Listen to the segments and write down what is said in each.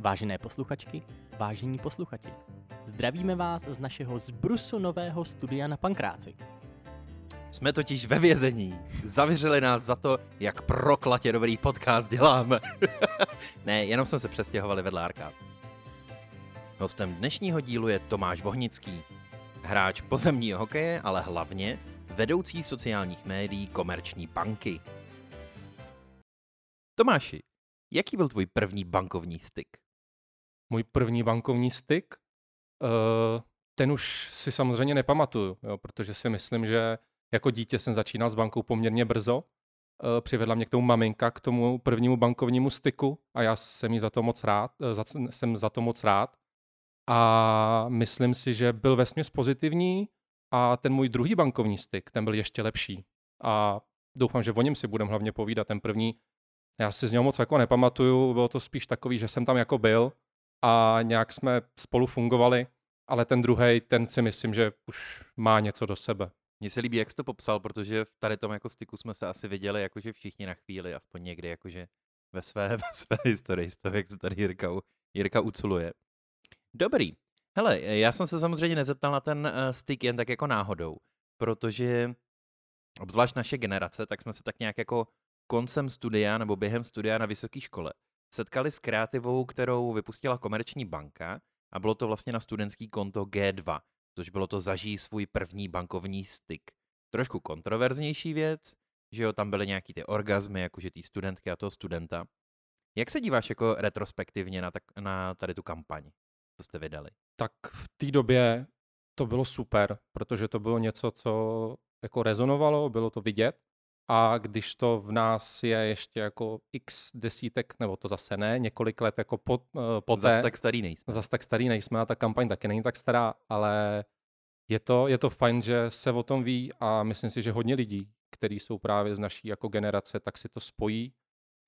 Vážené posluchačky, vážení posluchači, zdravíme vás z našeho zbrusu nového studia na Pankráci. Jsme totiž ve vězení. Zavěřili nás za to, jak proklatě dobrý podcast děláme. ne, jenom jsme se přestěhovali vedle arkád. Hostem dnešního dílu je Tomáš Vohnický. Hráč pozemního hokeje, ale hlavně vedoucí sociálních médií komerční banky. Tomáši, jaký byl tvůj první bankovní styk? Můj první bankovní styk, uh, ten už si samozřejmě nepamatuju, jo, protože si myslím, že jako dítě jsem začínal s bankou poměrně brzo. Uh, přivedla mě k tomu maminka, k tomu prvnímu bankovnímu styku a já jsem jí za to moc rád, uh, za, jsem za to moc rád. A myslím si, že byl vesměs pozitivní a ten můj druhý bankovní styk, ten byl ještě lepší. A doufám, že o něm si budeme hlavně povídat. Ten první, já si z něho moc jako nepamatuju, bylo to spíš takový, že jsem tam jako byl, a nějak jsme spolu fungovali, ale ten druhý, ten si myslím, že už má něco do sebe. Mně se líbí, jak jsi to popsal, protože v tady tom jako styku jsme se asi viděli jakože všichni na chvíli, aspoň někdy jakože ve své, ve své historii, z toho, jak se tady Jirka, Jirka uculuje. Dobrý. Hele, já jsem se samozřejmě nezeptal na ten uh, styk jen tak jako náhodou, protože obzvlášť naše generace, tak jsme se tak nějak jako koncem studia nebo během studia na vysoké škole setkali s kreativou, kterou vypustila komerční banka a bylo to vlastně na studentský konto G2, což bylo to zaží svůj první bankovní styk. Trošku kontroverznější věc, že jo, tam byly nějaký ty orgazmy, jakože ty studentky a toho studenta. Jak se díváš jako retrospektivně na, tak, na tady tu kampaň, co jste vydali? Tak v té době to bylo super, protože to bylo něco, co jako rezonovalo, bylo to vidět a když to v nás je ještě jako x desítek, nebo to zase ne, několik let jako po, uh, poté. Zase tak starý nejsme. Zase tak starý nejsme a ta kampaň taky není tak stará, ale je to, je to fajn, že se o tom ví a myslím si, že hodně lidí, kteří jsou právě z naší jako generace, tak si to spojí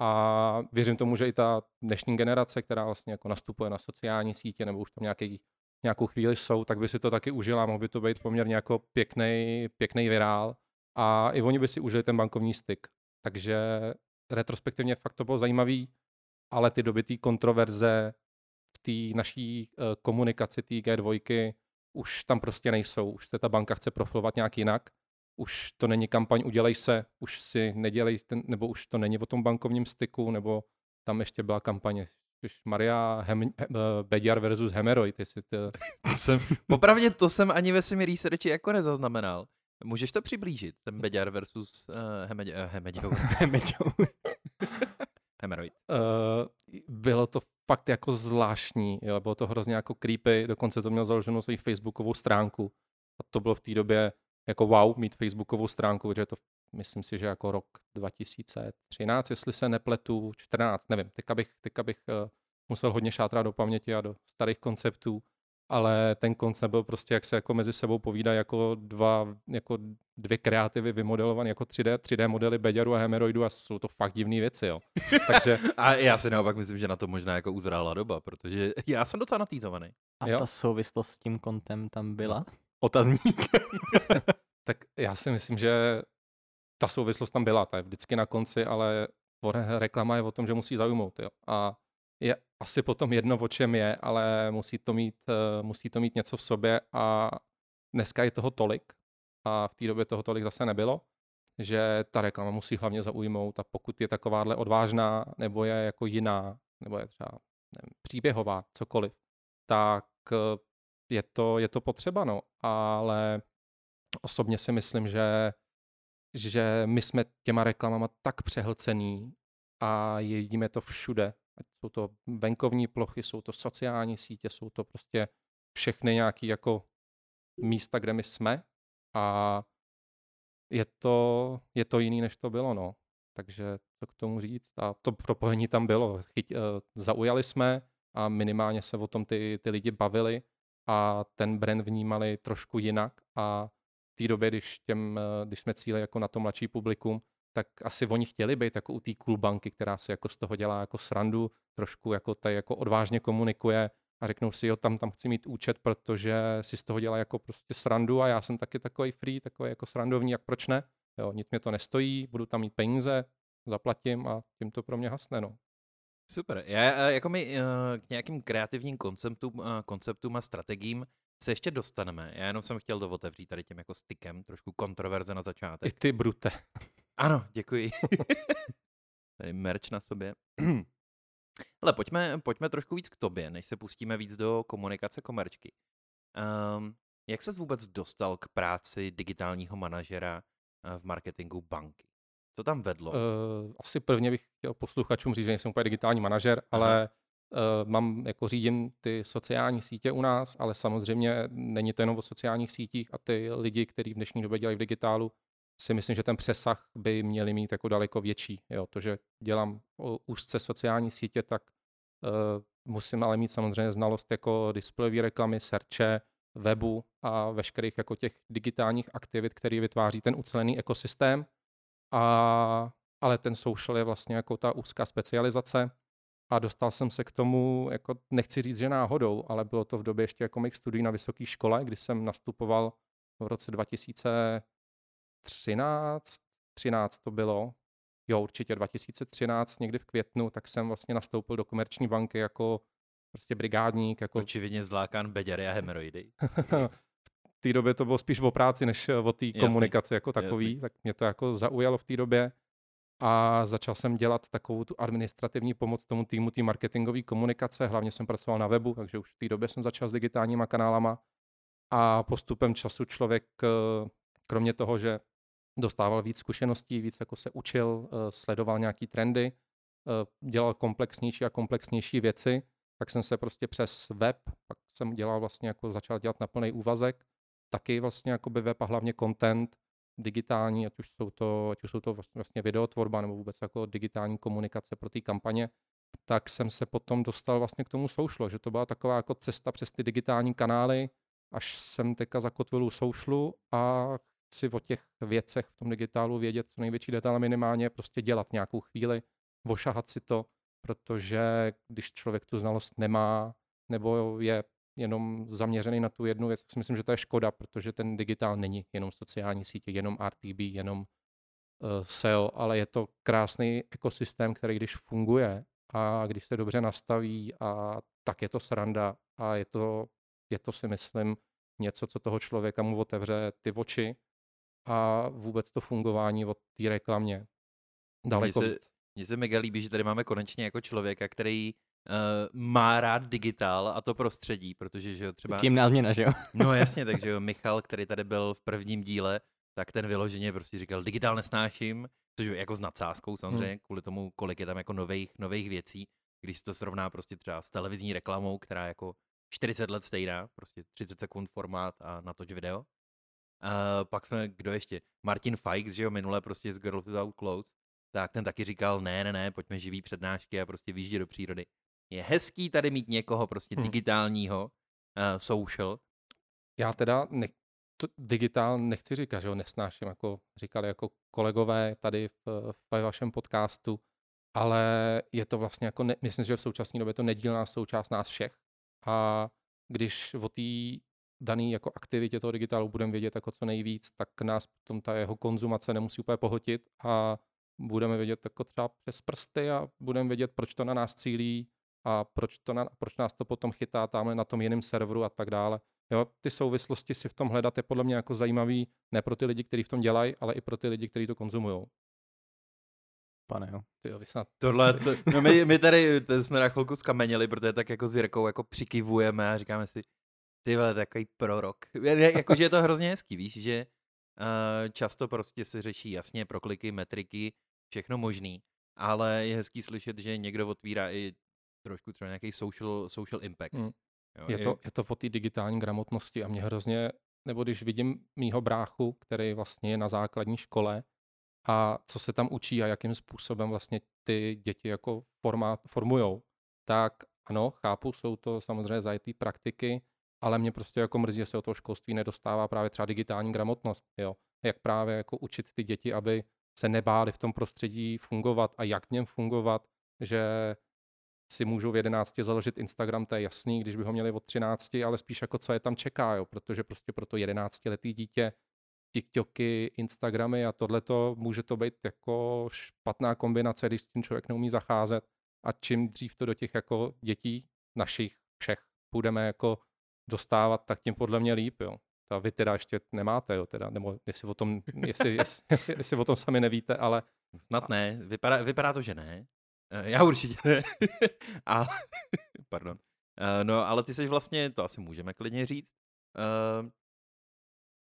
a věřím tomu, že i ta dnešní generace, která vlastně jako nastupuje na sociální sítě nebo už tam nějaký, nějakou chvíli jsou, tak by si to taky užila, mohl by to být poměrně jako pěkný, pěkný virál a i oni by si užili ten bankovní styk. Takže retrospektivně fakt to bylo zajímavý, ale ty doby té kontroverze v té naší uh, komunikaci té G2 už tam prostě nejsou. Už ta banka chce profilovat nějak jinak. Už to není kampaň udělej se, už si nedělej, ten, nebo už to není o tom bankovním styku, nebo tam ještě byla kampaně Maria Hem, He, uh, Beďar versus Hemeroid. Jestli to... to jsem, popravdě to jsem ani ve svém researchi jako nezaznamenal. Můžeš to přiblížit, ten Beďar versus uh, Hemeď, uh, Hemeďou. Hemeďou. Hemeroid. Uh, bylo to fakt jako zvláštní, jo, bylo to hrozně jako creepy, dokonce to měl založenou svou facebookovou stránku a to bylo v té době jako wow mít facebookovou stránku, protože to myslím si, že jako rok 2013, jestli se nepletu, 14, nevím, teďka bych, teďka bych uh, musel hodně šátrat do paměti a do starých konceptů, ale ten koncept byl prostě, jak se jako mezi sebou povídají jako dva, jako dvě kreativy vymodelované jako 3D, 3D modely Beďaru a Hemeroidu a jsou to fakt divné věci, jo. Takže... a já si naopak myslím, že na to možná jako uzrála doba, protože já jsem docela natýzovaný. A jo? ta souvislost s tím kontem tam byla? Otazník. tak já si myslím, že ta souvislost tam byla, ta je vždycky na konci, ale reklama je o tom, že musí zaujmout, jo. A je asi potom jedno, o čem je, ale musí to mít, uh, musí to mít něco v sobě a dneska je toho tolik a v té době toho tolik zase nebylo, že ta reklama musí hlavně zaujmout a pokud je takováhle odvážná nebo je jako jiná, nebo je třeba nevím, příběhová, cokoliv, tak uh, je to, je to potřeba, no. Ale osobně si myslím, že, že my jsme těma reklamama tak přehlcený a jedíme to všude, Ať jsou to venkovní plochy, jsou to sociální sítě, jsou to prostě všechny nějaké jako místa, kde my jsme a je to, je to jiný, než to bylo, no. Takže co k tomu říct? A to propojení tam bylo. Chyť, uh, zaujali jsme a minimálně se o tom ty, ty lidi bavili a ten brand vnímali trošku jinak a v té době, když, těm, uh, když jsme cíli jako na to mladší publikum, tak asi oni chtěli být jako u té cool banky, která se jako z toho dělá jako srandu, trošku jako tady jako odvážně komunikuje a řeknou si, jo, tam, tam chci mít účet, protože si z toho dělá jako prostě srandu a já jsem taky takový free, takový jako srandovní, jak proč ne? Jo, nic mě to nestojí, budu tam mít peníze, zaplatím a tím to pro mě hasne, no. Super. Já, jako my k nějakým kreativním konceptům, konceptům a strategiím se ještě dostaneme. Já jenom jsem chtěl to otevřít tady tím jako stykem, trošku kontroverze na začátek. I ty brute. Ano, děkuji. tady merch na sobě. Ale pojďme, pojďme trošku víc k tobě, než se pustíme víc do komunikace komerčky. Um, jak ses vůbec dostal k práci digitálního manažera eh, v marketingu banky? Co tam vedlo? Uh, asi prvně bych chtěl posluchačům říct, že nejsem úplně digitální manažer, Aha. ale uh, mám jako řídím ty sociální sítě u nás, ale samozřejmě není to jenom o sociálních sítích a ty lidi, kteří v dnešní době dělají v digitálu, si myslím, že ten přesah by měli mít jako daleko větší. Jo, to, že dělám úzce sociální sítě, tak uh, musím ale mít samozřejmě znalost jako displejové reklamy, serče, webu a veškerých jako těch digitálních aktivit, který vytváří ten ucelený ekosystém. A, ale ten social je vlastně jako ta úzká specializace a dostal jsem se k tomu, jako nechci říct, že náhodou, ale bylo to v době ještě jako mých studií na vysoké škole, kdy jsem nastupoval v roce 2013, 13 to bylo, jo určitě 2013, někdy v květnu, tak jsem vlastně nastoupil do komerční banky jako prostě brigádník. Jako... Očividně zlákán beďary a hemeroidy. v té době to bylo spíš o práci, než o té komunikaci jako takový, jasný. tak mě to jako zaujalo v té době a začal jsem dělat takovou tu administrativní pomoc tomu týmu té marketingové komunikace, hlavně jsem pracoval na webu, takže už v té době jsem začal s digitálníma kanálama a postupem času člověk, eh, kromě toho, že dostával víc zkušeností, víc jako se učil, eh, sledoval nějaký trendy, dělal komplexnější a komplexnější věci, tak jsem se prostě přes web, pak jsem dělal vlastně jako začal dělat na plný úvazek, taky vlastně jako by web a hlavně content digitální, ať už jsou to, ať už jsou to vlastně videotvorba nebo vůbec jako digitální komunikace pro ty kampaně, tak jsem se potom dostal vlastně k tomu soušlo, že to byla taková jako cesta přes ty digitální kanály, až jsem teďka zakotvil u soušlu a chci o těch věcech v tom digitálu vědět co největší detail minimálně, prostě dělat nějakou chvíli, vošahat si to, protože když člověk tu znalost nemá nebo je jenom zaměřený na tu jednu věc, tak si myslím, že to je škoda, protože ten digitál není jenom sociální sítě, jenom RTB, jenom uh, SEO, ale je to krásný ekosystém, který když funguje a když se dobře nastaví, a tak je to sranda a je to, je to si myslím něco, co toho člověka mu otevře ty oči a vůbec to fungování od té reklamě daleko mně se. Mně se mega líbí, že tady máme konečně jako člověka, který uh, má rád digitál a to prostředí, protože že jo, třeba... Tím změna, že jo? no jasně, takže jo, Michal, který tady byl v prvním díle, tak ten vyloženě prostě říkal, digitál nesnáším, což je jako s nadsázkou samozřejmě, hmm. kvůli tomu, kolik je tam jako nových, nových věcí, když se to srovná prostě třeba s televizní reklamou, která je jako 40 let stejná, prostě 30 sekund formát a natoč video. Uh, pak jsme, kdo ještě? Martin Fikes, že jo, minule prostě z Girls Without Clothes, tak ten taky říkal, ne, ne, ne, pojďme živý přednášky a prostě výjíždět do přírody. Je hezký tady mít někoho prostě hmm. digitálního, uh, social. Já teda ne, to digitál nechci říkat, že ho nesnáším, jako říkali jako kolegové tady v, v vašem podcastu, ale je to vlastně jako, ne, myslím, že v současné době to nedílná součást nás všech. A když o té daný jako aktivitě toho digitálu budeme vědět jako co nejvíc, tak nás potom ta jeho konzumace nemusí úplně pohltit a budeme vědět jako třeba přes prsty a budeme vědět, proč to na nás cílí a proč, to na, proč nás to potom chytá tamhle na tom jiném serveru a tak dále. Jo, ty souvislosti si v tom hledat je podle mě jako zajímavý ne pro ty lidi, kteří v tom dělají, ale i pro ty lidi, kteří to konzumují. Pane, jo. Ty jo, snad... Tohle, to, no my, my tady to jsme na chvilku skameněli, protože tak jako s Jirkou jako přikivujeme a říkáme si, ty vole, takový prorok. Jakože je to hrozně hezký, víš, že uh, často prostě se řeší jasně prokliky, metriky, všechno možný, ale je hezký slyšet, že někdo otvírá i trošku třeba nějaký social, social impact. Mm. Jo, je, to, je to o té digitální gramotnosti a mě hrozně, nebo když vidím mýho bráchu, který vlastně je na základní škole a co se tam učí a jakým způsobem vlastně ty děti jako formát, formujou, tak ano, chápu, jsou to samozřejmě za IT praktiky, ale mě prostě jako mrzí, že se o toho školství nedostává právě třeba digitální gramotnost, jo. Jak právě jako učit ty děti, aby se nebáli v tom prostředí fungovat a jak v něm fungovat, že si můžou v 11 založit Instagram, to je jasný, když by ho měli od 13, ale spíš jako co je tam čeká, jo, protože prostě pro to 11-letý dítě TikToky, Instagramy a tohle to může to být jako špatná kombinace, když s tím člověk neumí zacházet a čím dřív to do těch jako dětí našich všech budeme jako dostávat, tak tím podle mě líp, jo. A vy teda ještě nemáte, jo, teda, nebo jestli o tom, jestli, jestli, jestli o tom sami nevíte, ale... Snad ne, vypadá, vypadá to, že ne. Eh, Já určitě ne. a, pardon. Uh, no, ale ty jsi vlastně, to asi můžeme klidně říct, uh,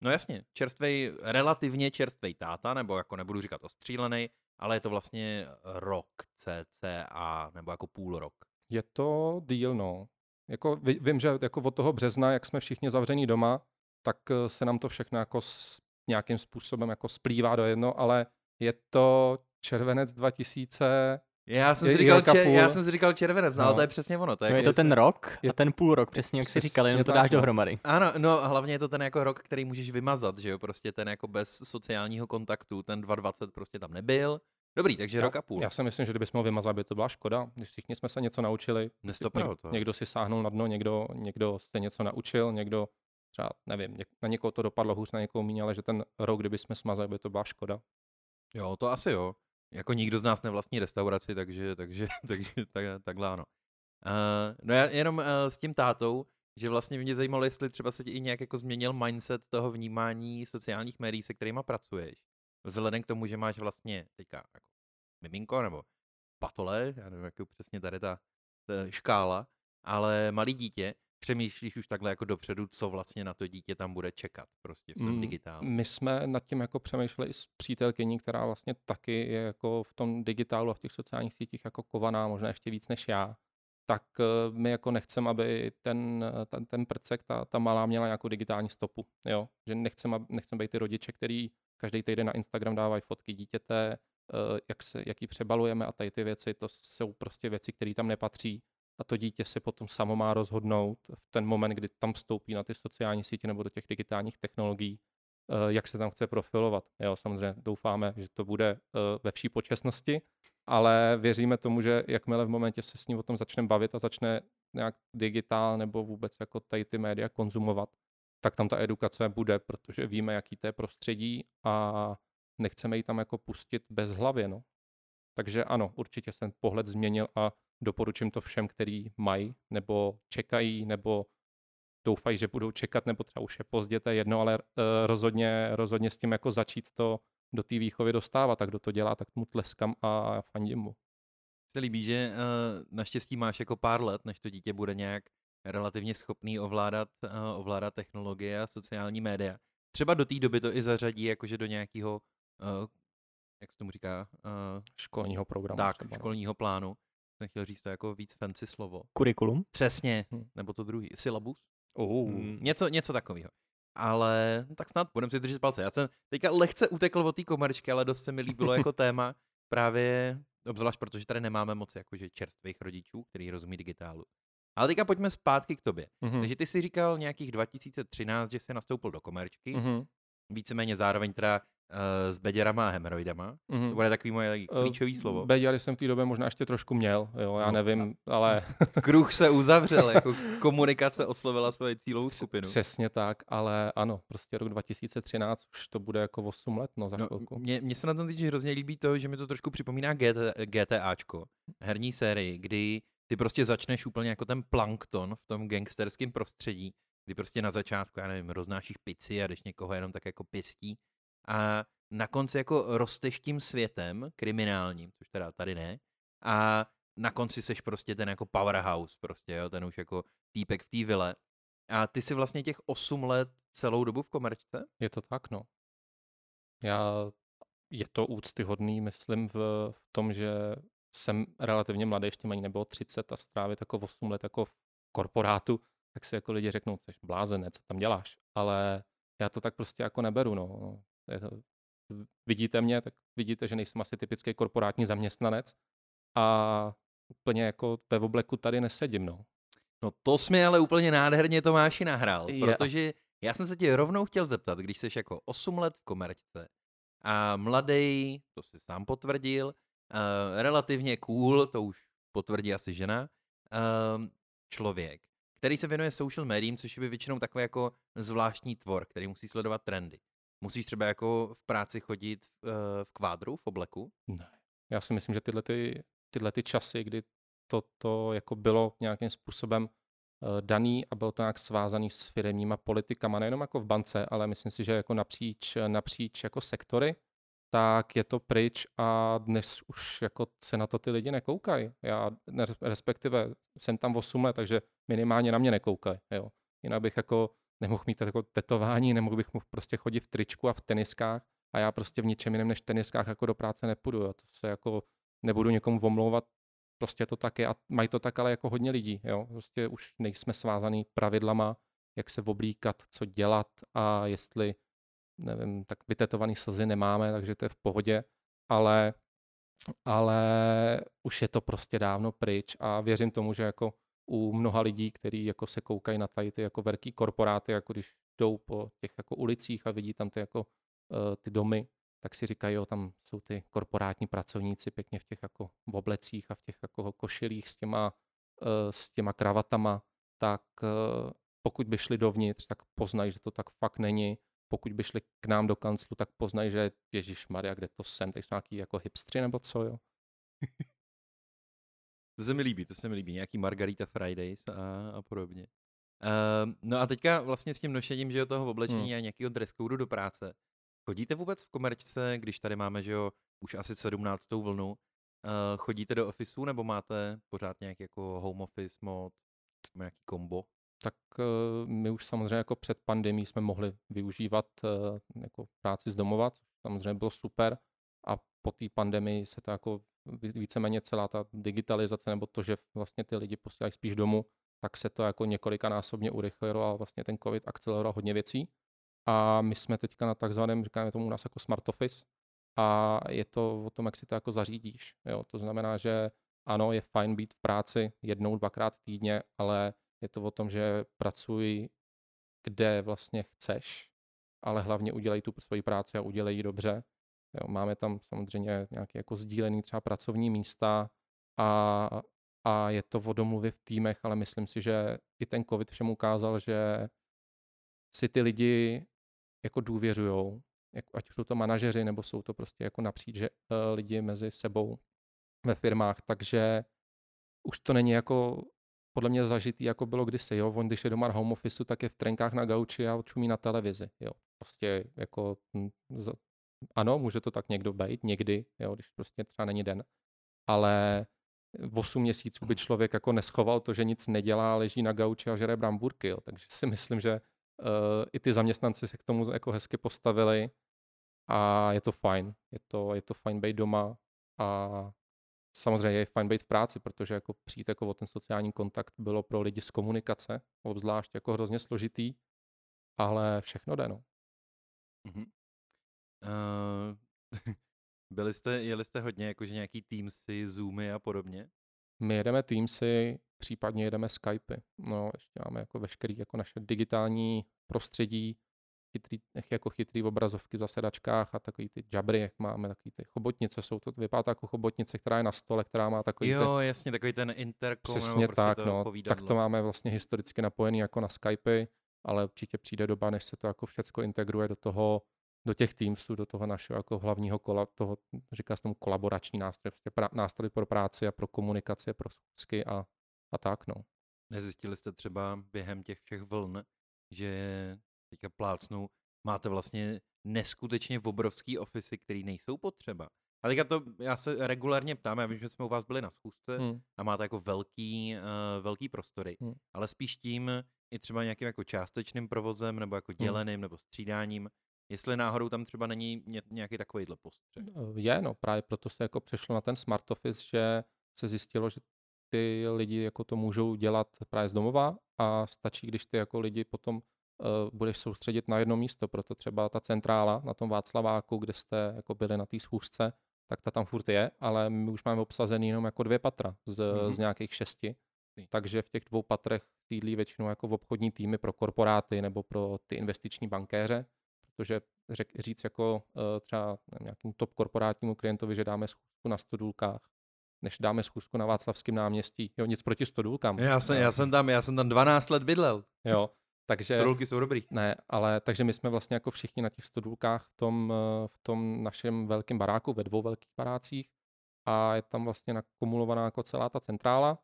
no jasně, čerstvej, relativně čerstvej táta, nebo jako nebudu říkat ostřílený, ale je to vlastně rok cca, nebo jako půl rok. Je to díl, no. Jako, vím, že jako od toho března, jak jsme všichni zavření doma, tak se nám to všechno jako s, nějakým způsobem jako splývá do jedno, ale je to červenec 2000, já jsem, si říkal, če- já jsem si říkal červenec, no, no. ale to je přesně ono. To je, no, jako je to ten rok a ten půl rok, přesně jak jsi říkal, jenom to dáš no. dohromady. Ano, no hlavně je to ten jako rok, který můžeš vymazat, že jo, prostě ten jako bez sociálního kontaktu, ten 220 prostě tam nebyl. Dobrý, takže rok a půl. Já si myslím, že kdybychom ho vymazali, by to byla škoda. Když všichni jsme se něco naučili, Nestopravil to. někdo si sáhnul na dno, někdo, někdo se něco naučil, někdo třeba, nevím, na někoho to dopadlo hůř, na někoho méně, ale že ten rok, kdyby jsme smazali, by to byla škoda. Jo, to asi jo. Jako nikdo z nás nevlastní restauraci, takže, takže, takže tak, takhle ano. Uh, no já jenom uh, s tím tátou, že vlastně mě zajímalo, jestli třeba se ti i nějak jako změnil mindset toho vnímání sociálních médií, se kterými pracuješ. Vzhledem k tomu, že máš vlastně teďka jako miminko nebo patole, já nevím, jak je přesně tady ta, ta škála, ale malý dítě, přemýšlíš už takhle jako dopředu, co vlastně na to dítě tam bude čekat prostě v tom mm, digitálu? My jsme nad tím jako přemýšleli s přítelkyní, která vlastně taky je jako v tom digitálu a v těch sociálních sítích jako kovaná, možná ještě víc než já. Tak eh, my jako nechceme, aby ten, ten, ten prcek, ta, ta malá měla nějakou digitální stopu. Jo? Že nechceme nechcem být ty rodiče, který každý týden na Instagram dávají fotky dítěte, eh, jak, se, jak ji přebalujeme a tady ty věci, to jsou prostě věci, které tam nepatří a to dítě si potom samo má rozhodnout v ten moment, kdy tam vstoupí na ty sociální sítě nebo do těch digitálních technologií, eh, jak se tam chce profilovat. Jo, samozřejmě doufáme, že to bude eh, ve vší počasnosti, ale věříme tomu, že jakmile v momentě se s ním o tom začne bavit a začne nějak digitál nebo vůbec jako tady ty média konzumovat, tak tam ta edukace bude, protože víme, jaký to je prostředí a nechceme ji tam jako pustit bez hlavě. No. Takže ano, určitě se ten pohled změnil a doporučím to všem, kteří mají, nebo čekají, nebo doufají, že budou čekat, nebo třeba už je pozdě, to je jedno, ale uh, rozhodně, rozhodně s tím jako začít to do té výchovy dostávat, tak kdo to dělá, tak mu tleskám a fandím mu. Se líbí, že uh, naštěstí máš jako pár let, než to dítě bude nějak relativně schopný ovládat, uh, ovládat technologie a sociální média. Třeba do té doby to i zařadí jakože do nějakého, uh, jak se tomu říká? Uh, školního programu. Tak, školního plánu jsem chtěl říct to jako víc fancy slovo. Kurikulum? Přesně, hm. nebo to druhý, syllabus? Uh. Mm, něco, něco takového. Ale no, tak snad budeme si držet palce. Já jsem teďka lehce utekl od té komerčky, ale dost se mi líbilo jako téma právě, obzvlášť protože tady nemáme moc jakože čerstvých rodičů, který rozumí digitálu. Ale teďka pojďme zpátky k tobě. Mm-hmm. Takže ty jsi říkal nějakých 2013, že jsi nastoupil do komerčky. Mm-hmm. Víceméně zároveň teda uh, s beděrama a hemoroidama. Mm-hmm. To bude takový moje klíčový uh, slovo. Beděry jsem v té době možná ještě trošku měl, jo, já no, nevím, ale... Kruh se uzavřel, jako komunikace oslovila svoji cílovou skupinu. Přesně tak, ale ano, prostě rok 2013 už to bude jako 8 let, no za no, chvilku. Mně, mně se na tom teď hrozně líbí to, že mi to trošku připomíná GT, GTAčko, herní sérii, kdy ty prostě začneš úplně jako ten plankton v tom gangsterském prostředí, kdy prostě na začátku, já nevím, roznášíš pici a když někoho jenom tak jako pěstí a na konci jako rosteš tím světem kriminálním, což teda tady ne, a na konci seš prostě ten jako powerhouse, prostě, jo, ten už jako týpek v té vile. A ty si vlastně těch 8 let celou dobu v komerčce? Je to tak, no. Já, je to úctyhodný, myslím, v, v tom, že jsem relativně mladý, ještě ani nebylo 30 a strávit jako 8 let jako v korporátu, tak si jako lidi řeknou, jsi blázenec, co tam děláš. Ale já to tak prostě jako neberu, no. Vidíte mě, tak vidíte, že nejsem asi typický korporátní zaměstnanec a úplně jako ve obleku tady nesedím, no. No to jsi mi ale úplně nádherně Tomáši nahrál, Je. protože já jsem se tě rovnou chtěl zeptat, když jsi jako 8 let v komerčce a mladý, to si sám potvrdil, uh, relativně cool, to už potvrdí asi žena, uh, člověk, který se věnuje social médiím, což je většinou takový jako zvláštní tvor, který musí sledovat trendy. Musíš třeba jako v práci chodit v, uh, v kvádru, v obleku? Ne. Já si myslím, že tyhle ty, tyhle ty časy, kdy to, to jako bylo nějakým způsobem uh, daný a bylo to nějak svázaný s firmníma politikama, nejenom jako v bance, ale myslím si, že jako napříč, napříč jako sektory, tak je to pryč a dnes už jako se na to ty lidi nekoukají. Já respektive jsem tam 8 let, takže minimálně na mě nekoukají. Jo. Jinak bych jako nemohl mít jako tetování, nemohl bych mohl prostě chodit v tričku a v teniskách a já prostě v ničem jiném než v teniskách jako do práce nepůjdu. Jo. To se jako nebudu někomu omlouvat, prostě to tak je a mají to tak ale jako hodně lidí. Jo. Prostě už nejsme svázaný pravidlama, jak se oblíkat, co dělat a jestli nevím, tak vytetovaný slzy nemáme, takže to je v pohodě, ale, ale už je to prostě dávno pryč a věřím tomu, že jako u mnoha lidí, kteří jako se koukají na tady ty jako velký korporáty, jako když jdou po těch jako ulicích a vidí tam ty jako uh, ty domy, tak si říkají, jo, tam jsou ty korporátní pracovníci pěkně v těch jako v oblecích a v těch jako košilích s těma, uh, s těma kravatama, tak uh, pokud by šli dovnitř, tak poznají, že to tak fakt není pokud by šli k nám do kanclu, tak poznají, že Ježíš Maria, kde to jsem, tak jsou nějaký jako hipstři nebo co, jo. to se mi líbí, to se mi líbí, nějaký Margarita Fridays a, a podobně. Uh, no a teďka vlastně s tím nošením, že jo, toho oblečení hmm. a nějakého dress code do práce. Chodíte vůbec v komerčce, když tady máme, že jo, už asi 17. vlnu, uh, chodíte do ofisu nebo máte pořád nějaký jako home office mod, nějaký kombo? Tak uh, my už samozřejmě jako před pandemí jsme mohli využívat uh, jako práci z domova, což samozřejmě bylo super a po té pandemii se to jako víceméně celá ta digitalizace nebo to, že vlastně ty lidi posílají spíš domů, tak se to jako několikanásobně urychlilo a vlastně ten covid akceleroval hodně věcí. A my jsme teďka na takzvaném, říkáme tomu u nás jako smart office, a je to o tom, jak si to jako zařídíš. Jo? To znamená, že ano, je fajn být v práci jednou, dvakrát týdně, ale je to o tom, že pracuj, kde vlastně chceš, ale hlavně udělej tu svoji práci a udělej ji dobře. Jo, máme tam samozřejmě nějaké jako sdílený třeba pracovní místa a, a je to o domluvě v týmech, ale myslím si, že i ten covid všem ukázal, že si ty lidi jako důvěřujou, ať jsou to manažeři, nebo jsou to prostě jako napříč že, uh, lidi mezi sebou ve firmách, takže už to není jako podle mě zažitý, jako bylo kdysi, jo, on když je doma na home office, tak je v trenkách na gauči a čumí na televizi, jo. Prostě jako, hm, z, ano, může to tak někdo být, někdy, jo, když prostě třeba není den, ale 8 měsíců by člověk jako neschoval to, že nic nedělá, leží na gauči a žere bramburky, jo. takže si myslím, že uh, i ty zaměstnanci se k tomu jako hezky postavili a je to fajn, je to, je to fajn být doma a samozřejmě je fajn být v práci, protože jako přijít jako o ten sociální kontakt bylo pro lidi z komunikace, obzvlášť jako hrozně složitý, ale všechno jde, no. Mm-hmm. Uh, byli jste, jeli jste hodně jakože nějaký Teamsy, Zoomy a podobně? My jedeme Teamsy, případně jedeme Skypey. No, ještě máme jako veškerý jako naše digitální prostředí, chytrý, jako chytrý obrazovky v zasedačkách a takový ty jabry, jak máme, takový ty chobotnice, jsou to, vypadá to jako chobotnice, která je na stole, která má takový Jo, ty, jasně, takový ten interkom. Přesně prostě tak, to no, povídadlo. tak to máme vlastně historicky napojený jako na Skype, ale určitě přijde doba, než se to jako všechno integruje do toho, do těch Teamsů, do toho našeho jako hlavního kola, toho, říká se tomu kolaborační nástroj, prostě pra, nástroj pro práci a pro komunikaci, pro schůzky a, a tak, no. Nezjistili jste třeba během těch všech vln, že teďka plácnou, máte vlastně neskutečně obrovský ofisy, které nejsou potřeba. A teďka to, já se regulárně ptám, já vím, že jsme u vás byli na schůzce hmm. a máte jako velký, uh, velký prostory, hmm. ale spíš tím i třeba nějakým jako částečným provozem nebo jako hmm. děleným hmm. nebo střídáním, jestli náhodou tam třeba není nějaký takovýhle postřeh. No, je, no právě proto se jako přešlo na ten smart office, že se zjistilo, že ty lidi jako to můžou dělat právě z domova a stačí, když ty jako lidi potom budeš soustředit na jedno místo, proto třeba ta centrála na tom Václaváku, kde jste jako byli na té schůzce, tak ta tam furt je, ale my už máme obsazený jenom jako dvě patra z, mm-hmm. z nějakých šesti. Takže v těch dvou patrech sídlí většinou jako v obchodní týmy pro korporáty nebo pro ty investiční bankéře, protože řek, říct jako uh, třeba nějakým top korporátnímu klientovi, že dáme schůzku na stodůlkách, než dáme schůzku na Václavském náměstí. Jo, nic proti stodůlkám. Já jsem, já jsem tam, já jsem tam 12 let bydlel. Jo, takže, stodulky jsou dobrý. Ne, ale takže my jsme vlastně jako všichni na těch stodulkách v tom, eh, v tom našem velkém baráku, ve dvou velkých barácích. A je tam vlastně nakumulovaná jako celá ta centrála.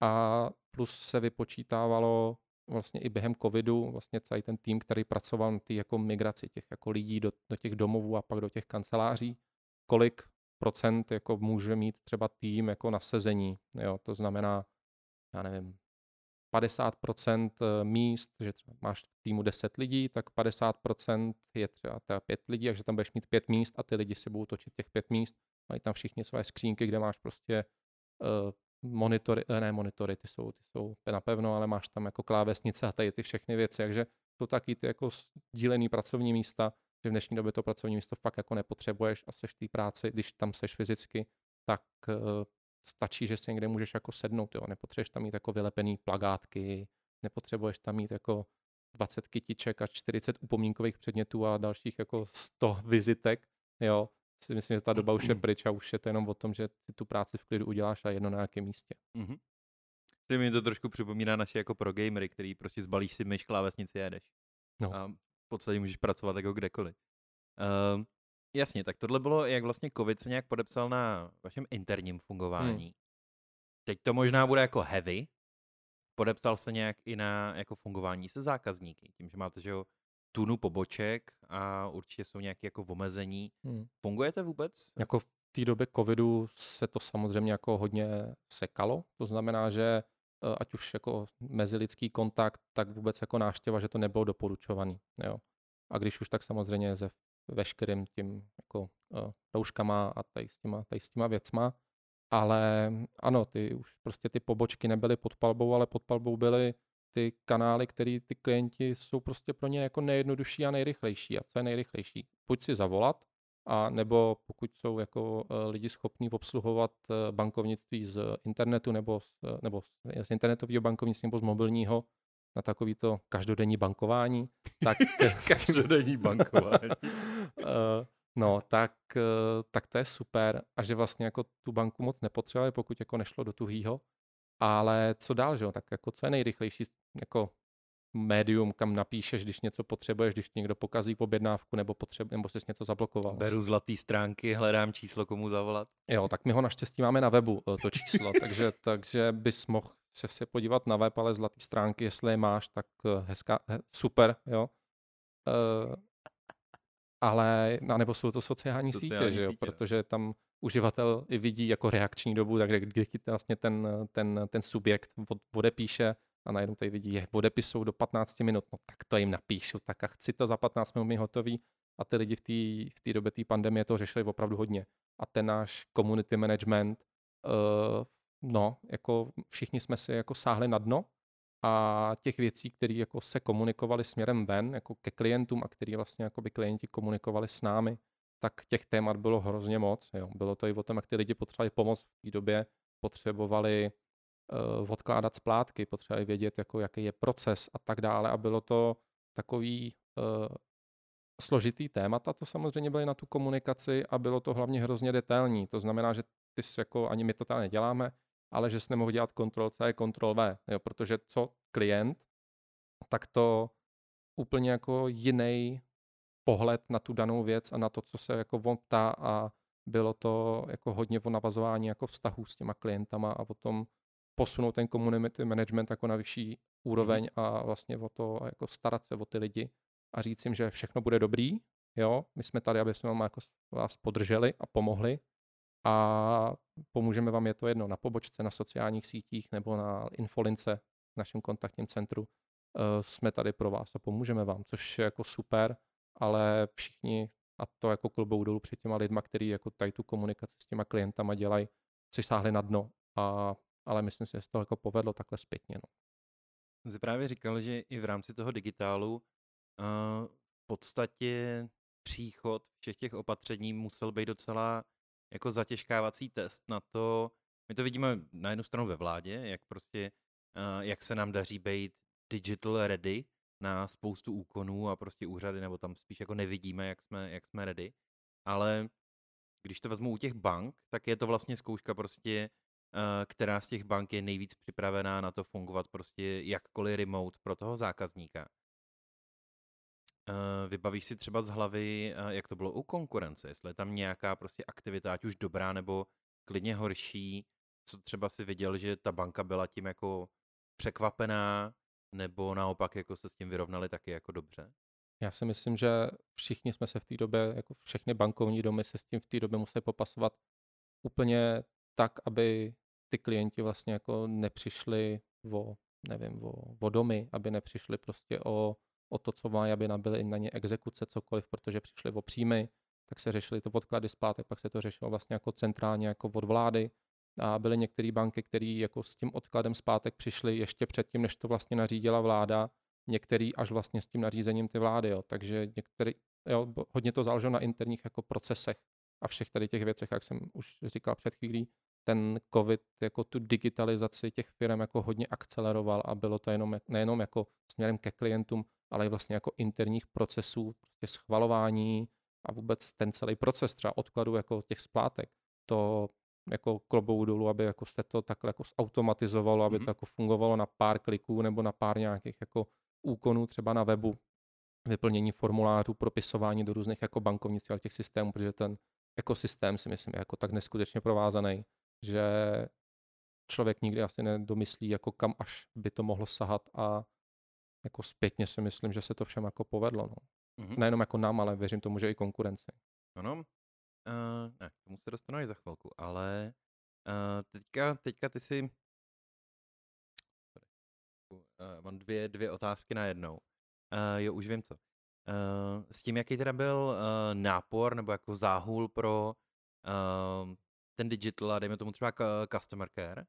A plus se vypočítávalo vlastně i během covidu vlastně celý ten tým, který pracoval na té jako migraci těch jako lidí do, do těch domovů a pak do těch kanceláří, kolik procent jako může mít třeba tým jako nasezení, jo, to znamená, já nevím, 50% eh, míst, že třeba máš v týmu 10 lidí, tak 50% je třeba teda 5 lidí, takže tam budeš mít 5 míst a ty lidi si budou točit těch 5 míst. Mají tam všichni své skřínky, kde máš prostě uh, monitory, eh, ne monitory, ty jsou, ty jsou napevno, ale máš tam jako klávesnice a tady ty všechny věci, takže jsou taky ty jako dílený pracovní místa, že v dnešní době to pracovní místo fakt jako nepotřebuješ a seš v té práci, když tam seš fyzicky, tak stačí, že si někde můžeš jako sednout, jo. nepotřebuješ tam mít jako vylepený plagátky, nepotřebuješ tam mít jako 20 kytiček a 40 upomínkových předmětů a dalších jako 100 vizitek, jo, si myslím, že ta doba už je pryč a už je to jenom o tom, že si tu práci v klidu uděláš a jedno na nějakém místě. Mm-hmm. Ty mi to trošku připomíná naše jako pro gamery, který prostě zbalíš si myš, klávesnici a jedeš. No. A v podstatě můžeš pracovat jako kdekoliv. Uh, jasně, tak tohle bylo, jak vlastně COVID se nějak podepsal na vašem interním fungování. Hmm. Teď to možná bude jako heavy. Podepsal se nějak i na jako fungování se zákazníky. Tím, že máte, že jo, tunu poboček a určitě jsou nějaké jako omezení. Hmm. Fungujete vůbec? Jako v té době covidu se to samozřejmě jako hodně sekalo. To znamená, že eh, ať už jako mezilidský kontakt, tak vůbec jako náštěva, že to nebylo doporučovaný. Jo. A když už tak samozřejmě ze veškerým tím jako uh, rouškama a tady s, těma, tady s těma věcma. Ale ano, ty už prostě ty pobočky nebyly pod palbou, ale pod palbou byly ty kanály, které ty klienti jsou prostě pro ně jako nejjednodušší a nejrychlejší. A co je nejrychlejší? Buď si zavolat, a nebo pokud jsou jako uh, lidi schopní obsluhovat uh, bankovnictví z internetu nebo z, nebo z internetového bankovnictví nebo z mobilního na takovýto každodenní bankování, tak každodenní bankování. no, tak, tak to je super a že vlastně jako tu banku moc nepotřebovali, pokud jako nešlo do tuhýho, ale co dál, že jo? Tak jako co je nejrychlejší jako médium, kam napíšeš, když něco potřebuješ, když někdo pokazí objednávku nebo, potřeb, nebo jsi něco zablokoval. Beru zlatý stránky, hledám číslo, komu zavolat. Jo, tak my ho naštěstí máme na webu, eh, to číslo, takže, takže bys mohl se, se podívat na web, ale zlatý stránky, jestli je máš, tak eh, hezká, super, jo. Ale, nebo jsou to sociální, sociální sítě, že jo, sítě. protože tam uživatel i vidí jako reakční dobu, tak kdy vlastně ten, ten, ten subjekt odepíše a najednou tady vidí, je odepis jsou do 15 minut, no tak to jim napíšu, tak a chci to za 15 minut mít hotový a ty lidi v té v době té pandemie to řešili opravdu hodně. A ten náš community management, uh, no, jako všichni jsme si jako sáhli na dno a těch věcí, které jako se komunikovaly směrem ven, jako ke klientům a které vlastně jako by klienti komunikovali s námi, tak těch témat bylo hrozně moc. Jo. Bylo to i o tom, jak ty lidi potřebovali pomoc v té době, potřebovali uh, odkládat splátky, potřebovali vědět, jako, jaký je proces a tak dále. A bylo to takový uh, složitý témata, to samozřejmě byly na tu komunikaci a bylo to hlavně hrozně detailní. To znamená, že ty jsi jako, ani my to tady neděláme, ale že jsi nemohl dělat kontrol C, kontrol V, jo, protože co klient, tak to úplně jako jiný pohled na tu danou věc a na to, co se jako on ptá a bylo to jako hodně o navazování jako vztahů s těma klientama a o tom posunout ten community management jako na vyšší úroveň mm. a vlastně o to jako starat se o ty lidi a říct jim, že všechno bude dobrý, jo, my jsme tady, aby jsme vám jako vás podrželi a pomohli a pomůžeme vám, je to jedno, na pobočce, na sociálních sítích nebo na infolince v našem kontaktním centru. Uh, jsme tady pro vás a pomůžeme vám, což je jako super ale všichni, a to jako klubou dolů před těma lidma, kteří jako tady tu komunikaci s těma klientama dělají, si sáhli na dno, a, ale myslím si, že se to jako povedlo takhle zpětně. No. Jsi právě říkal, že i v rámci toho digitálu uh, v podstatě příchod všech těch opatření musel být docela jako zatěžkávací test na to, my to vidíme na jednu stranu ve vládě, jak prostě, uh, jak se nám daří být digital ready, na spoustu úkonů a prostě úřady, nebo tam spíš jako nevidíme, jak jsme, jak jsme ready. Ale když to vezmu u těch bank, tak je to vlastně zkouška prostě, uh, která z těch bank je nejvíc připravená na to fungovat prostě jakkoliv remote pro toho zákazníka. Uh, vybavíš si třeba z hlavy, uh, jak to bylo u konkurence, jestli je tam nějaká prostě aktivita, ať už dobrá nebo klidně horší, co třeba si viděl, že ta banka byla tím jako překvapená, nebo naopak jako se s tím vyrovnali taky jako dobře? Já si myslím, že všichni jsme se v té době, jako všechny bankovní domy se s tím v té době museli popasovat úplně tak, aby ty klienti vlastně jako nepřišli o, nevím, o, o domy, aby nepřišli prostě o, o to, co mají, aby nabili na ně exekuce, cokoliv, protože přišli o příjmy, tak se řešili to odklady zpátek, pak se to řešilo vlastně jako centrálně, jako od vlády. A byly některé banky, které jako s tím odkladem zpátek přišly ještě předtím, než to vlastně nařídila vláda, některý až vlastně s tím nařízením ty vlády. Jo. Takže některý, jo, hodně to záleželo na interních jako procesech a všech tady těch věcech, jak jsem už říkal před chvílí, ten COVID jako tu digitalizaci těch firm jako hodně akceleroval a bylo to jenom, nejenom jako směrem ke klientům, ale i vlastně jako interních procesů, prostě schvalování a vůbec ten celý proces třeba odkladu jako těch splátek, to jako klobou dolů, aby jako jste to takhle jako zautomatizovalo, aby mm-hmm. to jako fungovalo na pár kliků nebo na pár nějakých jako úkonů třeba na webu, vyplnění formulářů, propisování do různých jako bankovnictví těch systémů, protože ten ekosystém si myslím je jako tak neskutečně provázaný, že člověk nikdy asi nedomyslí, jako kam až by to mohlo sahat a jako zpětně si myslím, že se to všem jako povedlo. No. Mm-hmm. Nejenom jako nám, ale věřím tomu, že i konkurenci. Ano, uh, ne, k tomu se dostanu i za chvilku, ale uh, teďka, teďka ty si uh, mám dvě, dvě otázky na jednou. Uh, jo, už vím co. Uh, s tím, jaký teda byl uh, nápor nebo jako záhul pro uh, ten digital a dejme tomu třeba customer care,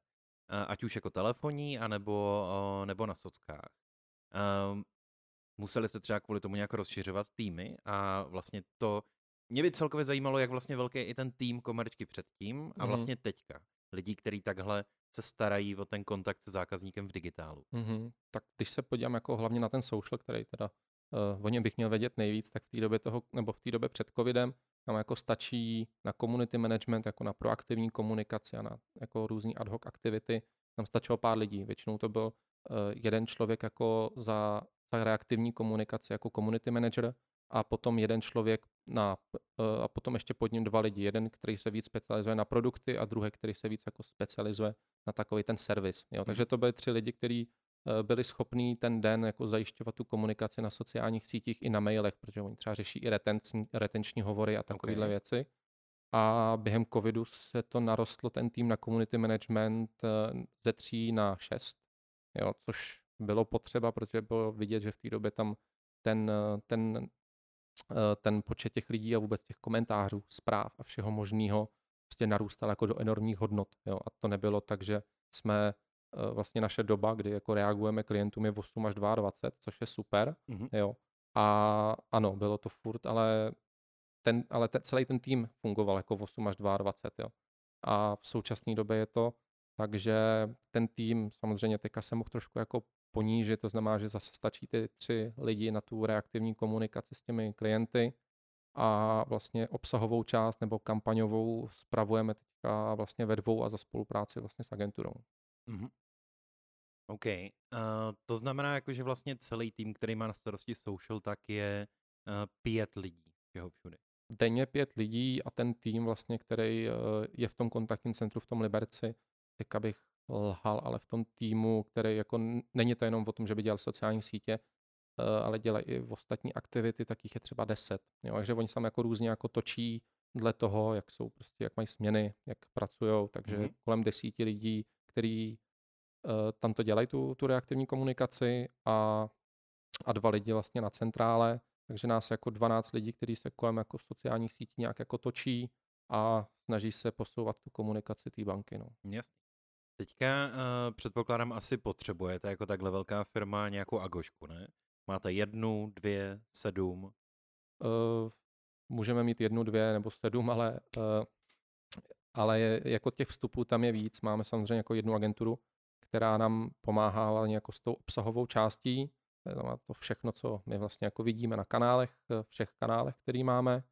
ať už jako telefonní, anebo, nebo na sockách. Um, museli jste třeba kvůli tomu nějak rozšiřovat týmy a vlastně to, mě by celkově zajímalo, jak vlastně velký je i ten tým komerčky předtím a mhm. vlastně teďka. Lidí, kteří takhle se starají o ten kontakt se zákazníkem v digitálu. Mm-hmm. Tak když se podívám jako hlavně na ten social, který teda uh, o něm bych měl vědět nejvíc, tak v té době toho, nebo v té době před covidem, tam jako stačí na community management, jako na proaktivní komunikaci a na jako různý ad hoc aktivity, tam stačilo pár lidí. Většinou to byl jeden člověk jako za, za reaktivní komunikaci jako community manager a potom jeden člověk na, uh, a potom ještě pod ním dva lidi. Jeden, který se víc specializuje na produkty a druhý, který se víc jako specializuje na takový ten servis. Jo. Takže to byly tři lidi, kteří Eh, byli schopní ten den jako zajišťovat tu komunikaci na sociálních sítích i na mailech, protože oni třeba řeší i retenční, retenční hovory a takovéhle okay. věci. A během covidu se to narostlo ten tým na community management eh, ze tří na šest, jo, což bylo potřeba, protože bylo vidět, že v té době tam ten, eh, ten, ten počet těch lidí a vůbec těch komentářů, zpráv a všeho možného prostě narůstal jako do enormních hodnot. Jo. A to nebylo tak, že jsme Eh, vlastně naše doba, kdy jako reagujeme klientům je 8 až 22, což je super, mm-hmm. jo. A ano, bylo to furt, ale ten, ale ten, celý ten tým fungoval jako 8 až 22, jo. A v současné době je to takže ten tým samozřejmě teďka se mohl trošku jako ponížit, to znamená, že zase stačí ty tři lidi na tu reaktivní komunikaci s těmi klienty a vlastně obsahovou část nebo kampaňovou spravujeme teďka vlastně ve dvou a za spolupráci vlastně s agenturou. Mm-hmm. OK. Uh, to znamená, jako, že vlastně celý tým, který má na starosti social, tak je uh, pět lidí, všeho všude. Denně pět lidí a ten tým vlastně, který uh, je v tom kontaktním centru v tom Liberci, tak abych lhal, ale v tom týmu, který jako není to jenom o tom, že by dělal sociální sítě, uh, ale dělají i v ostatní aktivity, tak jich je třeba deset. Jo, takže oni se jako různě jako točí dle toho, jak jsou prostě, jak mají směny, jak pracují, takže mm-hmm. kolem desíti lidí, který uh, tam to dělají tu, tu reaktivní komunikaci a, a dva lidi vlastně na centrále, takže nás jako 12 lidí, kteří se kolem jako sociálních sítí nějak jako točí a snaží se posouvat tu komunikaci té banky. No. Jasně. Teďka uh, předpokládám asi potřebujete jako takhle velká firma nějakou agošku, ne? Máte jednu, dvě, sedm? Uh, můžeme mít jednu, dvě nebo sedm, ale, uh, ale je, jako těch vstupů tam je víc. Máme samozřejmě jako jednu agenturu, která nám pomáhá hlavně jako s tou obsahovou částí, to všechno, co my vlastně jako vidíme na kanálech, všech kanálech, který máme.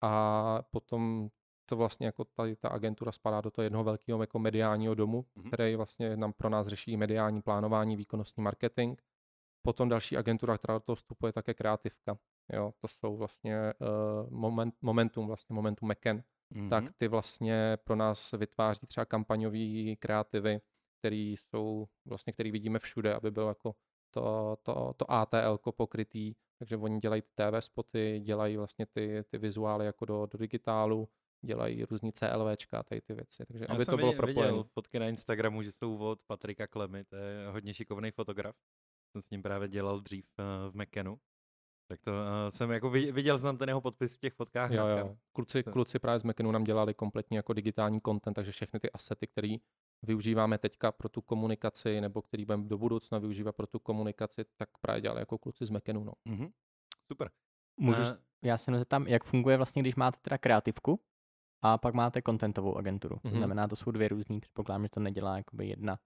A potom to vlastně jako tady ta agentura spadá do toho jednoho velkého jako mediálního domu, mm-hmm. který vlastně nám pro nás řeší mediální plánování, výkonnostní marketing. Potom další agentura, která do toho vstupuje, je také kreativka. Jo, to jsou vlastně uh, moment, Momentum, vlastně Momentum McKen, mm-hmm. tak ty vlastně pro nás vytváří třeba kampaňové kreativy, který jsou vlastně, který vidíme všude, aby byl jako to, to, to ATL pokrytý, takže oni dělají ty TV spoty, dělají vlastně ty, ty vizuály jako do, do digitálu, dělají různý CLVčka, tady ty věci, takže Já aby to bylo propojené. fotky na Instagramu, že jsou od Patrika Klemy, to je hodně šikovný fotograf. Jsem s ním právě dělal dřív uh, v Mekenu. Tak to uh, jsem jako vi- viděl znám ten jeho podpis v těch fotkách. Jo, jo. Kluci, To- kluci právě z Mekenu nám dělali kompletně jako digitální content, takže všechny ty asety, které využíváme teďka pro tu komunikaci, nebo který budeme do budoucna využívat pro tu komunikaci, tak právě dělali jako kluci z Mekenu. No. Mhm. Super. Můžu, Eh, s- já se jenom zeptám, jak funguje vlastně, když máte teda kreativku a pak máte contentovou agenturu. To Mhm. znamená, to jsou dvě různý, předpokládám, že to nedělá jakoby jedna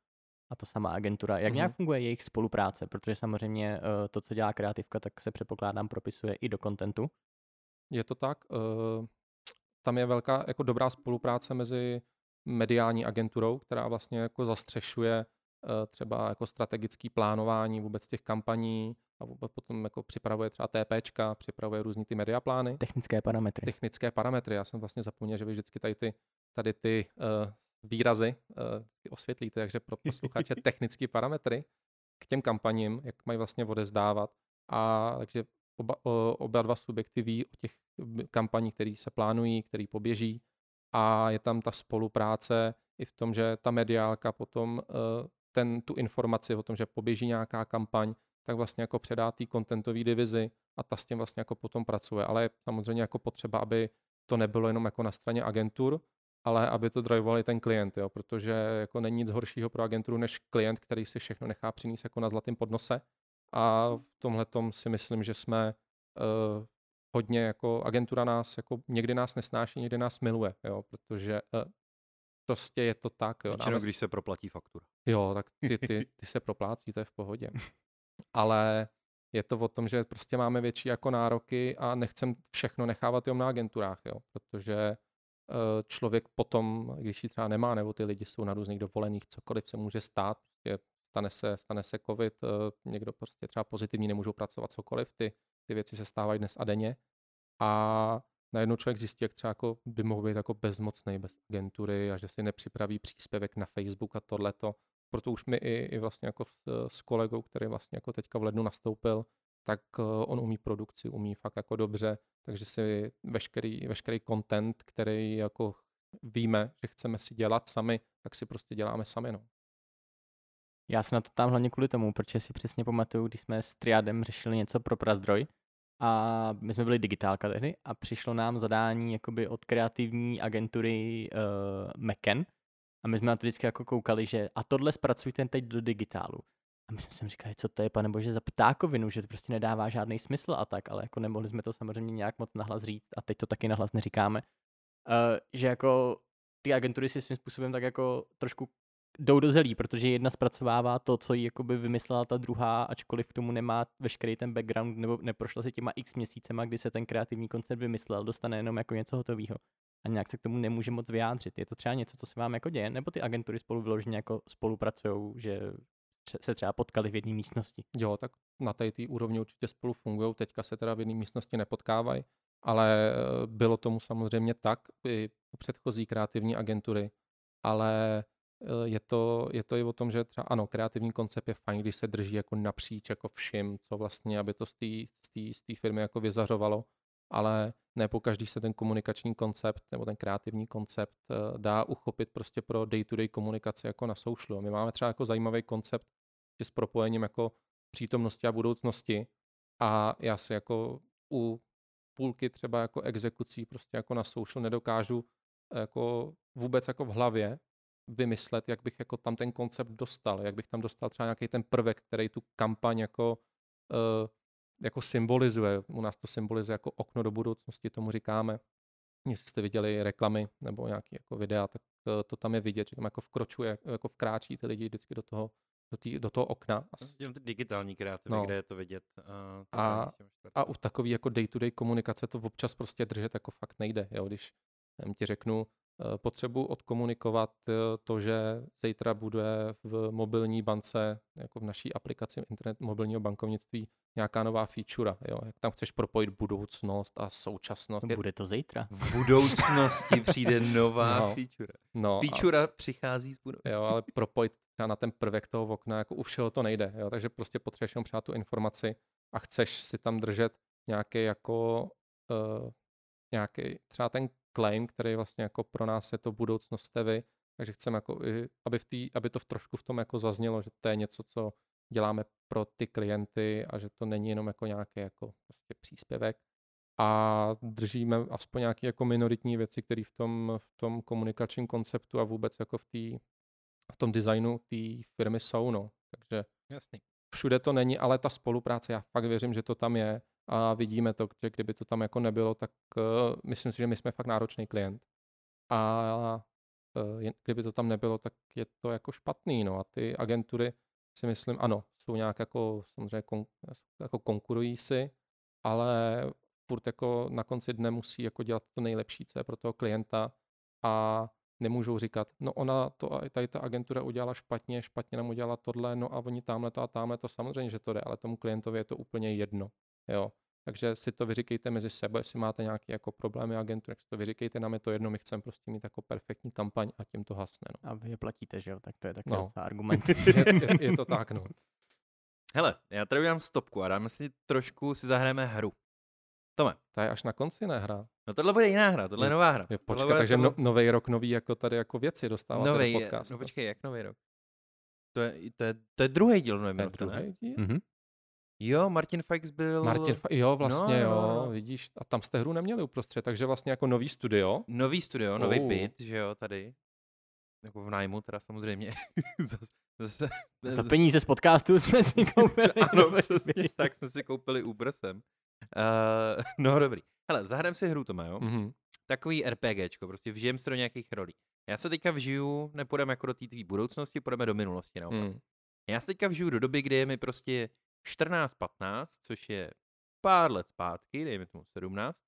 a ta sama agentura. Jak Mhm. nějak funguje jejich spolupráce? Protože samozřejmě eh, to, co dělá kreativka, tak se předpokládám propisuje i do kontentu. Je to tak. eh, Tam je velká jako dobrá spolupráce mezi mediální agenturou, která vlastně jako zastřešuje třeba jako strategický plánování vůbec těch kampaní a potom jako připravuje třeba TPčka, připravuje různý ty mediaplány. Technické parametry. technické parametry. Já jsem vlastně zapomněl, že vy vždycky tady ty, tady ty uh, výrazy uh, ty osvětlíte, takže pro posluchače technické parametry k těm kampaním, jak mají vlastně odezdávat. A takže oba, oba dva subjekty ví o těch kampaních, které se plánují, které poběží a je tam ta spolupráce i v tom, že ta mediálka potom uh, ten, tu informaci o tom, že poběží nějaká kampaň, tak vlastně jako předá té contentové divizi a ta s tím vlastně jako potom pracuje. Ale je samozřejmě jako potřeba, aby to nebylo jenom jako na straně agentur, ale aby to drivovali ten klient, jo, protože jako není nic horšího pro agenturu než klient, který si všechno nechá přinést jako na zlatém podnose. A v tomhle si myslím, že jsme uh, hodně jako agentura nás jako někdy nás nesnáší, někdy nás miluje, jo, protože uh, prostě je to tak. Jo, Většinou, dáme- když se proplatí faktura. Jo, tak ty, ty, ty se proplácí, to je v pohodě. Ale je to o tom, že prostě máme větší jako nároky a nechcem všechno nechávat jenom na agenturách, jo, protože eh, člověk potom, když ji třeba nemá, nebo ty lidi jsou na různých dovolených, cokoliv se může stát, prostě stane se, stane se covid, eh, někdo prostě třeba pozitivní nemůžou pracovat cokoliv, ty, ty věci se stávají dnes a denně a najednou člověk zjistí, jak třeba jako by mohl být jako bezmocný bez agentury a že si nepřipraví příspěvek na Facebook a tohleto. Proto už mi i, i vlastně jako s, s kolegou, který vlastně jako teďka v lednu nastoupil, tak eh, on umí produkci, umí fakt jako dobře, takže si veškerý, veškerý content, který jako víme, že chceme si dělat sami, tak si prostě děláme sami, no. Já se na to tam hlavně kvůli tomu, protože si přesně pamatuju, když jsme s Triadem řešili něco pro Prazdroj a my jsme byli digitálka tehdy a přišlo nám zadání jakoby od kreativní agentury uh, Meken a my jsme na to vždycky jako koukali, že a tohle zpracujte teď do digitálu. A my jsme si říkali, co to je, pane bože, za ptákovinu, že to prostě nedává žádný smysl a tak, ale jako nemohli jsme to samozřejmě nějak moc nahlas říct a teď to taky nahlas neříkáme. Uh, že jako ty agentury si svým způsobem tak jako trošku jdou do zelí, protože jedna zpracovává to, co jí jakoby vymyslela ta druhá, ačkoliv k tomu nemá veškerý ten background, nebo neprošla si těma x měsícema, kdy se ten kreativní koncept vymyslel, dostane jenom jako něco hotového a nějak se k tomu nemůže moc vyjádřit. Je to třeba něco, co se vám jako děje, nebo ty agentury spolu vyloženě jako spolupracují, že se třeba potkali v jedné místnosti. Jo, tak na té úrovni určitě spolu fungují, teďka se teda v jedné místnosti nepotkávají, ale eh, bylo tomu samozřejmě tak i u předchozí kreativní agentury, ale je to, je to i o tom, že třeba ano, kreativní koncept je fajn, když se drží jako napříč jako všim, co vlastně, aby to z té z z firmy jako vyzařovalo, ale ne po každý se ten komunikační koncept nebo ten kreativní koncept eh, dá uchopit prostě pro day-to-day komunikaci jako na socialu. My máme třeba jako zajímavý koncept že s propojením jako přítomnosti a budoucnosti a já si jako u půlky třeba jako exekucí prostě jako na social nedokážu jako vůbec jako v hlavě vymyslet, jak bych jako tam ten koncept dostal, jak bych tam dostal třeba nějaký ten prvek, který tu kampaň jako, uh, jako symbolizuje. U nás to symbolizuje jako okno do budoucnosti, tomu říkáme. Jestli jste viděli reklamy nebo nějaké jako videa, tak uh, to tam je vidět, že tam jako vkročuje, jako vkráčí ty lidi vždycky do toho, do, tý, do toho okna. A, Dělám ty digitální kreativy, No. kde je to vidět. Uh, A- a u takové jako day-to-day komunikace to občas prostě držet jako fakt nejde. Jo? Když ti řeknu, eh, potřebuji odkomunikovat eh, to, že zítra bude v mobilní bance, jako v naší aplikaci internet mobilního bankovnictví, nějaká nová feature, jo? jak tam chceš propojit budoucnost a současnost. Bude to zítra. V budoucnosti přijde nová No. feature. No, a- Feature přichází z budoucnosti. Jo, ale propojit třeba na ten prvek toho okna, jako u všeho to nejde. Jo? Takže prostě potřebuješ jenom přát tu informaci a chceš si tam držet nějaký jako uh, nějaký třeba ten claim, který vlastně jako pro nás je to budoucnost vy, takže chceme jako, i, aby, v tý, aby to v trošku v tom jako zaznělo, že to je něco, co děláme pro ty klienty a že to není jenom jako nějaký jako prostě příspěvek a držíme aspoň nějaké jako minoritní věci, které v tom, v tom komunikačním konceptu a vůbec jako v, tý, v tom designu té firmy jsou. No. Takže Jasný. všude to není, ale ta spolupráce, já fakt věřím, že to tam je a vidíme to, že kdyby to tam jako nebylo, tak uh, myslím si, že my jsme fakt náročný klient. A uh, kdyby to tam nebylo, tak je to jako špatný. No. A ty agentury si myslím, ano, jsou nějak jako samozřejmě kon, jako konkurují si, ale furt jako na konci dne musí jako dělat to nejlepší, co je pro toho klienta a nemůžou říkat, no ona to, tady ta agentura udělala špatně, špatně nám udělala tohle, no a oni tamhle to a tamhle to, samozřejmě, že to jde, ale tomu klientovi je to úplně jedno, jo. Takže si to vyříkejte mezi sebou, jestli máte nějaké jako problémy agentury, tak si to vyříkejte, nám je to jedno, my chceme prostě mít jako perfektní kampaň a tím to hasne, no. A vy je platíte, že jo? Tak to je taky No. no. argument. Je, je, je to tak, no. Hele, já tady udělám stopku a dáme si trošku, si zahrajeme hru. Tome, Ta je až na konci nehra. no tohle bude jiná hra, tohle je Je- nová hra. Je, Tohle bude- takže tohle- no, nový rok, nový jako tady jako věci dostáváte novej, do podcastu. no počkej, jak nový rok? To je, to je, to je druhý díl nový To je rok, ne? druhý díl? Mhm. Jo, Martin Fikes byl... Martin, Fa- jo, vlastně no, jo, no, no. vidíš, a tam jste hru neměli uprostřed, takže vlastně jako nový studio. Nový studio, nový Oh. byt, že jo, tady. Jako v nájmu teda samozřejmě. Zase- Za peníze z podcastu jsme si koupili. ano, nový přesně, tak jsme si koupili Uber sem. Uh, no dobrý. Hele, zahrajeme si hru, Tome, jo? Mhm. Takový RPGčko, prostě vžijem se do nějakých rolí. Já se teďka vžiju, nepůjdeme jako do té tvý budoucnosti, půjdeme do minulosti, naopak. Mm. Já se teďka vžiju do doby, kdy je mi prostě 14-15, což je pár let zpátky, dejme tomu 17.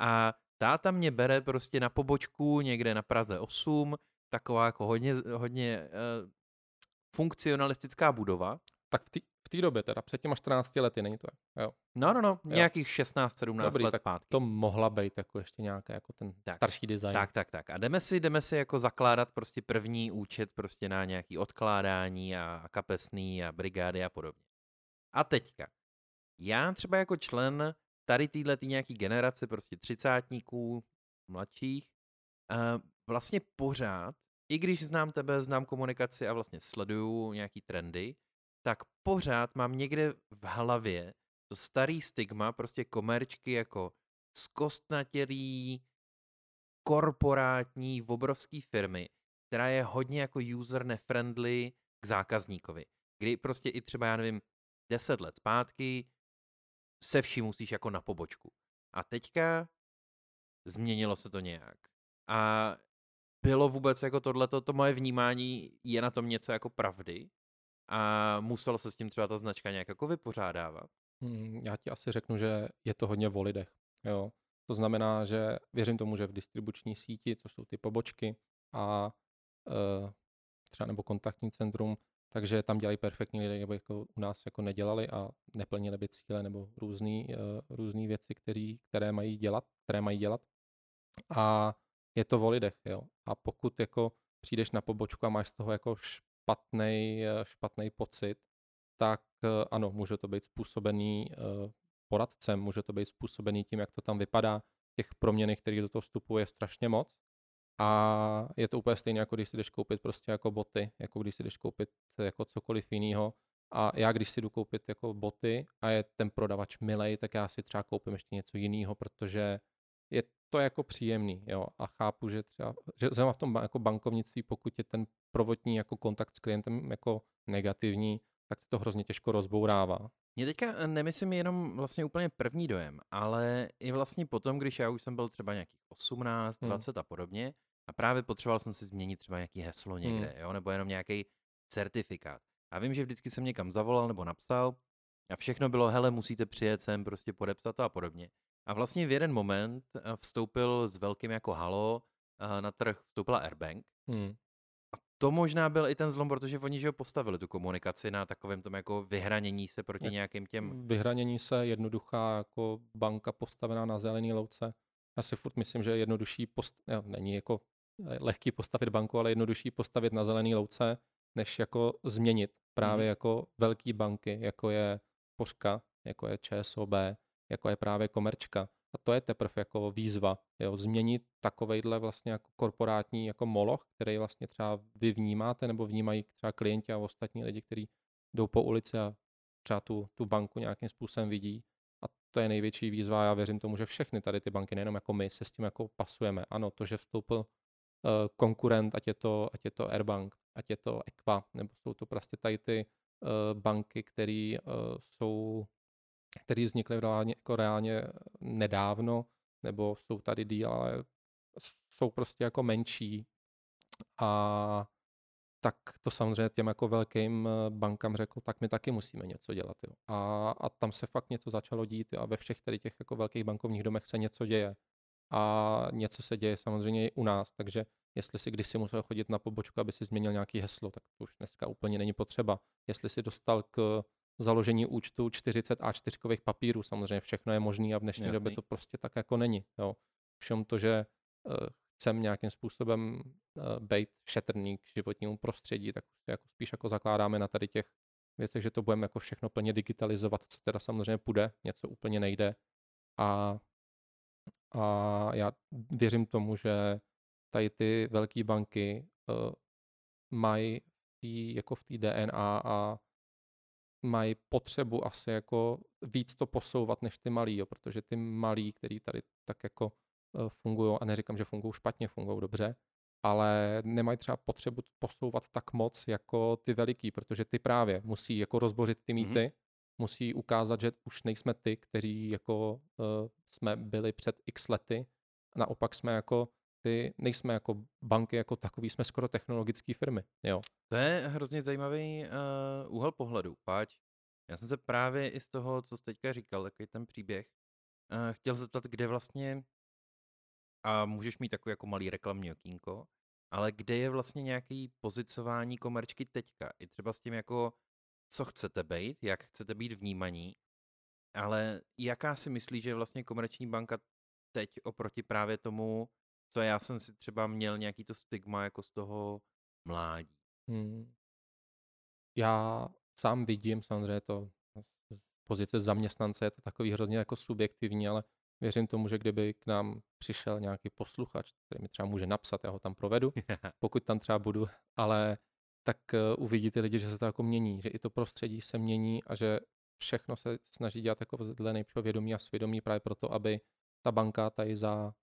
A táta mě bere prostě na pobočku někde na Praze 8, taková jako hodně, hodně uh, funkcionalistická budova. Tak v té v té době teda, před těma 14 lety, není to? Jo. No, no, no, nějakých 16-17 Dobrý, let tak zpátky. To mohla být jako ještě nějaký jako ten Tak, starší design. Tak, tak, tak. A jdeme si, jdeme si jako zakládat prostě první účet prostě na nějaký odkládání a kapesný a brigády a podobně. A teďka. Já třeba jako člen tady téhle tý nějaký generace prostě třicátníků, mladších, uh, vlastně pořád, i když znám tebe, znám komunikaci a vlastně sleduju nějaký trendy, tak pořád mám někde v hlavě to starý stigma prostě komerčky jako zkostnatělý, korporátní, obrovský firmy, která je hodně jako user nefriendly k zákazníkovi. Kdy prostě i třeba, já nevím, 10 let zpátky se vším musíš jako na pobočku. A teďka změnilo se to nějak. A bylo vůbec jako tohleto, to moje vnímání, je na tom něco jako pravdy a muselo se s tím třeba ta značka nějak jako vypořádávat. Hmm, já ti asi řeknu, že je to hodně o lidech. Jo. To znamená, že věřím tomu, že v distribuční síti, to jsou ty pobočky a e, třeba nebo kontaktní centrum, takže tam dělají perfektní lidé, nebo jako u nás jako nedělali a neplnili by cíle nebo různé e, různý věci, který, které mají dělat, které mají dělat. A je to o lidech, jo. A pokud jako přijdeš na pobočku a máš z toho jako špatný, špatný pocit, tak eh, ano, může to být způsobený eh, poradcem, může to být způsobený tím, jak to tam vypadá. Těch proměny, které do toho vstupuje, je strašně moc. A je to úplně stejné, jako když si jdeš koupit prostě jako boty, jako když si jdeš koupit jako cokoliv jiného. A já, když si jdu koupit jako boty a je ten prodavač milej, tak já si třeba koupím ještě něco jiného, protože je to jako příjemný, jo, a chápu, že třeba, že zrovna v tom jako bankovnictví, pokud je ten prvotní jako kontakt s klientem jako negativní, tak se to hrozně těžko rozbourává. Mě teďka eh, nemyslím jenom vlastně úplně první dojem, ale i vlastně potom, když já už jsem byl třeba nějakých 18, Hmm. 20 a podobně a právě potřeboval jsem si změnit třeba nějaký heslo někde, Hmm. jo, nebo jenom nějaký certifikát. A vím, že vždycky jsem někam zavolal nebo napsal a všechno bylo, hele, musíte přijet sem, prostě podepsat to a podobně. A vlastně v jeden moment eh, vstoupil s velkým jako halo eh, na trh vstoupila Airbank. Hmm. A to možná byl i ten zlom, protože oni že ho postavili tu komunikaci na takovém tom jako vyhranění se proti Jak- nějakým těm... Vyhranění se jednoduchá jako banka postavená na zelený louce. Já si furt myslím, že je jednodušší, post... jo, není jako lehký postavit banku, ale jednodušší postavit na zelený louce, než jako změnit právě Mhm. jako velké banky, jako je Poška, jako je ČSOB, jako je právě Komerčka. A to je teprve jako výzva, jo, změnit takovejhle vlastně jako korporátní jako moloch, který vlastně třeba vy vnímáte nebo vnímají třeba klienti a ostatní lidi, kteří jdou po ulici a třeba tu, tu banku nějakým způsobem vidí. A to je největší výzva. Já věřím tomu, že všechny tady ty banky, nejenom jako my, se s tím jako pasujeme. Ano, to, že vstoupil konkurent, ať je, to, ať je to Airbank, ať je to Equa, nebo jsou to prostě tady ty uh, banky, které uh, jsou který vznikly reálně, jako reálně nedávno, nebo jsou tady díl, ale jsou prostě jako menší. A tak to samozřejmě těm jako velkým eh, bankám řekl, tak my taky musíme něco dělat. Jo. A, a tam se fakt něco začalo dít jo. a ve všech tady těch jako velkých bankovních domech se něco děje. A něco se děje samozřejmě i u nás, takže jestli si kdysi musel chodit na pobočku, aby si změnil nějaký heslo, tak to už dneska úplně není potřeba. Jestli si dostal k založení účtu 40 A4 papírů, samozřejmě všechno je možné a v dnešní Jasný. době to prostě tak jako není. Jo. Všem to, že uh, chcem nějakým způsobem uh, být šetrný k životnímu prostředí, tak se jako spíš jako zakládáme na tady těch věcech, že to budeme jako všechno plně digitalizovat, co teda samozřejmě půjde, něco úplně nejde. A, a já věřím tomu, že tady ty velké banky uh, mají tý, jako v té DNA a mají potřebu asi jako víc to posouvat než ty malí, jo, protože ty malí, který tady tak jako uh, fungují, a neříkám, že fungují špatně, fungují dobře, ale nemají třeba potřebu posouvat tak moc jako ty veliký, protože ty právě musí jako rozbořit ty mýty, mm-hmm. Musí ukázat, že už nejsme ty, kteří jako uh, jsme byli před x lety, naopak jsme jako ty, nejsme jako banky jako takový, jsme skoro technologické firmy, jo. To je hrozně zajímavý uh, úhel pohledu, páč. Já jsem se právě i z toho, co jsi teďka říkal, takový ten příběh, uh, chtěl zeptat, kde vlastně, a můžeš mít takový jako malý reklamní okýnko, ale kde je vlastně nějaký pozicování komerčky teďka? I třeba s tím jako, co chcete být, jak chcete být vnímaní, ale jaká si myslí, že vlastně komerční banka teď oproti právě tomu, co já jsem si třeba měl nějaký to stigma jako z toho mládí. Hmm. Já sám vidím, samozřejmě to z pozice zaměstnance je to takový hrozně jako subjektivní, ale věřím tomu, že kdyby k nám přišel nějaký posluchač, který mi třeba může napsat, já ho tam provedu, pokud tam třeba budu, ale tak uh, uvidí ty lidi, že se to jako mění, že i to prostředí se mění a že všechno se snaží dělat jako dle nejlepšího vědomí a svědomí právě proto, aby ta banka tady za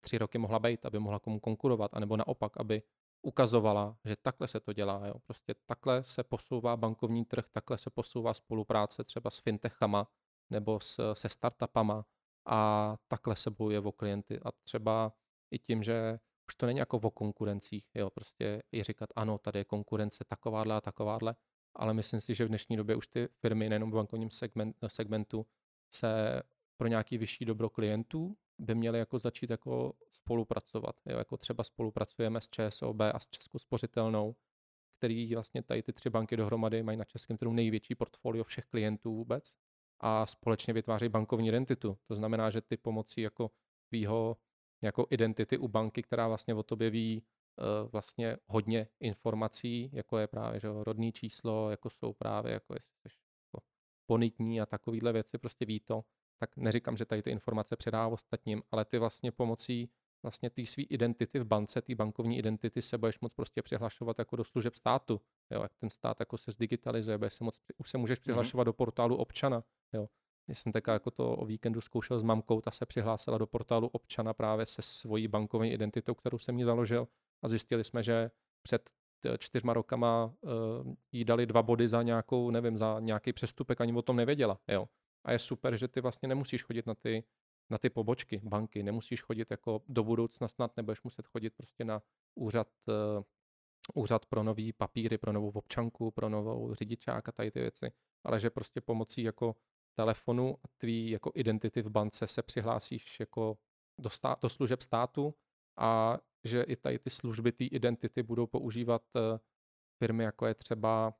tři roky mohla být, aby mohla komu konkurovat, anebo naopak, aby ukazovala, že takhle se to dělá. Jo. Prostě takhle se posouvá bankovní trh, takhle se posouvá spolupráce třeba s fintechama nebo s, se startupama a takhle se bojuje o klienty. A třeba i tím, že už to není jako o konkurencích, jo, prostě je říkat, ano, tady je konkurence takováhle a takováhle, ale myslím si, že v dnešní době už ty firmy nejenom v bankovním segment, segmentu se pro nějaký vyšší dobro klientů by měly jako začít jako spolupracovat. Jo, jako třeba spolupracujeme s ČSOB a s Českou spořitelnou, který vlastně tady ty tři banky dohromady mají na českém trhu největší portfolio všech klientů vůbec a společně vytváří bankovní identitu. To znamená, že ty pomocí jako tvýho jako identity u banky, která vlastně o tobě ví uh, vlastně hodně informací, jako je právě že rodný číslo, jako jsou právě, jako jestli jsi jako bonitní a takovýhle věci, prostě ví to, tak neříkám, že tady ty informace předá ostatním, ale ty vlastně pomocí vlastně té své identity v bance, té bankovní identity se budeš moc prostě přihlašovat jako do služeb státu. Jo, jak ten stát jako se zdigitalizuje, budeš se moc, už se můžeš přihlašovat mm-hmm. do portálu občana. Jo. Já jsem teďka jako to o víkendu zkoušel s mamkou, ta se přihlásila do portálu občana právě se svojí bankovní identitou, kterou jsem jí založil a zjistili jsme, že před čtyřma rokama uh, jí dali dva body za nějakou, nevím, za nějaký přestupek, ani o tom nevěděla. Jo. A je super, že ty vlastně nemusíš chodit na ty, na ty pobočky banky, nemusíš chodit jako do budoucna snad, nebudeš muset chodit prostě na úřad, uh, úřad pro nový papíry, pro novou občanku, pro novou řidičák a tady ty věci, ale že prostě pomocí jako telefonu a tvý jako identity v bance se přihlásíš jako do, stá, do služeb státu a že i tady ty služby té identity budou používat uh, firmy, jako je třeba,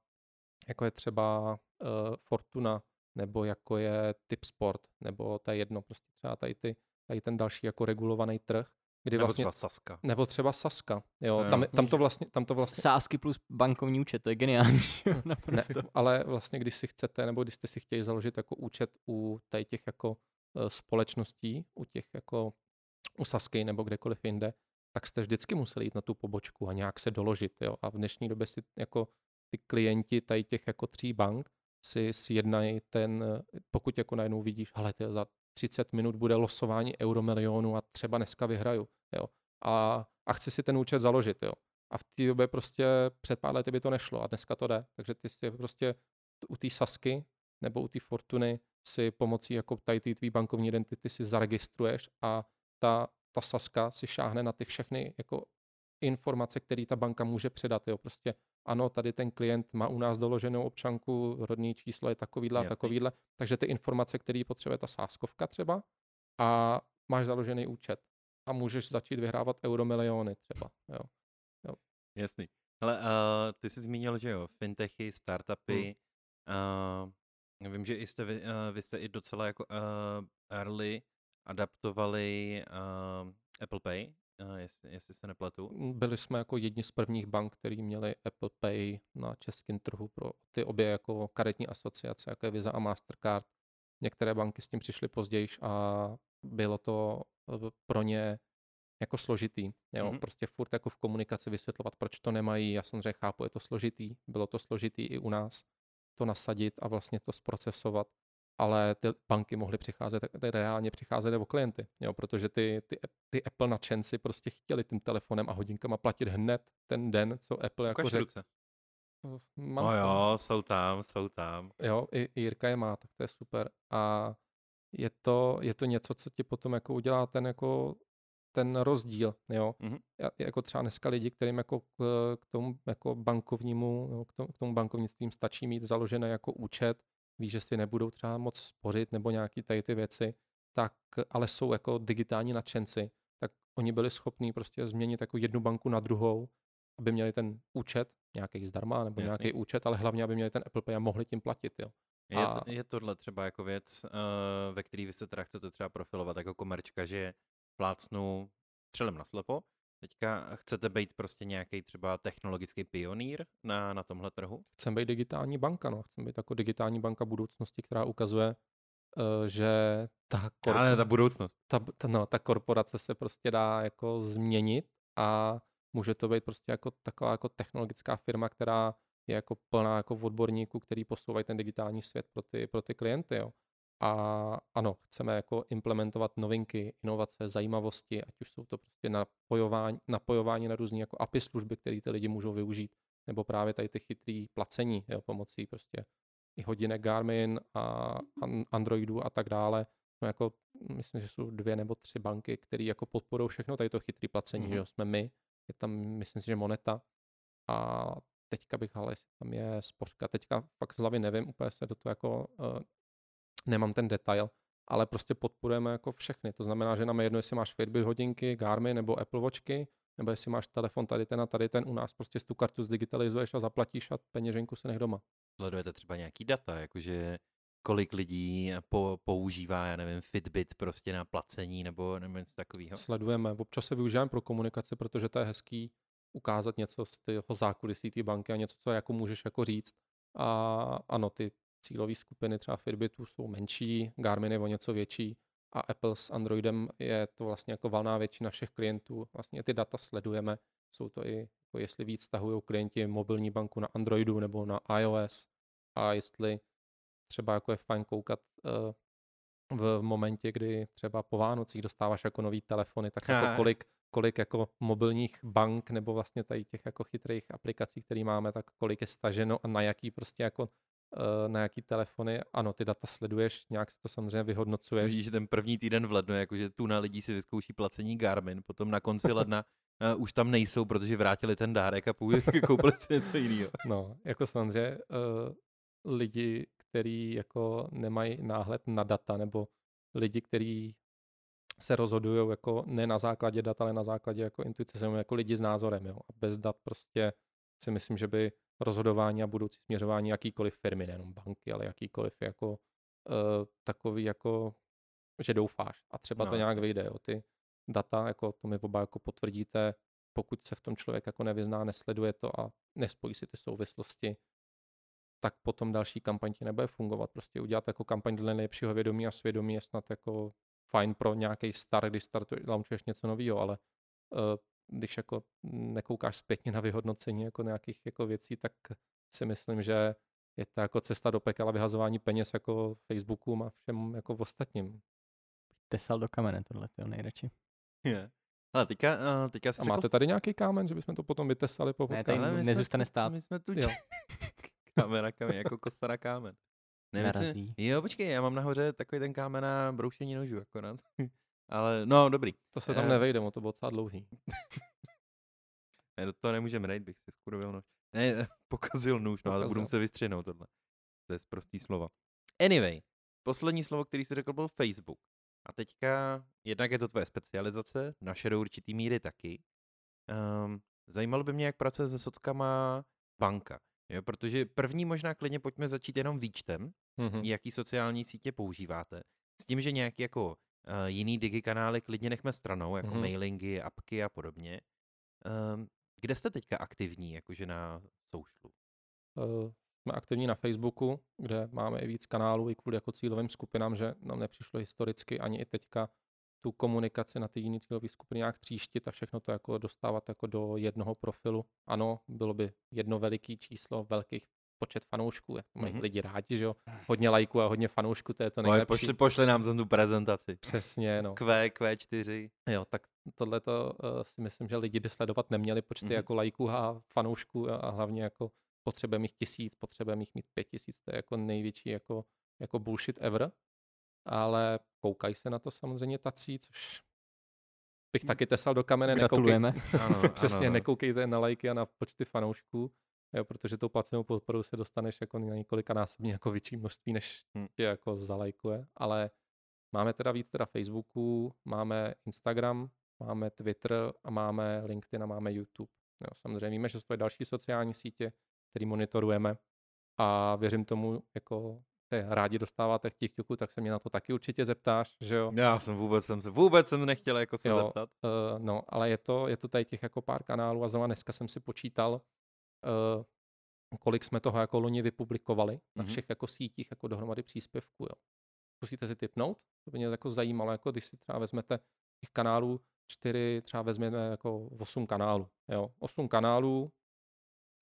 jako je třeba uh, Fortuna, nebo jako je Tipsport, nebo to je jedno, prostě třeba tady, ty, tady ten další jako regulovaný trh, kdy nebo vlastně, třeba Saska. Nebo třeba Saska. Jo, no, tam, tam, to vlastně, tam to vlastně... Sásky plus bankovní účet, to je geniální. ne, ale vlastně, když si chcete, nebo když jste si chtěli založit jako účet u tady těch jako uh, společností, u těch jako u Sasky nebo kdekoliv jinde, tak jste vždycky museli jít na tu pobočku a nějak se doložit. Jo? A v dnešní době si jako ty klienti tady těch jako tří bank si sjednají ten, pokud jako najednou vidíš, hele, ty za 30 minut bude losování euromilionu a třeba dneska vyhraju. Jo? A, a chci si ten účet založit. Jo? A v té době prostě před pár lety by to nešlo a dneska to jde. Takže ty si prostě u té Sasky nebo u té Fortuny si pomocí jako tady ty tvý bankovní identity si zaregistruješ a ta, ta Saska si šáhne na ty všechny jako informace, které ta banka může předat. Jo. Prostě ano, tady ten klient má u nás doloženou občanku, rodný číslo je takovýhle a takovýhle, takže ty informace, které potřebuje ta sáskovka třeba a máš založený účet a můžeš začít vyhrávat euromiliony třeba. Jo. Jo. Jasný. Ale uh, ty jsi zmínil, že jo, fintechy, startupy, hmm. uh, vím, že i jste, uh, vy jste i docela jako uh, early adaptovali uh, Apple Pay, jestli, jestli se nepletu. Mm, byli jsme jako jedni z prvních bank, který měli Apple Pay na českém trhu pro ty obě jako karetní asociace, jako je Visa a Mastercard. Některé banky s tím přišly později a bylo to eh, pro ně jako složitý. Jo? Mm-hmm. Prostě furt jako v komunikaci vysvětlovat, proč to nemají. Já samozřejmě chápu, je to složitý. Bylo to složitý i u nás to nasadit a vlastně to zprocesovat ale ty banky mohly přicházet, ty reálně přicházely o klienty, jo, protože ty, ty, ty Apple nadšenci prostě chtěli tím telefonem a hodinkama platit hned ten den, co Apple jako řekl. Mám no jo, jsou tam, jsou tam. Jo, i, i Jirka je má, tak to je super. A je to, je to něco, co ti potom jako udělá ten jako ten rozdíl, jo. Mm-hmm. Jako třeba dneska lidi, kterým jako k, k tomu jako bankovnímu, k tomu, k tomu bankovnictvím stačí mít založené jako účet, ví, že si nebudou třeba moc spořit nebo nějaký tady ty věci, tak ale jsou jako digitální nadšenci, tak oni byli schopní prostě změnit jako jednu banku na druhou, aby měli ten účet, nějaký zdarma nebo Jasný. nějaký účet, ale hlavně, aby měli ten Apple Pay a mohli tím platit. Jo. Je, a... je tohle třeba jako věc, uh, ve které vy se teda chcete třeba profilovat jako komerčka, že plácnu střelem na slepo, Teďka chcete být prostě nějaký třeba technologický pionýr na, na tomhle trhu? Chceme být digitální banka, no. Chceme být jako digitální banka budoucnosti, která ukazuje, uh, že ta, korp... Ale ta budoucnost. Ta, ta, no, ta korporace se prostě dá jako změnit a může to být prostě jako taková jako technologická firma, která je jako plná jako odborníků, který posouvají ten digitální svět pro ty, pro ty klienty. Jo. A ano, chceme jako implementovat novinky, inovace, zajímavosti, ať už jsou to prostě napojování, napojování na různé jako API služby, které ty lidi můžou využít, nebo právě tady ty chytrý placení jo, pomocí prostě i hodinek Garmin a Androidu a tak dále. No jako, myslím, že jsou dvě nebo tři banky, které jako podporují všechno tady to chytrý placení, mm-hmm. že jo, jsme my, je tam, myslím si, že Moneta a teďka bych, ale jestli tam je spořka, teďka fakt z hlavy nevím, úplně se do toho jako uh, nemám ten detail, ale prostě podporujeme jako všechny. To znamená, že nám je jedno, jestli máš Fitbit hodinky, Garmin nebo Apple Watchky, nebo jestli máš telefon tady ten a tady ten, u nás prostě tu kartu zdigitalizuješ a zaplatíš a peněženku se nech doma. Sledujete třeba nějaký data, jakože kolik lidí po, používá, já nevím, Fitbit prostě na placení nebo, nebo něco takového? Sledujeme, občas se využíváme pro komunikaci, protože to je hezký ukázat něco z toho zákulisí té banky a něco, co jako můžeš jako říct. A ano, ty cílové skupiny třeba Fitbitu jsou menší, Garmin je o něco větší a Apple s Androidem je to vlastně jako valná většina všech klientů. Vlastně ty data sledujeme, jsou to i, jako jestli víc stahují klienti mobilní banku na Androidu nebo na iOS a jestli třeba jako je fajn koukat uh, v momentě, kdy třeba po Vánocích dostáváš jako nový telefony, tak jako kolik, kolik jako mobilních bank nebo vlastně tady těch jako chytrých aplikací, které máme, tak kolik je staženo a na jaký prostě jako Eh, na jaký telefony. Ano, ty data sleduješ, nějak se to samozřejmě vyhodnocuješ. Vidíš, že ten první týden v lednu, jakože tu na lidí si vyzkouší placení Garmin, potom na konci ledna uh, už tam nejsou, protože vrátili ten dárek a koupili si něco jiného. No, jako samozřejmě uh, lidi, kteří jako nemají náhled na data, nebo lidi, kteří se rozhodují jako ne na základě dat, ale na základě jako intuice, jako lidi s názorem. Jo. A bez dat prostě si myslím, že by rozhodování a budoucí směřování jakýkoliv firmy, nejenom banky, ale jakýkoliv jako uh, takový jako, že doufáš a třeba no. to nějak vyjde. Jo. Ty data, jako to mi oba jako potvrdíte, pokud se v tom člověk jako nevyzná, nesleduje to a nespojí si ty souvislosti, tak potom další kampaň ti nebude fungovat. Prostě udělat jako kampaň dle nejlepšího vědomí a svědomí je snad jako fajn pro nějaký start, když startuješ, launchuješ něco nového, ale uh, když jako nekoukáš zpětně na vyhodnocení jako nějakých jako věcí, tak si myslím, že je to jako cesta do pekla vyhazování peněz jako Facebooku a všem jako v ostatním. Tesal do kamene tohle, to nejradši. Yeah. Ale teďka, uh, teďka A máte tady nějaký kámen, že bychom to potom vytesali po Ne, tady podcastu? ne, nezůstane stát. My jsme tu Jo. na kámen, jako kosa na kámen. Ne, my jsme- Narazí. jo, počkej, já mám nahoře takový ten kámen na broušení nožů akorát. Ale no, dobrý. To se tam Eh. nevejde, to bylo docela dlouhý. Ne, do toho nemůžeme rejt, bych si skurvil nož. Ne, pokazil nůž, no ale budu Pokazil. muset vystřihnout tohle. To je prostý slova. Anyway, poslední slovo, který jsi řekl, byl Facebook. A teďka, jednak je to tvoje specializace, naše do určitý míry taky. Um, zajímalo by mě, jak pracuje se sockama banka. Jo, protože první možná klidně pojďme začít jenom výčtem, Mhm. jaký sociální sítě používáte. S tím, že nějaký jako uh, jiný digikanály klidně nechme stranou, jako Mhm. mailingy, apky a podobně. Um, kde jste teďka aktivní, jakože na socialu? Eh, Jsme aktivní na Facebooku, kde máme i víc kanálů i kvůli jako cílovým skupinám, že nám nepřišlo historicky ani i teďka tu komunikaci na ty jiné cílové skupiny nějak tříštit a všechno to jako dostávat jako do jednoho profilu. Ano, bylo by jedno veliký číslo, velkých počet fanoušků, jak to mají Mhm. lidi rádi, že jo. Hodně lajků a hodně fanoušků, to je to Ale nejlepší. pošli, pošli nám za tu prezentaci. Přesně, no. Q, Q4. Jo, tak tohle to uh, si myslím, že lidi by sledovat neměli počty Mhm. jako lajků a fanoušků a, a hlavně jako potřebujeme jich tisíc, potřebujeme jich mít pět tisíc, to je jako největší jako, jako bullshit ever. Ale koukají se na to samozřejmě tací, což bych taky tesal do kamene. nekoukej- Gratulujeme. Ano, Přesně, ano, no. nekoukejte na lajky a na počty fanoušků, jo, protože tou placenou podporou se dostaneš jako na několika násobně jako větší množství, než Hm. tě jako zalajkuje, ale máme teda víc teda Facebooku, máme Instagram, máme Twitter a máme LinkedIn a máme YouTube. Jo, samozřejmě víme, že jsou další sociální sítě, které monitorujeme a věřím tomu, jako te rádi dostáváte k TikToku, tak se mě na to taky určitě zeptáš, že jo. Já jsem vůbec, jsem se, vůbec jsem nechtěl jako se Jo, zeptat. Uh, no, ale je to, je to tady těch jako pár kanálů a zrovna dneska jsem si počítal, kolik jsme toho jako loni vypublikovali na Mhm. všech jako sítích jako dohromady příspěvků, jo. Musíte si typnout, to by mě jako zajímalo, jako když si třeba vezmete těch kanálů čtyři, třeba vezmeme jako osm kanálů, jo. Osm kanálů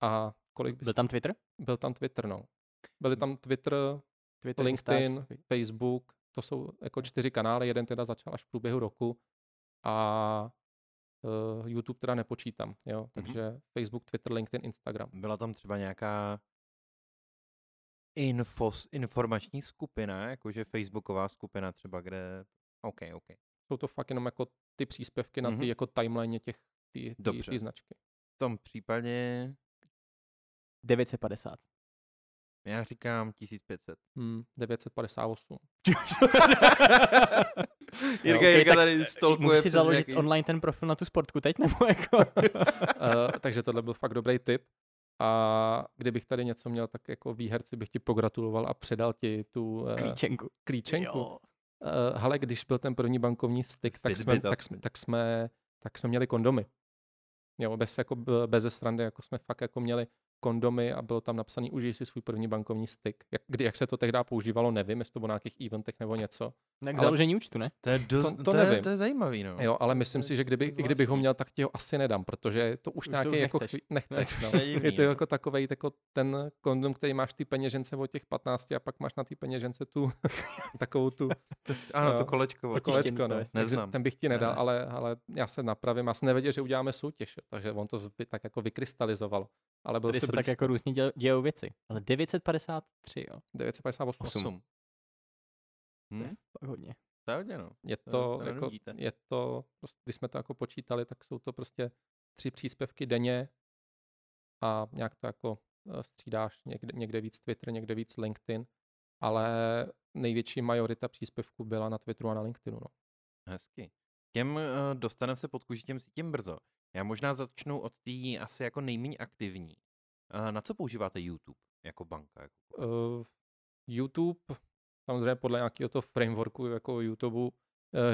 a kolik by Byl tam Twitter? byl tam Twitter, no. Byly tam Twitter, Twitter LinkedIn, Insta, Facebook, to jsou jako čtyři kanály, jeden teda začal až v průběhu roku a uh, YouTube teda nepočítám, jo, takže Facebook, Twitter, LinkedIn, Instagram. Byla tam třeba nějaká infos, informační skupina, jakože facebooková skupina třeba, kde... OK, OK. Jsou to fakt jenom jako ty příspěvky na Mhm. ty jako timeline těch ty, ty, Dobře. ty značky. V tom případě 950. já říkám 1500. Hmm, 958. Jirka, okej, Jirka tak tady stolkuje Můžeš si založit nějaký- online ten profil na tu sportku teď, nebo jako uh, takže tohle byl fakt dobrý tip. A kdybych tady něco měl, tak jako výherci bych ti pogratuloval a předal ti tu uh, klíčenku. klíčenku. Jo. Uh, hele, když byl ten první bankovní styk, tak jsme, tak, jsme, tak, jsme, tak jsme měli kondomy. Jo, bez, jako, bez srandy, jako jsme fakt jako měli kondomy a bylo tam napsaný užij si svůj první bankovní styk. Jak, kdy, jak se to tehdy používalo, nevím, jestli to bylo na nějakých eventech nebo něco. Tak Ale- založení účtu, ne? To je, dost, To- to, to to, je, nevím. to je zajímavý, no. Jo, ale To myslím je- si, že kdyby, to i kdybych ho měl, tak ti ho asi nedám, protože to už, Už to nějaký jako nechceš. chví- nechceš. No. To je divný, Je to no. jako takovej jako ten kondom, který máš té peněžence od těch 15 a pak máš na té peněžence tu takovou tu Ano, jo, to kolečko. to kolečko, no. to Neznám. ten bych ti nedal, Ne. ale, ale já se napravím. Já jsem nevěděl, že uděláme soutěž, takže on to tak jako vykrystalizovalo. Ale byl se tak jako různě děl, dějou věci. Ale 953, jo. 958. Osm. Hm? Fakt hodně. To je hodně, no. Je To to, jako, je to, prostě, když jsme to jako počítali, tak jsou to prostě tři příspěvky denně a nějak to jako eh, střídáš někde, někde víc Twitter, někde víc LinkedIn, ale největší majorita příspěvků byla na Twitteru a na LinkedInu. No. Hezky. Těm uh, dostaneme se pod kůži těm sítím brzo. Já možná začnu od té asi jako nejméně aktivní. Uh, na co používáte YouTube jako banka? Jako... Uh, YouTube, samozřejmě podle nějakého toho frameworku jako YouTube, uh,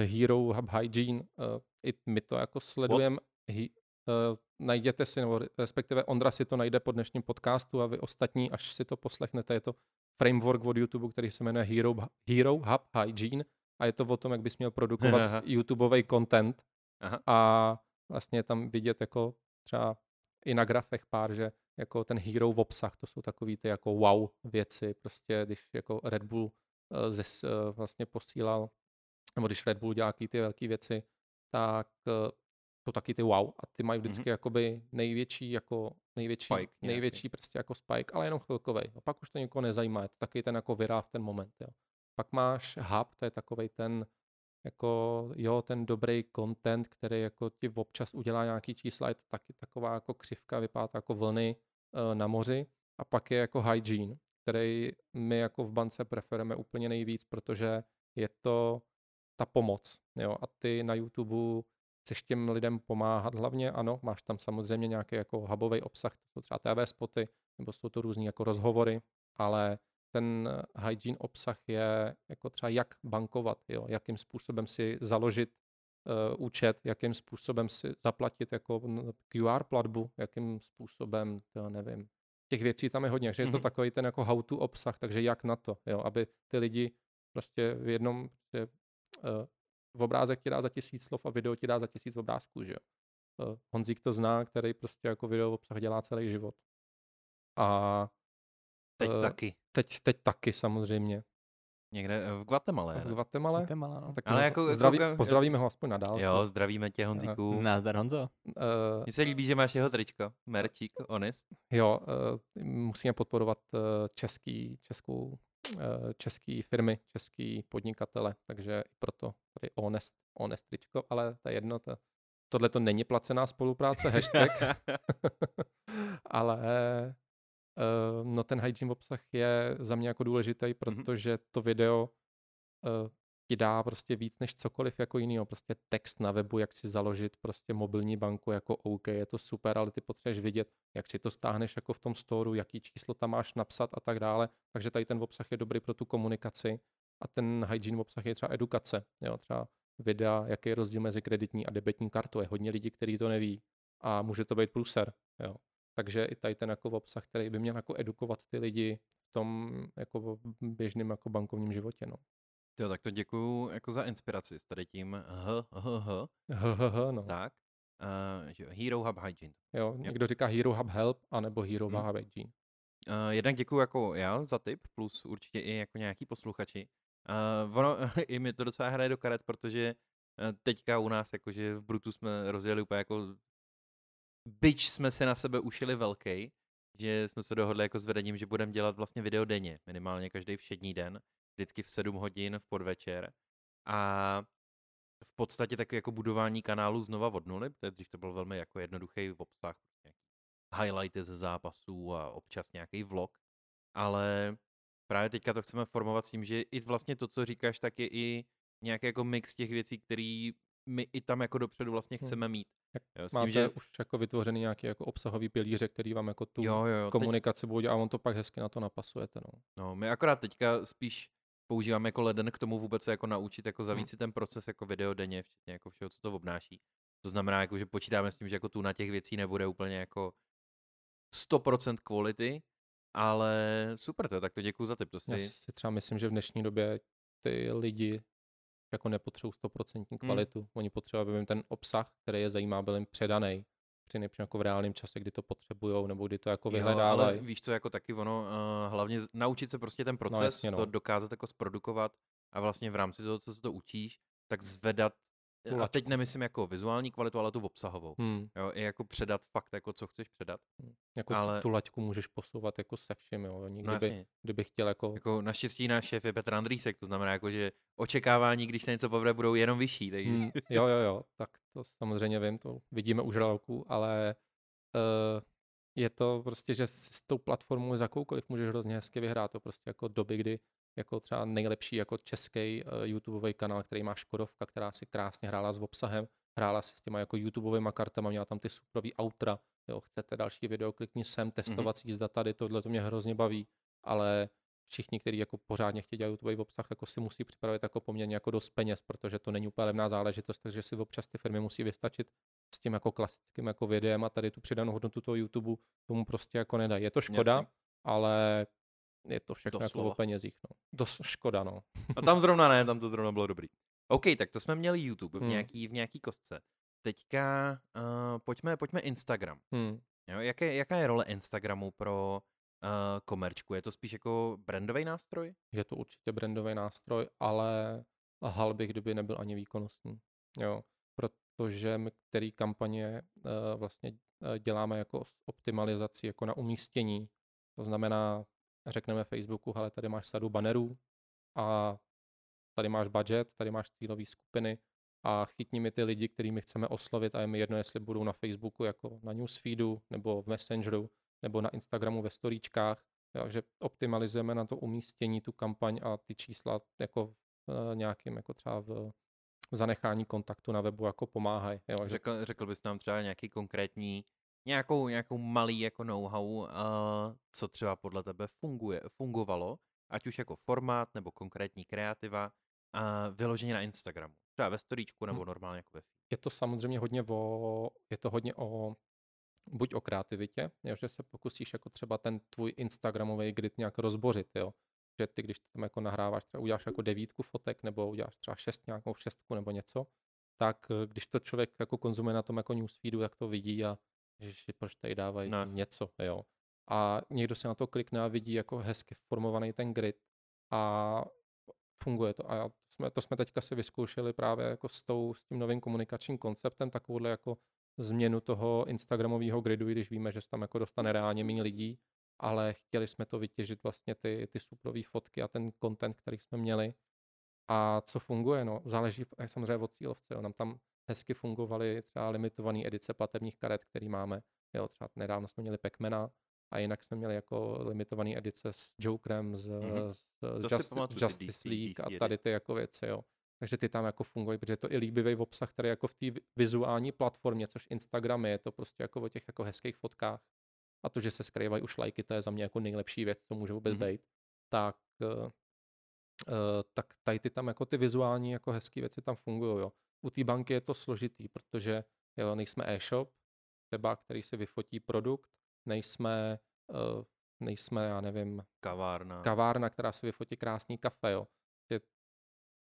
Hero Hub Hygiene, uh, i my to jako sledujeme. Uh, najděte si, nebo respektive Ondra si to najde po dnešním podcastu a vy ostatní, až si to poslechnete, je to framework od YouTube, který se jmenuje Hero, Hero Hub Hygiene a je to o tom, jak bys měl produkovat Aha. YouTubeový content Aha. a vlastně tam vidět jako třeba i na grafech pár, že jako ten hero v obsah, to jsou takový ty jako wow věci, prostě když jako Red Bull uh, zes, uh, vlastně posílal, nebo když Red Bull dělá ty velké věci, tak to taky ty wow a ty mají vždycky mm-hmm. jakoby největší jako největší, spike největší prostě jako spike, ale jenom chvilkový. A pak už to nikoho nezajímá, je to taky ten jako virá v ten moment. Jo. Pak máš hub, to je takový ten jako jo, ten dobrý content, který jako ti občas udělá nějaký čísla, je to taky taková jako křivka, vypadá jako vlny uh, na moři. A pak je jako hygiene, který my jako v bance preferujeme úplně nejvíc, protože je to ta pomoc. Jo? A ty na YouTube chceš těm lidem pomáhat hlavně, ano, máš tam samozřejmě nějaký jako hubový obsah, to jsou třeba TV spoty, nebo jsou to různý jako rozhovory, ale ten hygiene obsah je jako třeba jak bankovat, jo, jakým způsobem si založit uh, účet, jakým způsobem si zaplatit jako QR platbu, jakým způsobem, to nevím. Těch věcí tam je hodně, že je to mm-hmm. takový ten jako how to obsah, takže jak na to, jo, aby ty lidi prostě v jednom, prostě, uh, v obrázek ti dá za tisíc slov a video ti dá za tisíc obrázků, že jo. Uh, Honzík to zná, který prostě jako video obsah dělá celý život. A Teď uh, taky. Teď, teď taky samozřejmě. Někde eh, v Guatemala. V Guatemala? Guatemala no. Tak Ale jako, zdraví, koukám, pozdravíme ho aspoň nadál. Jo, zdravíme tě Honzíku. Nazdar Honzo. Uh, Mně se líbí, že máš jeho tričko, merčík, honest. Jo, uh, musíme podporovat uh, český, českou, uh, český firmy, český podnikatele, takže i proto tady honest, honest tričko, ale to je jedno, to, tohle to není placená spolupráce, hashtag, ale Uh, no ten hygiene obsah je za mě jako důležitý, mhm. protože mm-hmm. to video uh, ti dá prostě víc než cokoliv jako jiného. Prostě text na webu, jak si založit prostě mobilní banku jako OK, je to super, ale ty potřebuješ vidět, jak si to stáhneš jako v tom storu, jaký číslo tam máš napsat a tak dále. Takže tady ten obsah je dobrý pro tu komunikaci a ten hygiene obsah je třeba edukace. Jo, třeba videa, jaký je rozdíl mezi kreditní a debetní kartou. Je hodně lidí, kteří to neví a může to být pluser. Jo. Takže i tady ten jako obsah, který by měl jako edukovat ty lidi v tom jako běžném jako bankovním životě. No. Jo, tak to děkuju jako za inspiraci s tady tím h, h, h. H, h, h, no. Tak. Uh, Hero Hub Hygiene. Jo, někdo jo. říká Hero Hub Help, anebo Hero hmm. Hub Hygiene. Uh, jednak děkuju jako já za tip, plus určitě i jako nějaký posluchači. Uh, ono, i mi to docela hraje do karet, protože teďka u nás, jakože v Brutu jsme rozjeli úplně jako byč jsme se na sebe ušili velký, že jsme se dohodli jako s vedením, že budeme dělat vlastně video denně, minimálně každý všední den, vždycky v 7 hodin v podvečer. A v podstatě takový jako budování kanálu znova od nuly, protože to byl velmi jako jednoduchý obsah, highlighty ze zápasů a občas nějaký vlog, ale právě teďka to chceme formovat s tím, že i vlastně to, co říkáš, tak je i nějaký jako mix těch věcí, který my i tam jako dopředu vlastně hm. chceme mít. Jo, Máte tím, že... už jako vytvořený nějaký jako obsahový pilíře, který vám jako tu jo, jo, komunikaci teď... bude a on to pak hezky na to napasujete. No. no, my akorát teďka spíš používáme jako leden k tomu vůbec se jako naučit, jako zavíc hmm. si ten proces jako video denně, včetně jako všeho, co to obnáší. To znamená, jako, že počítáme s tím, že jako tu na těch věcí nebude úplně jako 100% kvality, ale super to, tak to děkuji za tip. To si... Já si třeba myslím, že v dnešní době ty lidi jako nepotřebují 100% hmm. kvalitu. Hmm. Oni potřebují, aby jim ten obsah, který je zajímá, byl jim předaný při jako v reálném čase, kdy to potřebují, nebo kdy to jako vyhledávají. víš co, jako taky ono, uh, hlavně naučit se prostě ten no, proces, no, jasně, no. to dokázat jako zprodukovat a vlastně v rámci toho, co se to učíš, tak zvedat tu a teď nemyslím jako vizuální kvalitu, ale tu obsahovou. Hmm. Jo, i jako předat fakt, jako co chceš předat. Hmm. Jako ale... tu laťku můžeš posouvat jako se všem, jo. Nikdy no, by, kdyby chtěl jako... jako... Naštěstí náš šéf je Petr Andrýsek, to znamená jako, že očekávání, když se něco povede, budou jenom vyšší. Takže... Hmm. Jo, jo, jo, tak to samozřejmě vím, to vidíme už roku, ale uh, je to prostě, že s tou platformou za jakoukoliv můžeš hrozně hezky vyhrát. To prostě jako doby, kdy jako třeba nejlepší jako český uh, YouTubeový kanál, který má Škodovka, která si krásně hrála s obsahem, hrála si s těma jako YouTubeovými kartama, měla tam ty superový outra, jo, chcete další video, klikni sem, testovací mm-hmm. zda tady, tohle to mě hrozně baví, ale všichni, kteří jako pořádně chtějí dělat YouTube obsah, jako si musí připravit jako poměrně jako dost peněz, protože to není úplně levná záležitost, takže si občas ty firmy musí vystačit s tím jako klasickým jako videem a tady tu přidanou hodnotu toho YouTube tomu prostě jako nedají. Je to škoda, Jasně. ale je to všechno Doslova. jako o penězích. No. Dost škoda, no. A tam zrovna ne, tam to zrovna bylo dobrý. OK, tak to jsme měli YouTube v hmm. nějaký, v nějaký kostce. Teďka uh, pojďme, pojďme Instagram. Hmm. Jo, jaké, jaká je role Instagramu pro uh, komerčku? Je to spíš jako brandový nástroj? Je to určitě brandový nástroj, ale hal bych, kdyby nebyl ani výkonnostní. Jo, protože my který kampaně uh, vlastně uh, děláme jako optimalizaci jako na umístění. To znamená, řekneme Facebooku, ale tady máš sadu bannerů a tady máš budget, tady máš cílové skupiny a chytni mi ty lidi, kterými chceme oslovit a je mi jedno, jestli budou na Facebooku jako na newsfeedu nebo v Messengeru nebo na Instagramu ve storíčkách. Takže optimalizujeme na to umístění, tu kampaň a ty čísla jako v nějakým jako třeba v, zanechání kontaktu na webu jako pomáhají. Řekl, řekl bys nám třeba nějaký konkrétní nějakou, nějakou malý jako know-how, uh, co třeba podle tebe funguje, fungovalo, ať už jako formát nebo konkrétní kreativa, uh, vyloženě na Instagramu. Třeba ve storíčku nebo hmm. normálně jako ve Je to samozřejmě hodně o, je to hodně o buď o kreativitě, jo, že se pokusíš jako třeba ten tvůj Instagramový grid nějak rozbořit, jo. Že ty, když tam jako nahráváš, třeba uděláš jako devítku fotek, nebo uděláš třeba šest nějakou šestku nebo něco, tak eh, když to člověk jako konzumuje na tom jako newsfeedu, jak to vidí a že proč tady dávají no. něco, jo. A někdo se na to klikne a vidí jako hezky formovaný ten grid a funguje to. A to jsme, to jsme teďka si vyzkoušeli právě jako s, tou, s tím novým komunikačním konceptem, takovouhle jako změnu toho Instagramového gridu, i když víme, že se tam jako dostane reálně méně lidí, ale chtěli jsme to vytěžit vlastně ty, ty superové fotky a ten content, který jsme měli. A co funguje? No, záleží samozřejmě od cílovce. Jo. Nám tam hezky fungovaly třeba limitované edice platebních karet, které máme. Jo, třeba nedávno jsme měli Pacmana a jinak jsme měli jako limitované edice s Jokerem, z, mm-hmm. z, z Just, Justice League a tady ty jako věci, jo. Takže ty tam jako fungují, protože je to i líbivý obsah, který jako v té vizuální platformě, což Instagram je, je to prostě jako o těch jako hezkých fotkách. A to, že se skrývají už lajky, to je za mě jako nejlepší věc, co může vůbec mm-hmm. být. Tak, uh, tak tady ty tam jako ty vizuální jako hezké věci tam fungují, jo. U té banky je to složitý, protože jo, nejsme e-shop, třeba, který si vyfotí produkt, nejsme, uh, nejsme, já nevím, kavárna. kavárna, která si vyfotí krásný kafe, jo. Že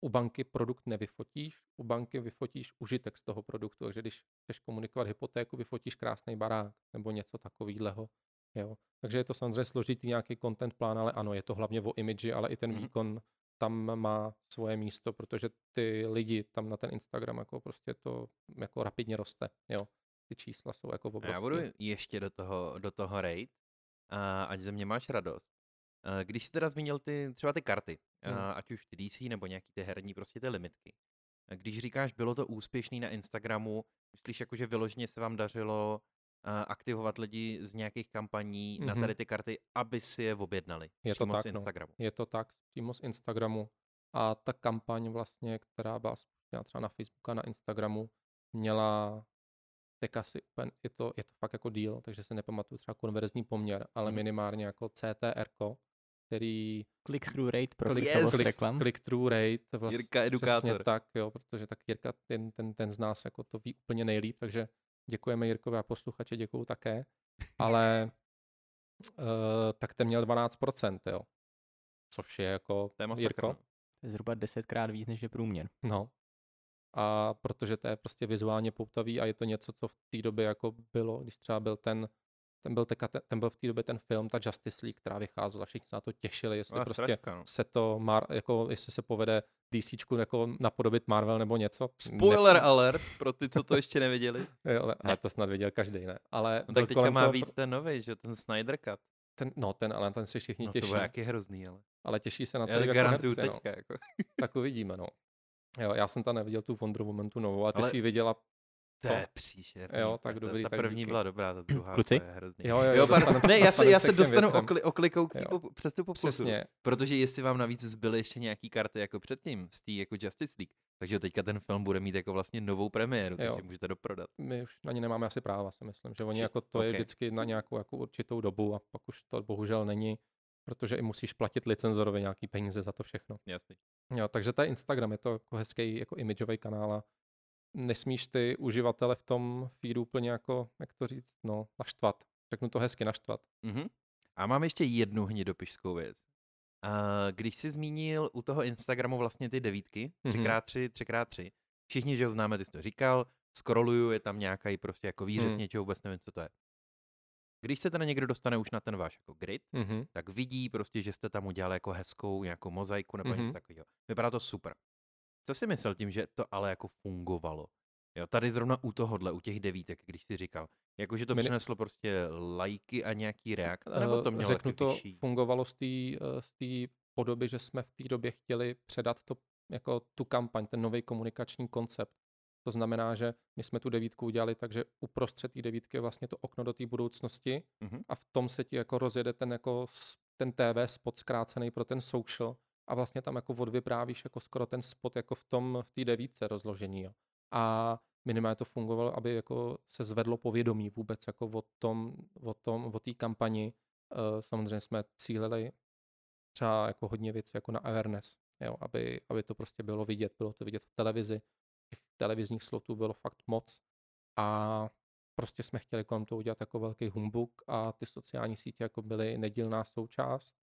u banky produkt nevyfotíš, u banky vyfotíš užitek z toho produktu, takže když chceš komunikovat hypotéku, vyfotíš krásný barák nebo něco takového. Jo. Takže je to samozřejmě složitý nějaký content plán, ale ano, je to hlavně o imidži, ale i ten mm-hmm. výkon tam má svoje místo, protože ty lidi tam na ten Instagram jako prostě to jako rapidně roste, jo. Ty čísla jsou jako obrovské. Já budu ještě do toho, do toho raid, a ať ze mě máš radost. Když jsi teda zmínil ty, třeba ty karty, hmm. ať už ty DC nebo nějaký ty herní, prostě ty limitky. Když říkáš, bylo to úspěšný na Instagramu, myslíš jako, že vyloženě se vám dařilo aktivovat lidi z nějakých kampaní mm-hmm. na tady ty karty, aby si je objednali je přímo to tak, z Instagramu. No. Je to tak, přímo z Instagramu. A ta kampaň vlastně, která byla spuštěna třeba na Facebooku a na Instagramu, měla tak asi je to, je to fakt jako deal, takže se nepamatuju třeba konverzní poměr, ale mm. minimálně jako CTR, který... Click-through rate pro click, yes. click, click-through rate. Vlastně Jirka edukátor. tak, jo, protože tak Jirka ten, ten, ten z nás jako to ví úplně nejlíp, takže Děkujeme Jirkovi a posluchače, děkuju také. Ale uh, tak ten měl 12%, jo. Což je jako, Téma Jirko. No. Zhruba desetkrát víc, než je průměr. No. A protože to je prostě vizuálně poutavý a je to něco, co v té době jako bylo, když třeba byl ten ten byl, teka, ten byl v té době ten film, ta Justice League, která vycházela, všichni se na to těšili, jestli no, prostě sračka, no. se to, mar, jako, jestli se povede DC jako napodobit Marvel nebo něco. Spoiler ne... alert pro ty, co to ještě neviděli. jo, ale, to snad viděl každý, ne? Ale no, tak teďka má toho... víc ten nový, že ten Snyder Cut. Ten, no, ten, ale ten se všichni no, těší. to jaký hrozný, ale. Ale těší se na to, jako herci, teďka, no. jako. tak uvidíme, no. Jo, já jsem tam neviděl tu Wonder Woman, tu novou, ale ty ale... jsi ji viděla To je příšerný. Jo, tak ta, dobrý, Ta tak první díky. byla dobrá, ta druhá Kluci? to je hrozně. Jo, jo, jo, pardon, ne, já se, já se dostanu okli, oklikou k pop, přes tu. Přesně. Protože jestli vám navíc zbyly ještě nějaký karty jako předtím z té jako Justice League, takže teďka ten film bude mít jako vlastně novou premiéru, Jo. takže můžete doprodat. My už na ně nemáme asi práva, si myslím, že oni Shit, jako to je ok. vždycky na nějakou jako určitou dobu a pak už to bohužel není, protože i musíš platit licenzorovi nějaký peníze za to všechno. Jasný. Jo, takže to je Instagram, je to jako hezký jako imageový kanál a nesmíš ty uživatele v tom feedu úplně jako, jak to říct, no, naštvat. Řeknu to hezky, naštvat. Mhm. A mám ještě jednu hnidopišskou věc. A když jsi zmínil u toho Instagramu vlastně ty devítky, Mhm. 3x3, 3x3, všichni, že ho známe, ty jsi to říkal, scrolluju, je tam nějaký prostě jako výřez Hmm. něčeho, vůbec nevím, co to je. Když se teda někdo dostane už na ten váš jako grid, Mhm. tak vidí prostě, že jste tam udělali jako hezkou nějakou mozaiku nebo něco Mhm. takového. Vypadá to super. Co si myslel tím, že to ale jako fungovalo? Jo, tady zrovna u tohohle, u těch devítek, když jsi říkal, jako že to Mini- přineslo prostě lajky a nějaký reakce, nebo to Eh, mělo Řeknu to, vyšší? fungovalo z té eh, z té podoby, že jsme v té době chtěli předat to, jako tu kampaň, ten nový komunikační koncept. To znamená, že my jsme tu devítku udělali tak, že uprostřed té devítky je vlastně to okno do té budoucnosti Mhm. a v tom se ti jako rozjede ten, jako ten TV spot zkrácený pro ten social a vlastně tam jako odvyprávíš jako skoro ten spot jako v tom, v té devítce rozložení. Jo. A minimálně to fungovalo, aby jako se zvedlo povědomí vůbec jako o tom, o tom, o té kampani. Eh, Samozřejmě jsme cílili třeba jako hodně věcí jako na awareness, jo, aby, aby to prostě bylo vidět, bylo to vidět v televizi, těch televizních slotů bylo fakt moc a prostě jsme chtěli kolem toho udělat jako velký humbuk a ty sociální sítě jako byly nedílná součást.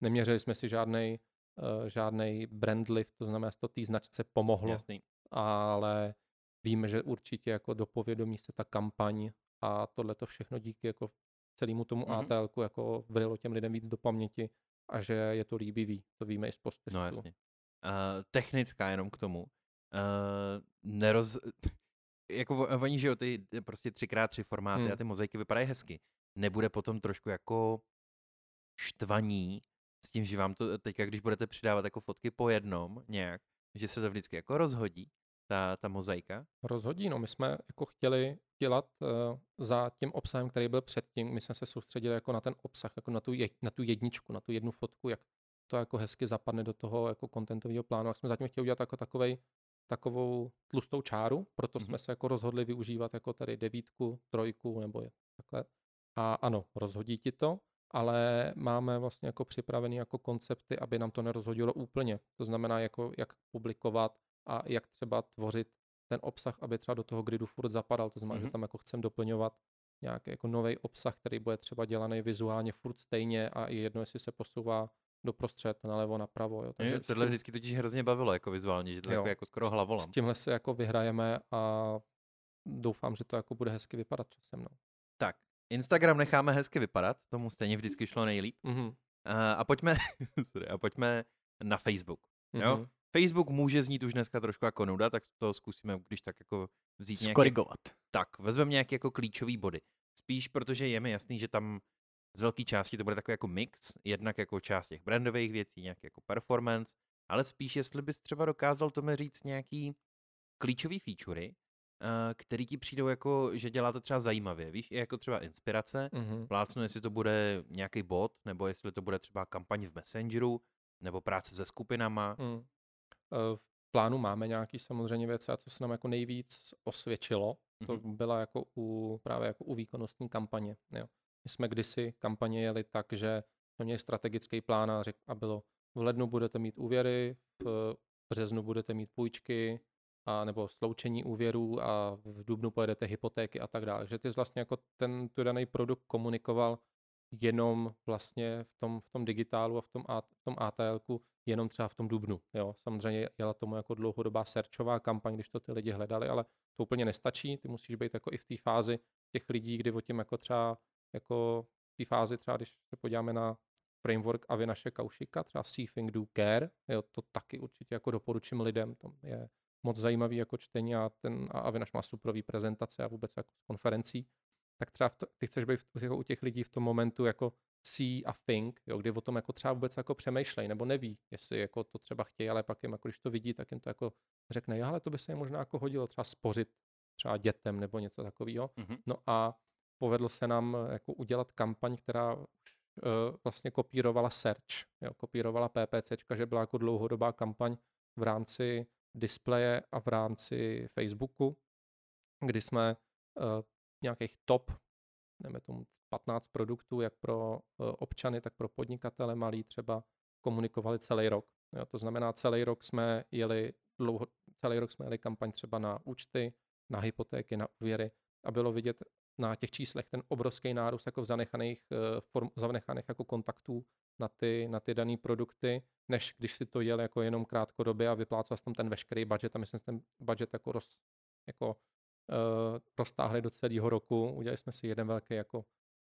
Neměřili jsme si žádný žádný brand lift, to znamená, že to té značce pomohlo, Jasný. ale víme, že určitě jako do povědomí se ta kampaň a tohle to všechno díky jako celému tomu Mhm. mm-hmm. ATL jako vrylo těm lidem víc do paměti a že je to líbivý, to víme i z postestu. No jasně. Uh, technická jenom k tomu. Uh, neroz... jako oni, že jo, ty prostě 3x3 formáty Hmm. a ty mozaiky vypadají hezky. Nebude potom trošku jako štvaní s tím, že vám to teďka, když budete přidávat jako fotky po jednom nějak, že se to vždycky jako rozhodí, ta, ta mozaika. Rozhodí, no my jsme jako chtěli dělat uh, za tím obsahem, který byl předtím, my jsme se soustředili jako na ten obsah, jako na tu, je, na tu jedničku, na tu jednu fotku, jak to jako hezky zapadne do toho jako kontentového plánu. Jak jsme zatím chtěli udělat jako takovej, takovou tlustou čáru, proto Mhm. jsme se jako rozhodli využívat jako tady devítku, trojku nebo je takhle. A ano, rozhodí ti to, ale máme vlastně jako připravený jako koncepty, aby nám to nerozhodilo úplně. To znamená, jako jak publikovat a jak třeba tvořit ten obsah, aby třeba do toho gridu furt zapadal. To znamená, Mhm. že tam jako chcem doplňovat nějaký jako nový obsah, který bude třeba dělaný vizuálně furt stejně a je jedno, jestli se posouvá doprostřed, nalevo, napravo. Jo. Takže s tohle vždycky totiž hrozně bavilo jako vizuálně, že to Jo. jako, jako skoro s hlavolam. tímhle se jako vyhrajeme a doufám, že to jako bude hezky vypadat časem. No. Tak, Instagram necháme hezky vypadat, tomu stejně vždycky šlo nejlíp. Mhm. Uh, a pojďme, sorry, a pojďme na Facebook. Jo? Mhm. Facebook může znít už dneska trošku jako nuda, tak to zkusíme, když tak jako vzít nějaké, Skorigovat. tak, vezmeme nějaké jako klíčové body. Spíš protože je mi jasný, že tam z velké části to bude takový jako mix, jednak jako část těch brandových věcí, nějaký jako performance, ale spíš jestli bys třeba dokázal tomu říct nějaký klíčový featurey, který ti přijdou jako, že dělá to třeba zajímavě, víš, i jako třeba inspirace, Mhm. plácnu, jestli to bude nějaký bot, nebo jestli to bude třeba kampaň v Messengeru, nebo práce se skupinama. Mm. Eh, V plánu máme nějaký samozřejmě věci a co se nám jako nejvíc osvědčilo, to Mhm. byla jako u, právě jako u výkonnostní kampaně. Jo. My jsme kdysi kampaně jeli tak, že jsme měli strategický plán a, řek, a bylo v lednu budete mít úvěry, v březnu budete mít půjčky, a nebo sloučení úvěrů a v dubnu pojedete hypotéky a tak dále. Takže ty jsi vlastně jako ten tu daný produkt komunikoval jenom vlastně v tom, v tom digitálu a v tom, A- v tom ATLku jenom třeba v tom dubnu. Jo. Samozřejmě jela tomu jako dlouhodobá searchová kampaň, když to ty lidi hledali, ale to úplně nestačí. Ty musíš být jako i v té fázi těch lidí, kdy o tím jako třeba jako v té fázi třeba, když se podíváme na framework Avinaše Kaušika, třeba See, Think, Do, Care, jo, to taky určitě jako doporučím lidem, to je moc zajímavý jako čtení a ten a Avinaš má superový prezentace a vůbec jako z konferencí, tak třeba to, ty chceš být v, jako u těch lidí v tom momentu jako see a think, jo, kdy o tom jako třeba vůbec jako přemýšlej, nebo neví, jestli jako to třeba chtějí, ale pak jim jako když to vidí, tak jim to jako řekne, jo, ale to by se jim možná jako hodilo třeba spořit třeba dětem nebo něco takového. Mhm. No a povedlo se nám jako udělat kampaň, která už uh, vlastně kopírovala search, jo, kopírovala PPCčka, že byla jako dlouhodobá kampaň v rámci displeje a v rámci Facebooku, kdy jsme uh, nějakých top, nevím tomu 15 produktů, jak pro uh, občany, tak pro podnikatele malý třeba komunikovali celý rok. Jo, to znamená, celý rok jsme jeli dlouho, celý rok jsme jeli kampaň třeba na účty, na hypotéky, na úvěry a bylo vidět na těch číslech ten obrovský nárůst jako v zanechaných, eh, form, zanechaných jako kontaktů na ty, na ty dané produkty, než když si to jel jako jenom krátkodobě a vyplácal jsem tam ten veškerý budget a myslím, že ten budget jako, roz, jako uh, roztáhli do celého roku. Udělali jsme si jeden velký jako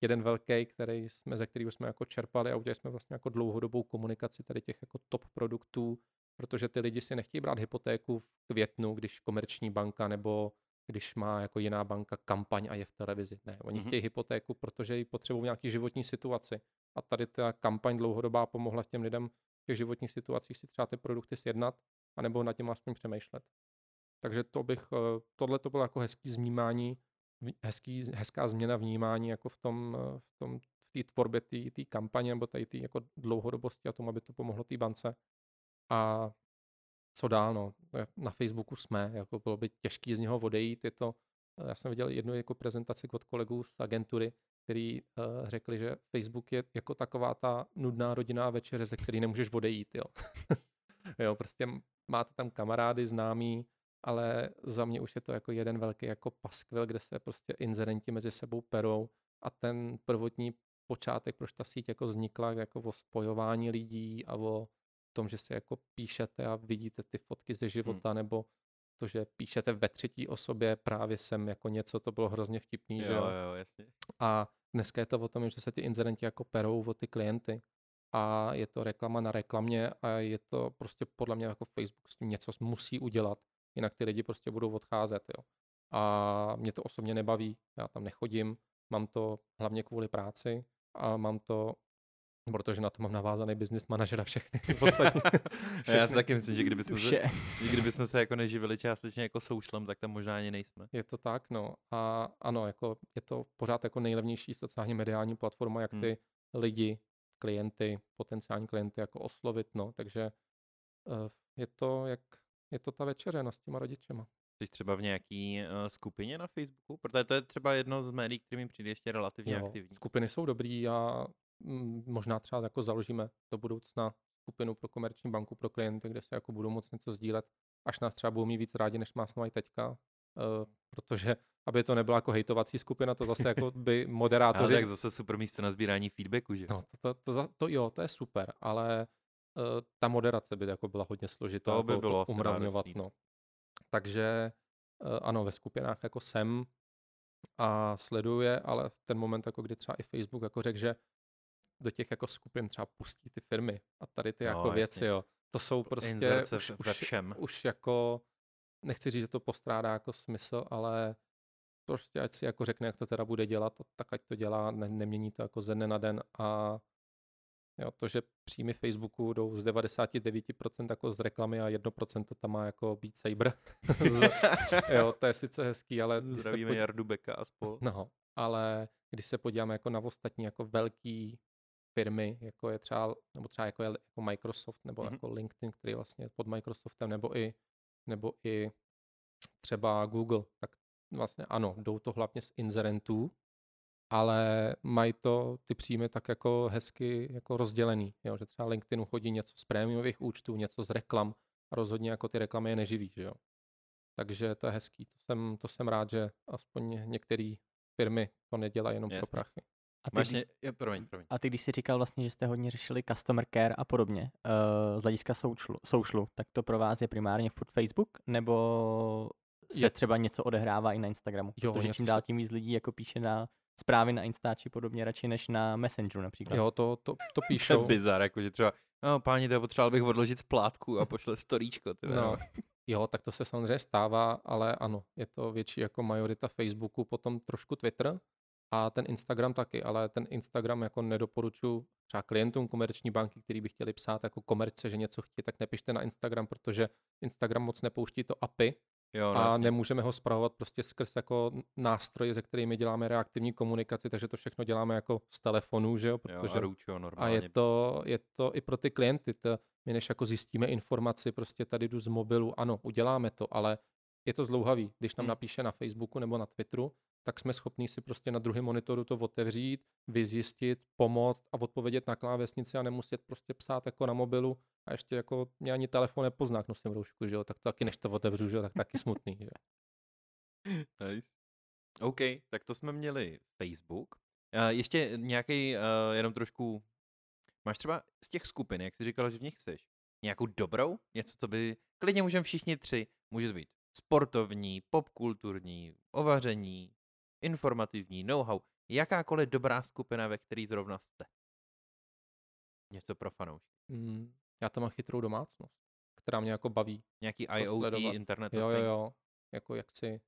jeden velký, který jsme, ze kterého jsme jako čerpali a udělali jsme vlastně jako dlouhodobou komunikaci tady těch jako top produktů, protože ty lidi si nechtějí brát hypotéku v květnu, když komerční banka nebo když má jako jiná banka kampaň a je v televizi. Ne, oni mm-hmm. chtějí hypotéku, protože ji potřebují v nějaký životní situaci. A tady ta kampaň dlouhodobá pomohla těm lidem v těch životních situacích si třeba ty produkty sjednat, anebo na těm aspoň přemýšlet. Takže to bych, eh, tohle to bylo jako hezký znímání, hezký, hezká změna vnímání jako v tom, eh, v tom v té tvorbě té kampaně nebo té jako dlouhodobosti a tomu, aby to pomohlo té bance. A co dál, no. Na Facebooku jsme, jako bylo by těžké z něho odejít, je to, já jsem viděl jednu jako prezentaci od kolegů z agentury, který uh, řekli, že Facebook je jako taková ta nudná rodinná večeře, ze který nemůžeš odejít, jo. jo, prostě máte tam kamarády, známí, ale za mě už je to jako jeden velký jako paskvil, kde se prostě inzerenti mezi sebou perou a ten prvotní počátek, proč ta síť jako vznikla, jako o spojování lidí a o tom, že si jako píšete a vidíte ty fotky ze života, hmm. nebo to, že píšete ve třetí osobě, právě jsem jako něco, to bylo hrozně vtipný, jo, že jo? jo jasně. A dneska je to o tom, že se ty inzerenti jako perou o ty klienty a je to reklama na reklamě a je to prostě podle mě jako Facebook s tím něco musí udělat, jinak ty lidi prostě budou odcházet, jo. A mě to osobně nebaví, já tam nechodím, mám to hlavně kvůli práci a mám to protože na to mám navázaný business manažera všechny ostatní. všechny. Já si taky myslím, že kdybychom, se, že kdybychom se jako neživili částečně jako soušlem, tak tam možná ani nejsme. Je to tak, no. A ano, jako je to pořád jako nejlevnější sociálně mediální platforma, jak hmm. ty hmm. lidi, klienty, potenciální klienty jako oslovit, no. Takže uh, je to jak, je to ta večeře no, s těma rodičema. Jsi třeba v nějaký uh, skupině na Facebooku? Protože to je třeba jedno z médií, který mi přijde ještě relativně jo, aktivní. Skupiny jsou dobrý, já možná třeba jako založíme do budoucna skupinu pro komerční banku pro klienty, kde se jako budou moc něco sdílet, až nás třeba budou mít víc rádi, než nás mají teďka, uh, protože aby to nebyla jako hejtovací skupina, to zase jako by moderátoři... Ale tak zase super místo na sbírání feedbacku, že? No, to, to, to, to, jo, to je super, ale uh, ta moderace by jako byla hodně složitá. To by jako bylo to umravňovat, no. Takže uh, ano, ve skupinách jako jsem a sleduje, ale v ten moment, jako kdy třeba i Facebook jako řekl, že do těch jako skupin třeba pustí ty firmy a tady ty no, jako jasně. věci, jo. To jsou prostě už, ve všem. Už, už jako, nechci říct, že to postrádá jako smysl, ale prostě ať si jako řekne, jak to teda bude dělat, tak ať to dělá, ne, nemění to jako ze dne na den a jo, to, že příjmy Facebooku jdou z 99% jako z reklamy a 1% tam má jako být Saber. jo, to je sice hezký, ale... Zdravíme pod... Jardu Beka a spol. No, ale když se podíváme jako na ostatní jako velký firmy, jako je třeba, nebo třeba jako, je, jako Microsoft, nebo mm-hmm. jako LinkedIn, který je vlastně pod Microsoftem, nebo i, nebo i třeba Google, tak vlastně ano, jdou to hlavně z inzerentů, ale mají to ty příjmy tak jako hezky jako rozdělený, jo? že třeba LinkedInu chodí něco z prémiových účtů, něco z reklam a rozhodně jako ty reklamy je neživí, že jo. Takže to je hezký, to jsem, to jsem rád, že aspoň některé firmy to nedělají jenom Jasně. pro prachy. A ty, Máš je, promiň, promiň. A ty, když jsi říkal vlastně, že jste hodně řešili customer care a podobně, uh, z hlediska socialu, socialu, tak to pro vás je primárně furt Facebook, nebo se je... třeba něco odehrává i na Instagramu? Jo, Protože čím dál tím víc lidí jako píše na zprávy na Instači podobně radši než na Messengeru například. Jo, to, to, to píšou. to je bizar, jakože třeba, no páni, to potřeboval bych odložit splátku a pošle storíčko. No, jo, tak to se samozřejmě stává, ale ano, je to větší jako majorita Facebooku, potom trošku Twitter, a ten Instagram taky, ale ten Instagram jako nedoporučuji třeba klientům komerční banky, který by chtěli psát jako komerce, že něco chtějí, tak nepište na Instagram, protože Instagram moc nepouští to API Jo, no a jasně. nemůžeme ho spravovat prostě skrz jako n- nástroj, se kterými děláme reaktivní komunikaci, takže to všechno děláme jako z telefonu, že jo, Jo, protože a ručo, a je to, je to i pro ty klienty. To, my než jako zjistíme informaci, prostě tady jdu z mobilu, ano, uděláme to, ale je to zlouhavý. Když nám Hmm. napíše na Facebooku nebo na Twitteru, tak jsme schopní si prostě na druhém monitoru to otevřít, vyzjistit, pomoct a odpovědět na klávesnici a nemuset prostě psát jako na mobilu a ještě jako mě ani telefon nepozná, jak nosím roušku, že jo, tak to taky než to otevřu, že jo, tak taky smutný, že. Nice. OK, tak to jsme měli Facebook. Uh, ještě nějaký, uh, jenom trošku, máš třeba z těch skupin, jak jsi říkala, že v nich chceš, nějakou dobrou? Něco, co by, klidně můžeme všichni tři, může to být sportovní, popkulturní, ovaření, informativní, know-how, jakákoliv dobrá skupina, ve které zrovna jste. Něco pro fanoušky. Mm, já tam mám chytrou domácnost, která mě jako baví. Nějaký IoT, sledovat. Internet Jo, jo, jo. Jako jak si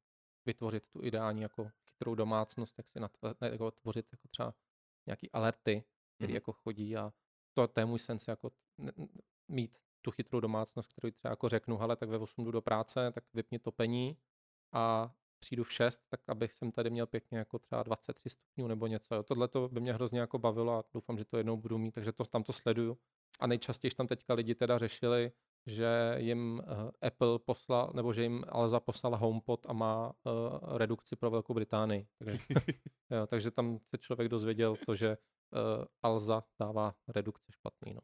vytvořit tu ideální jako chytrou domácnost, jak si natv- ne, jako tvořit jako třeba nějaký alerty, které Mhm. jako chodí a to, to je můj sens jako n- n- mít tu chytrou domácnost, kterou třeba jako řeknu, hele, tak ve 8 jdu do práce, tak vypni topení a přijdu v 6, tak abych jsem tady měl pěkně jako třeba 23 stupňů nebo něco. Jo. Tohle to by mě hrozně jako bavilo a doufám, že to jednou budu mít, takže to tam to sleduju. A nejčastěji tam teďka lidi teda řešili, že jim uh, Apple poslal, nebo že jim Alza poslala HomePod a má uh, redukci pro Velkou Británii. Takže, jo, takže tam se člověk dozvěděl to, že uh, Alza dává redukce špatný. No.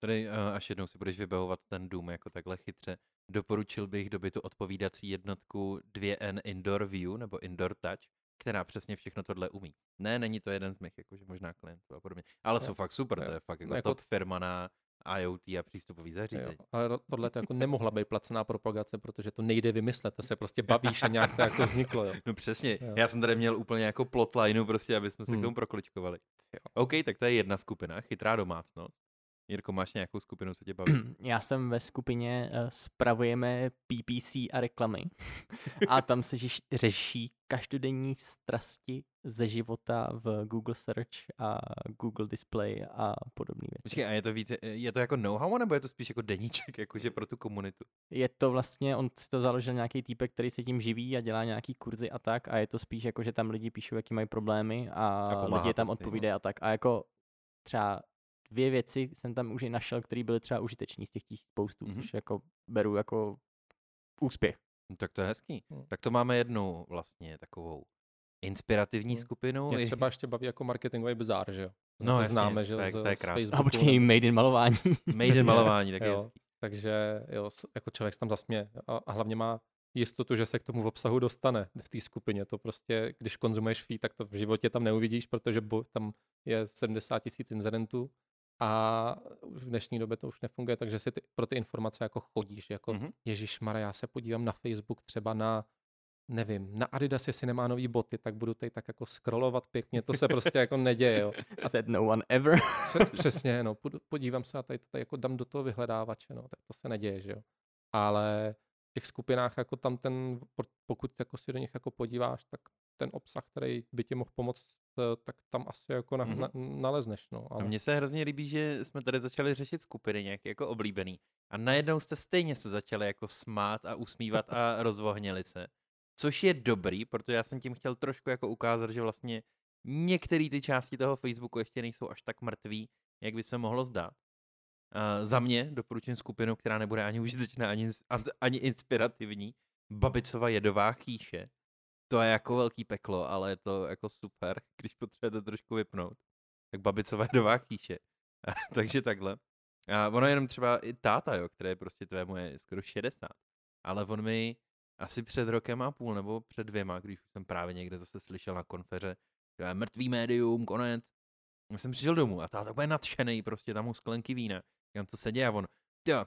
Tady, uh, až jednou si budeš vybavovat ten dům jako takhle chytře, doporučil bych do bytu odpovídací jednotku 2N Indoor View nebo Indoor Touch, která přesně všechno tohle umí. Ne, není to jeden z mých, jakože možná klientů a podobně. Ale Jo, jsou fakt super, jo. to je fakt jako, No jako- top firma na IoT a přístupový Jo, zařízení. ale ro- tohle to jako nemohla být placená propagace, protože to nejde vymyslet, to se prostě bavíš a nějak to jako vzniklo. Jo. No přesně, Jo. já jsem tady měl úplně jako plotlineu prostě, aby jsme se k Hmm. tomu prokličkovali. Jo. OK, tak to je jedna skupina, chytrá domácnost. Jirko, máš nějakou skupinu, co tě baví? Já jsem ve skupině uh, Spravujeme PPC a reklamy a tam se řeš, řeší každodenní strasti ze života v Google Search a Google Display a podobné věci. Počkej, a je to více, je to jako know-how, nebo je to spíš jako deníček, jakože pro tu komunitu? Je to vlastně, on si to založil nějaký týpek, který se tím živí a dělá nějaký kurzy a tak a je to spíš jako, že tam lidi píšou, jaký mají problémy a, A lidi tam tím, no. odpovídají a tak. A jako třeba dvě věci jsem tam už i našel, které byly třeba užiteční z těch tisíc postů, Mhm. mm-hmm. což jako beru jako úspěch. No, tak to je hezký. Hmm. Tak to máme jednu vlastně takovou inspirativní Hmm. skupinu. Mě třeba ještě baví jako marketingový bizár, že jo. No, To jasně, známe, že to je- z, to je z. Facebooku. A počkej, made in malování. Made in malování, tak je Jo. hezký. Takže jo, jako člověk se tam zasměje a, a hlavně má jistotu, že se k tomu obsahu dostane v té skupině. To prostě, když konzumuješ feed, tak to v životě tam neuvidíš, protože bo, tam je 70 tisíc incidentů a v dnešní době to už nefunguje, takže si ty, pro ty informace jako chodíš, jako Mhm. mm-hmm. Ježíš Mara, já se podívám na Facebook třeba na nevím, na Adidas, jestli nemá nový boty, tak budu tady tak jako scrollovat pěkně, to se prostě jako neděje, jo. Said no one ever. Pře- Přesně, no, podívám se a tady to tady jako dám do toho vyhledávače, no, tak to se neděje, že jo. Ale v těch skupinách jako tam ten, po- pokud jako si do nich jako podíváš, tak ten obsah, který by ti mohl pomoct, tak tam asi jako na, Mhm. na, nalezneš, no. A Ale mně se hrozně líbí, že jsme tady začali řešit skupiny nějaké jako oblíbený. A najednou jste stejně se začali jako smát a usmívat a rozvohněli se. Což je dobrý, protože já jsem tím chtěl trošku jako ukázat, že vlastně některé ty části toho Facebooku ještě nejsou až tak mrtví, jak by se mohlo zdát. Uh, za mě doporučím skupinu, která nebude ani užitečná, ani, ani inspirativní. Babicova jedová chýše. To je jako velký peklo, ale je to jako super, když potřebujete trošku vypnout. Tak babicova jedová chýše. Takže takhle. A ono je jenom třeba i táta, jo, které prostě tvému je skoro 60. Ale on mi asi před rokem a půl, nebo před dvěma, když už jsem právě někde zase slyšel na konferze, že je mrtvý médium, konec. Já jsem přišel domů a táta bude nadšený, prostě tam u sklenky vína. Kam to se děje a on, jo,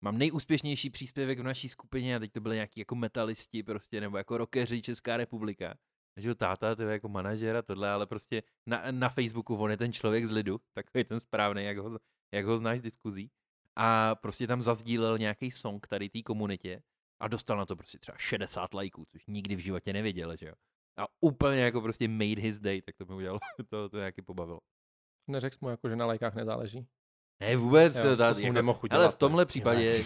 mám nejúspěšnější příspěvek v naší skupině a teď to byly nějaký jako metalisti prostě, nebo jako rockeři Česká republika. Že táta, to je jako manažer a tohle, ale prostě na, na Facebooku on je ten člověk z lidu, takový ten správný, jak ho, jak ho znáš z diskuzí. A prostě tam zazdílel nějaký song tady té komunitě a dostal na to prostě třeba 60 lajků, což nikdy v životě neviděl, že jo. A úplně jako prostě made his day, tak to mi udělalo, to, to nějaký pobavilo. neřekl jsi mu jako, že na lajkách nezáleží. Ne, vůbec. Jo, ta, to jako, nemohl ale udělat, v tomhle ne. případě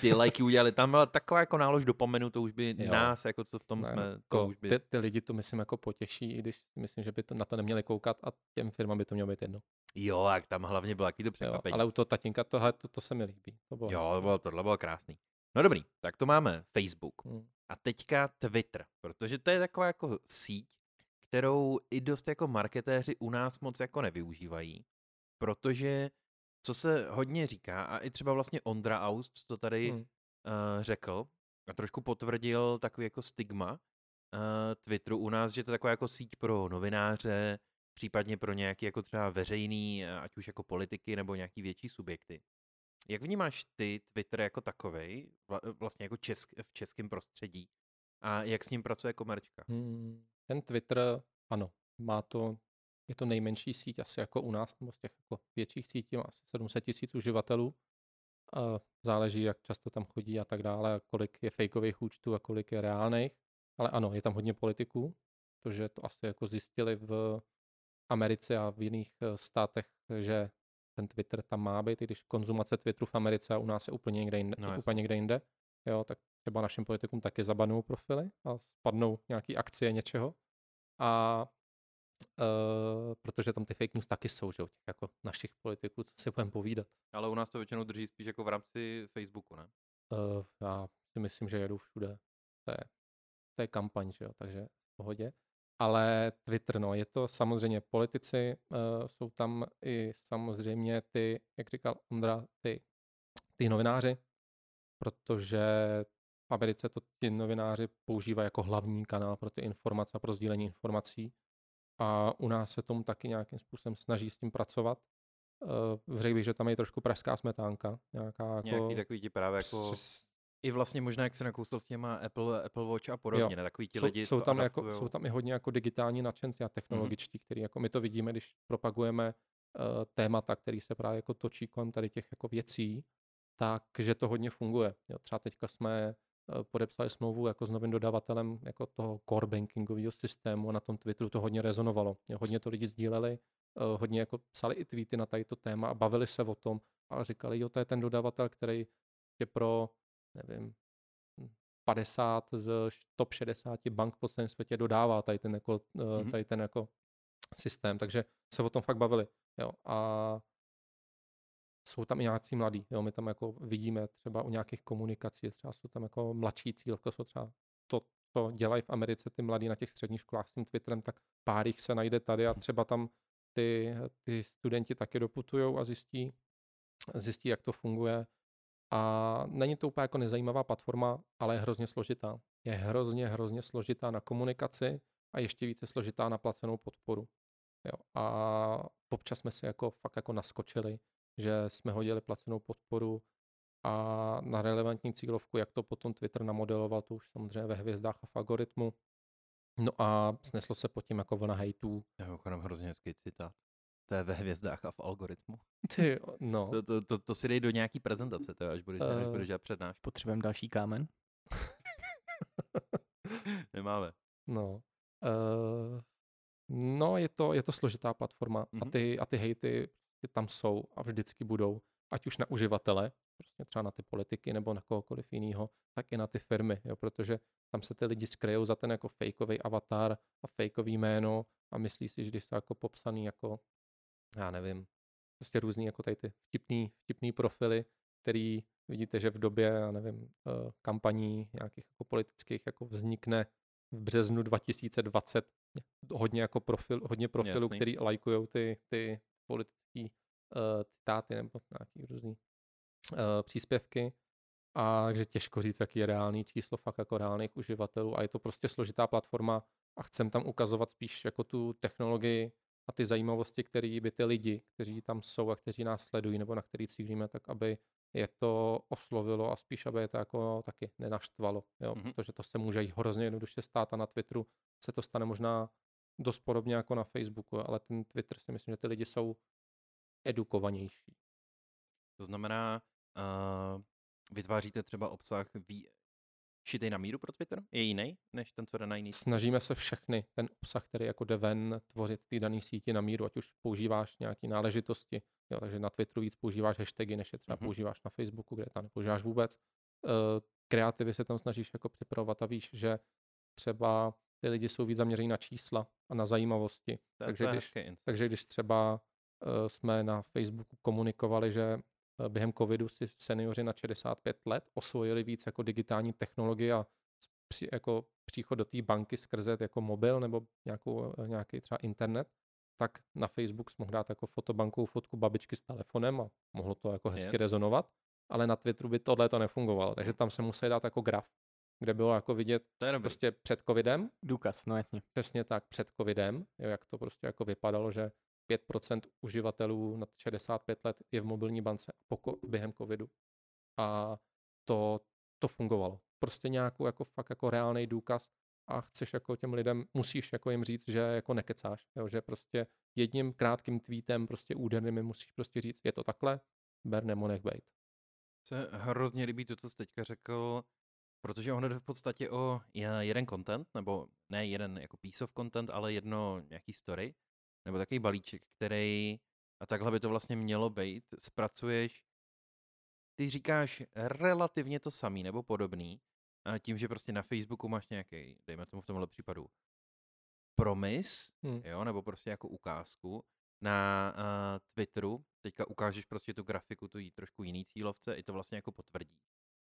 ty lajky udělali, tam byla taková jako nálož do pomenu, to už by Jo. nás, jako co v tom Ne, jsme, to jako už by... ty, ty lidi to myslím jako potěší, i když myslím, že by to, na to neměli koukat a těm firmám by to mělo být jedno. Jo, jak tam hlavně bylo jaký to Jo, překvapení. ale u toho tatínka tohle, to, to se mi líbí. To bylo Jo, to bylo, tohle bylo krásný. No dobrý, tak to máme Facebook. Hm. A teďka Twitter, protože to je taková jako síť, kterou i dost jako marketéři u nás moc jako nevyužívají, protože co se hodně říká, a i třeba vlastně Ondra Aust to tady Hm. uh, řekl a trošku potvrdil takový jako stigma uh, Twitteru u nás, že to je taková jako síť pro novináře, případně pro nějaký jako třeba veřejný, eh, ať už jako politiky nebo nějaký větší subjekty. Jak vnímáš ty Twitter jako takovej, vla- vlastně jako česk, v českém prostředí a jak s ním pracuje komerčka? Hmm, ten Twitter, ano, má to, je to nejmenší síť asi jako u nás, nebo z těch jako větších sítí má asi 700 tisíc uživatelů. A záleží, jak často tam chodí a tak dále, a kolik je fejkových účtů a kolik je reálných. Ale ano, je tam hodně politiků, protože to asi jako zjistili v Americe a v jiných eh, státech, že ten Twitter tam má být, i když konzumace Twitteru v Americe a u nás je úplně někde jinde. No, úplně někde jinde jo, tak třeba našim politikům taky zabanou profily a spadnou nějaký akcie něčeho. A uh, protože tam ty fake news taky jsou, že jo, těch jako našich politiků, co si budeme povídat. Ale u nás to většinou drží spíš jako v rámci Facebooku, ne? Uh, já si myslím, že jedou všude. To je, to je kampaň, že jo, takže v pohodě. Ale Twitter, no, je to samozřejmě politici, uh, jsou tam i samozřejmě ty, jak říkal Ondra, ty, ty novináři, protože v Americe to ti novináři používají jako hlavní kanál pro ty informace a pro sdílení informací. A u nás se tomu taky nějakým způsobem snaží s tím pracovat. Uh, řekl bych, že tam je trošku pražská smetánka. Nějaká jako... Nějaký takový ti právě jako... přes- I vlastně možná, jak se nakousl s těma Apple, Apple Watch a podobně, ne? Takový ti jsou, lidi jsou, tam jako, jsou tam i hodně jako digitální nadšenci a technologičtí, mm-hmm. který jako my to vidíme, když propagujeme uh, témata, který se právě jako točí kolem tady těch jako věcí, takže to hodně funguje. Jo, třeba teďka jsme podepsali smlouvu jako s novým dodavatelem jako toho core bankingového systému a na tom Twitteru to hodně rezonovalo. Hodně to lidi sdíleli, uh, hodně jako psali i tweety na tady to téma a bavili se o tom a říkali, jo, to je ten dodavatel, který je pro, nevím, 50 z top 60 bank po celém světě dodává tady ten jako, Mhm. mm-hmm. tady ten jako systém, takže se o tom fakt bavili. Jo. A jsou tam i nějací mladí, jo. my tam jako vidíme třeba u nějakých komunikací, třeba jsou tam jako mladší cíl, jako jsou třeba to, co dělají v Americe ty mladí na těch středních školách s tím Twitterem, tak pár jich se najde tady a třeba tam ty, ty studenti taky doputujou a zjistí, zjistí, jak to funguje. A není to úplně jako nezajímavá platforma, ale je hrozně složitá. Je hrozně, hrozně složitá na komunikaci a ještě více složitá na placenou podporu. Jo. A občas jsme si jako fakt jako naskočili, že jsme hodili placenou podporu a na relevantní cílovku, jak to potom Twitter namodeloval, to už samozřejmě ve hvězdách a v algoritmu. No a sneslo se pod tím jako vlna hejtů. Já mimochodem hrozně hezký citát. To je ve hvězdách a v algoritmu. Ty, no. To, to, to, to si dej do nějaký prezentace, to, až budeš, uh... až Eh. budeš dělat přednášku. Potřebujeme další kámen? Nemáme. No. Uh, no, je to, je to složitá platforma Mhm. a ty, a ty hejty tam jsou a vždycky budou, ať už na uživatele, prostě třeba na ty politiky nebo na kohokoliv jiného, tak i na ty firmy, jo, protože tam se ty lidi skryjou za ten jako fejkový avatar a fejkový jméno a myslí si, že když jsou jako popsaný jako, já nevím, prostě různý jako tady ty vtipný, vtipný profily, který vidíte, že v době, já nevím, eh, kampaní nějakých jako politických jako vznikne v březnu 2020 hodně jako profil, hodně profilů, Jasný. který lajkují ty, ty politické uh, citáty nebo nějaký různý uh, příspěvky. A takže těžko říct, jaký je reálný číslo fakt jako reálných uživatelů. A je to prostě složitá platforma a chcem tam ukazovat spíš jako tu technologii a ty zajímavosti, které by ty lidi, kteří tam jsou a kteří nás sledují nebo na který cílíme, tak aby je to oslovilo a spíš, aby je to jako taky nenaštvalo, jo? Mhm. Mm-hmm. protože to se může jí hrozně jednoduše stát a na Twitteru se to stane možná dost podobně jako na Facebooku, ale ten Twitter si myslím, že ty lidi jsou edukovanější. To znamená, uh, vytváříte třeba obsah ví, šitej na míru pro Twitter? Je jiný, než ten, co jde na jiný? Snažíme se všechny ten obsah, který jako jde ven, tvořit ty dané síti na míru, ať už používáš nějaké náležitosti, jo, takže na Twitteru víc používáš hashtagy, než je třeba mm-hmm. používáš na Facebooku, kde tam nepoužíváš vůbec. Uh, kreativy se tam snažíš jako připravovat a víš, že třeba ty lidi jsou víc zaměření na čísla a na zajímavosti. To, takže, to když, takže když třeba uh, jsme na Facebooku komunikovali, že uh, během covidu si seniori na 65 let osvojili víc jako digitální technologie a při, jako příchod do té banky skrze jako mobil nebo nějakou, uh, nějaký třeba internet, tak na Facebook jsme mohl dát jako fotobankovou fotku babičky s telefonem a mohlo to jako hezky yes. rezonovat, ale na Twitteru by tohle to nefungovalo, takže tam se museli dát jako graf kde bylo jako vidět to je prostě před covidem. Důkaz, no jasně. Přesně tak, před covidem, jak to prostě jako vypadalo, že 5% uživatelů nad 65 let je v mobilní bance po, během covidu. A to, to fungovalo. Prostě nějakou jako fakt jako reálný důkaz a chceš jako těm lidem, musíš jako jim říct, že jako nekecáš, jo, že prostě jedním krátkým tweetem prostě úderným musíš prostě říct, je to takhle, ber nebo nech bejt. Se hrozně líbí to, co jsi teďka řekl, Protože ono jde v podstatě o jeden content, nebo ne jeden jako piece of content, ale jedno nějaký story, nebo takový balíček, který, a takhle by to vlastně mělo být, zpracuješ, ty říkáš relativně to samý nebo podobný, a tím, že prostě na Facebooku máš nějaký, dejme tomu v tomhle případu, promis, hmm. jo, nebo prostě jako ukázku, na uh, Twitteru, teďka ukážeš prostě tu grafiku, tu jí trošku jiný cílovce, i to vlastně jako potvrdí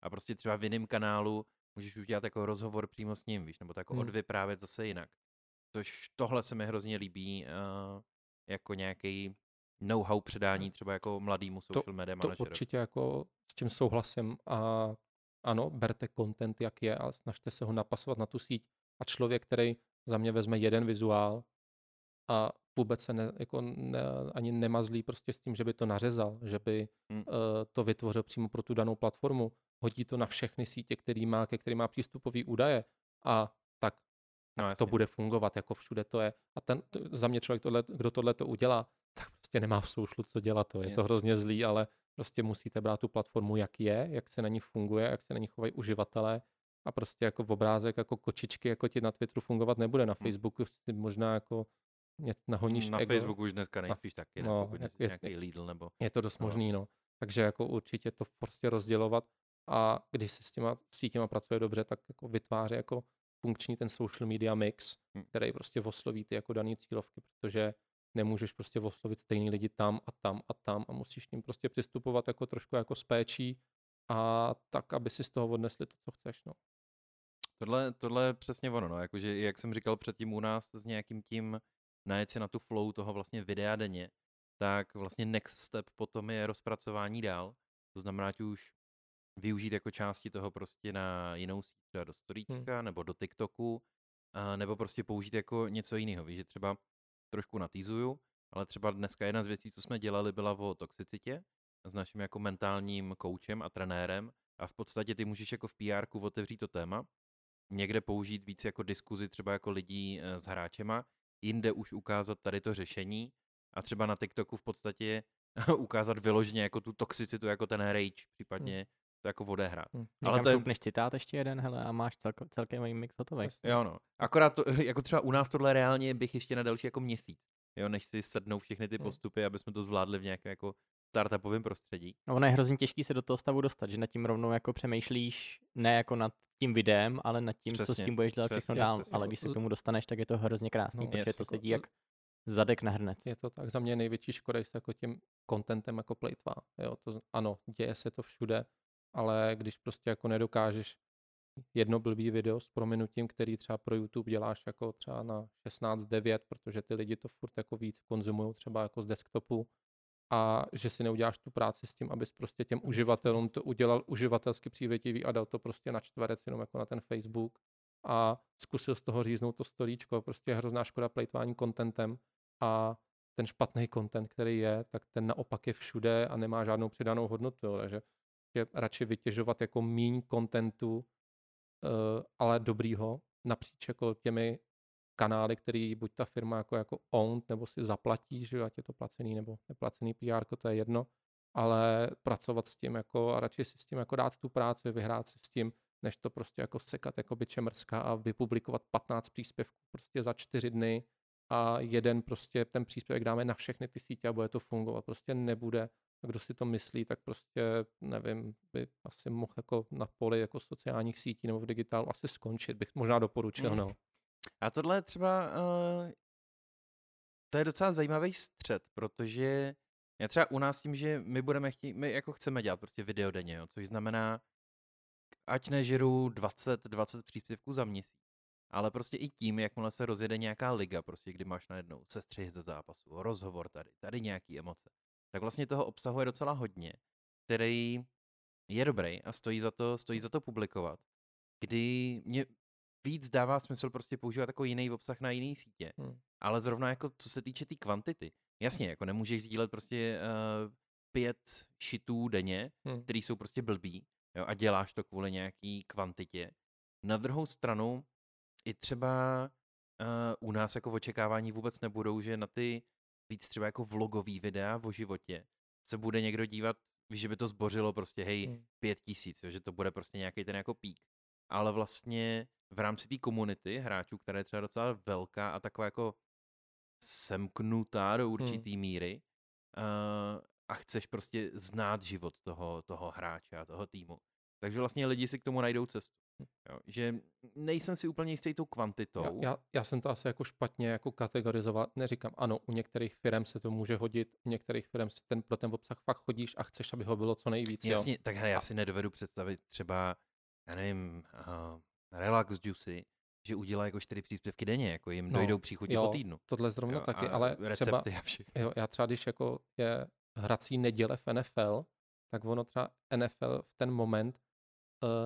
a prostě třeba v jiném kanálu můžeš už dělat jako rozhovor přímo s ním, víš, nebo to jako hmm. odvyprávět zase jinak. Což tohle se mi hrozně líbí uh, jako nějaký know-how předání třeba jako mladýmu social to, media manažeru. To určitě jako s tím souhlasím a ano, berte content, jak je a snažte se ho napasovat na tu síť. A člověk, který za mě vezme jeden vizuál a vůbec se ne, jako ne, ani nemazlí prostě s tím, že by to nařezal, že by hmm. uh, to vytvořil přímo pro tu danou platformu, hodí to na všechny sítě, který má, ke kterým má přístupový údaje a tak, no, tak to bude fungovat, jako všude to je. A ten, za mě člověk, tohle, kdo tohle to udělá, tak prostě nemá v soušlu co dělat. To. Je yes. to hrozně zlý, ale prostě musíte brát tu platformu, jak je, jak se na ní funguje, jak se na ní chovají uživatelé a prostě jako v obrázek, jako kočičky, jako ti na Twitteru fungovat nebude. Na hmm. Facebooku si možná jako nahoníš Na ego. Facebooku už dneska nejspíš taky, no, pokud je, nějaký Lidl nebo... Je to dost no. možný, no. Takže jako určitě to prostě rozdělovat a když se s těma sítěma pracuje dobře, tak jako vytváří jako funkční ten social media mix, hmm. který prostě osloví ty jako daný cílovky, protože nemůžeš prostě oslovit stejný lidi tam a tam a tam a musíš tím prostě přistupovat jako trošku jako s péčí a tak, aby si z toho odnesli to, co chceš, no. Tohle, tohle je přesně ono, no, jakože jak jsem říkal předtím u nás s nějakým tím najet si na tu flow toho vlastně videa denně, tak vlastně next step potom je rozpracování dál. To znamená, že už využít jako části toho prostě na jinou síť, třeba do storíčka hmm. nebo do TikToku, a nebo prostě použít jako něco jiného. Víš, že třeba trošku natýzuju, ale třeba dneska jedna z věcí, co jsme dělali, byla o toxicitě s naším jako mentálním koučem a trenérem a v podstatě ty můžeš jako v pr otevřít to téma, někde použít víc jako diskuzi třeba jako lidí eh, s hráčema, jinde už ukázat tady to řešení a třeba na TikToku v podstatě ukázat vyloženě jako tu toxicitu, jako ten rage, hmm. případně hmm to jako odehrát. Hmm. Ale to je... než citát ještě jeden, hele, a máš celko, celkem mix hotový. Jo, no. Akorát to, jako třeba u nás tohle reálně bych ještě na další jako měsíc, jo, než si sednou všechny ty postupy, hmm. aby jsme to zvládli v nějakém jako startupovém prostředí. No, ono je hrozně těžký se do toho stavu dostat, že nad tím rovnou jako přemýšlíš ne jako nad tím videem, ale nad tím, přesně, co s tím budeš dělat přesně, všechno dál. Přesně. Ale když se k tomu dostaneš, tak je to hrozně krásný, no, protože to jako sedí jak zadek na hrnec. Je to tak, za mě největší škoda, že se jako tím contentem jako plejtvá. Jo, to, ano, děje se to všude, ale když prostě jako nedokážeš jedno blbý video s prominutím, který třeba pro YouTube děláš jako třeba na 16.9, protože ty lidi to furt jako víc konzumují třeba jako z desktopu a že si neuděláš tu práci s tím, abys prostě těm uživatelům to udělal uživatelsky přívětivý a dal to prostě na čtverec jenom jako na ten Facebook a zkusil z toho říznout to storíčko. Prostě je hrozná škoda plejtvání contentem a ten špatný content, který je, tak ten naopak je všude a nemá žádnou přidanou hodnotu. Takže prostě radši vytěžovat jako míň kontentu, uh, ale dobrýho, napříč jako těmi kanály, který buď ta firma jako, jako owned, nebo si zaplatí, že ať je to placený nebo neplacený PR, to je jedno, ale pracovat s tím jako a radši si s tím jako dát tu práci, vyhrát si s tím, než to prostě jako sekat jako by čemrská a vypublikovat 15 příspěvků prostě za čtyři dny a jeden prostě ten příspěvek dáme na všechny ty sítě a bude to fungovat. Prostě nebude. A kdo si to myslí, tak prostě, nevím, by asi mohl jako na poli jako sociálních sítí nebo v digitálu asi skončit, bych možná doporučil, Mm. no. A tohle je třeba, uh, to je docela zajímavý střed, protože já třeba u nás tím, že my budeme chtít, my jako chceme dělat prostě video denně, jo, což znamená, ať nežeru 20-20 příspěvků za měsíc, ale prostě i tím, jakmile se rozjede nějaká liga, prostě kdy máš najednou sestřih ze zápasu, rozhovor tady, tady nějaký emoce, tak vlastně toho obsahu je docela hodně, který je dobrý a stojí za to, stojí za to publikovat, kdy mě víc dává smysl prostě používat jako jiný obsah na jiný sítě. Hmm. Ale zrovna jako co se týče té tý kvantity, jasně, jako nemůžeš sdílet prostě uh, pět šitů denně, Hmm. který jsou prostě blbý jo, a děláš to kvůli nějaký kvantitě. Na druhou stranu i třeba uh, u nás jako očekávání vůbec nebudou, že na ty víc třeba jako vlogový videa o životě se bude někdo dívat, víš, že by to zbořilo prostě, hej, Hmm. pět tisíc, jo, že to bude prostě nějaký ten jako pík. Ale vlastně v rámci té komunity hráčů, která je třeba docela velká a taková jako semknutá do určitý míry uh, a chceš prostě znát život toho, toho hráče a toho týmu. Takže vlastně lidi si k tomu najdou cestu. Jo, že nejsem si úplně jistý tou kvantitou. Já, já, já jsem to asi jako špatně jako kategorizovat. Neříkám, ano, u některých firm se to může hodit, u některých firm si ten, pro ten obsah fakt chodíš a chceš, aby ho bylo co nejvíc. jo. Jasně, tak hele, já si nedovedu představit třeba, já nevím, uh, Relax Juicy, že udělá jako čtyři příspěvky denně, jako jim No, dojdou příchodě jo, po týdnu. Tohle zrovna Jo, taky, ale třeba, a všechno. jo, já třeba když jako je hrací neděle v NFL, tak ono třeba NFL v ten moment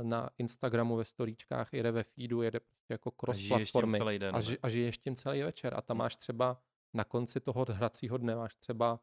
na Instagramu ve storíčkách jede ve feedu, jede prostě jako cross tím platformy den, a, ži, a žiješ tím celý večer a tam máš třeba na konci toho hracího dne máš třeba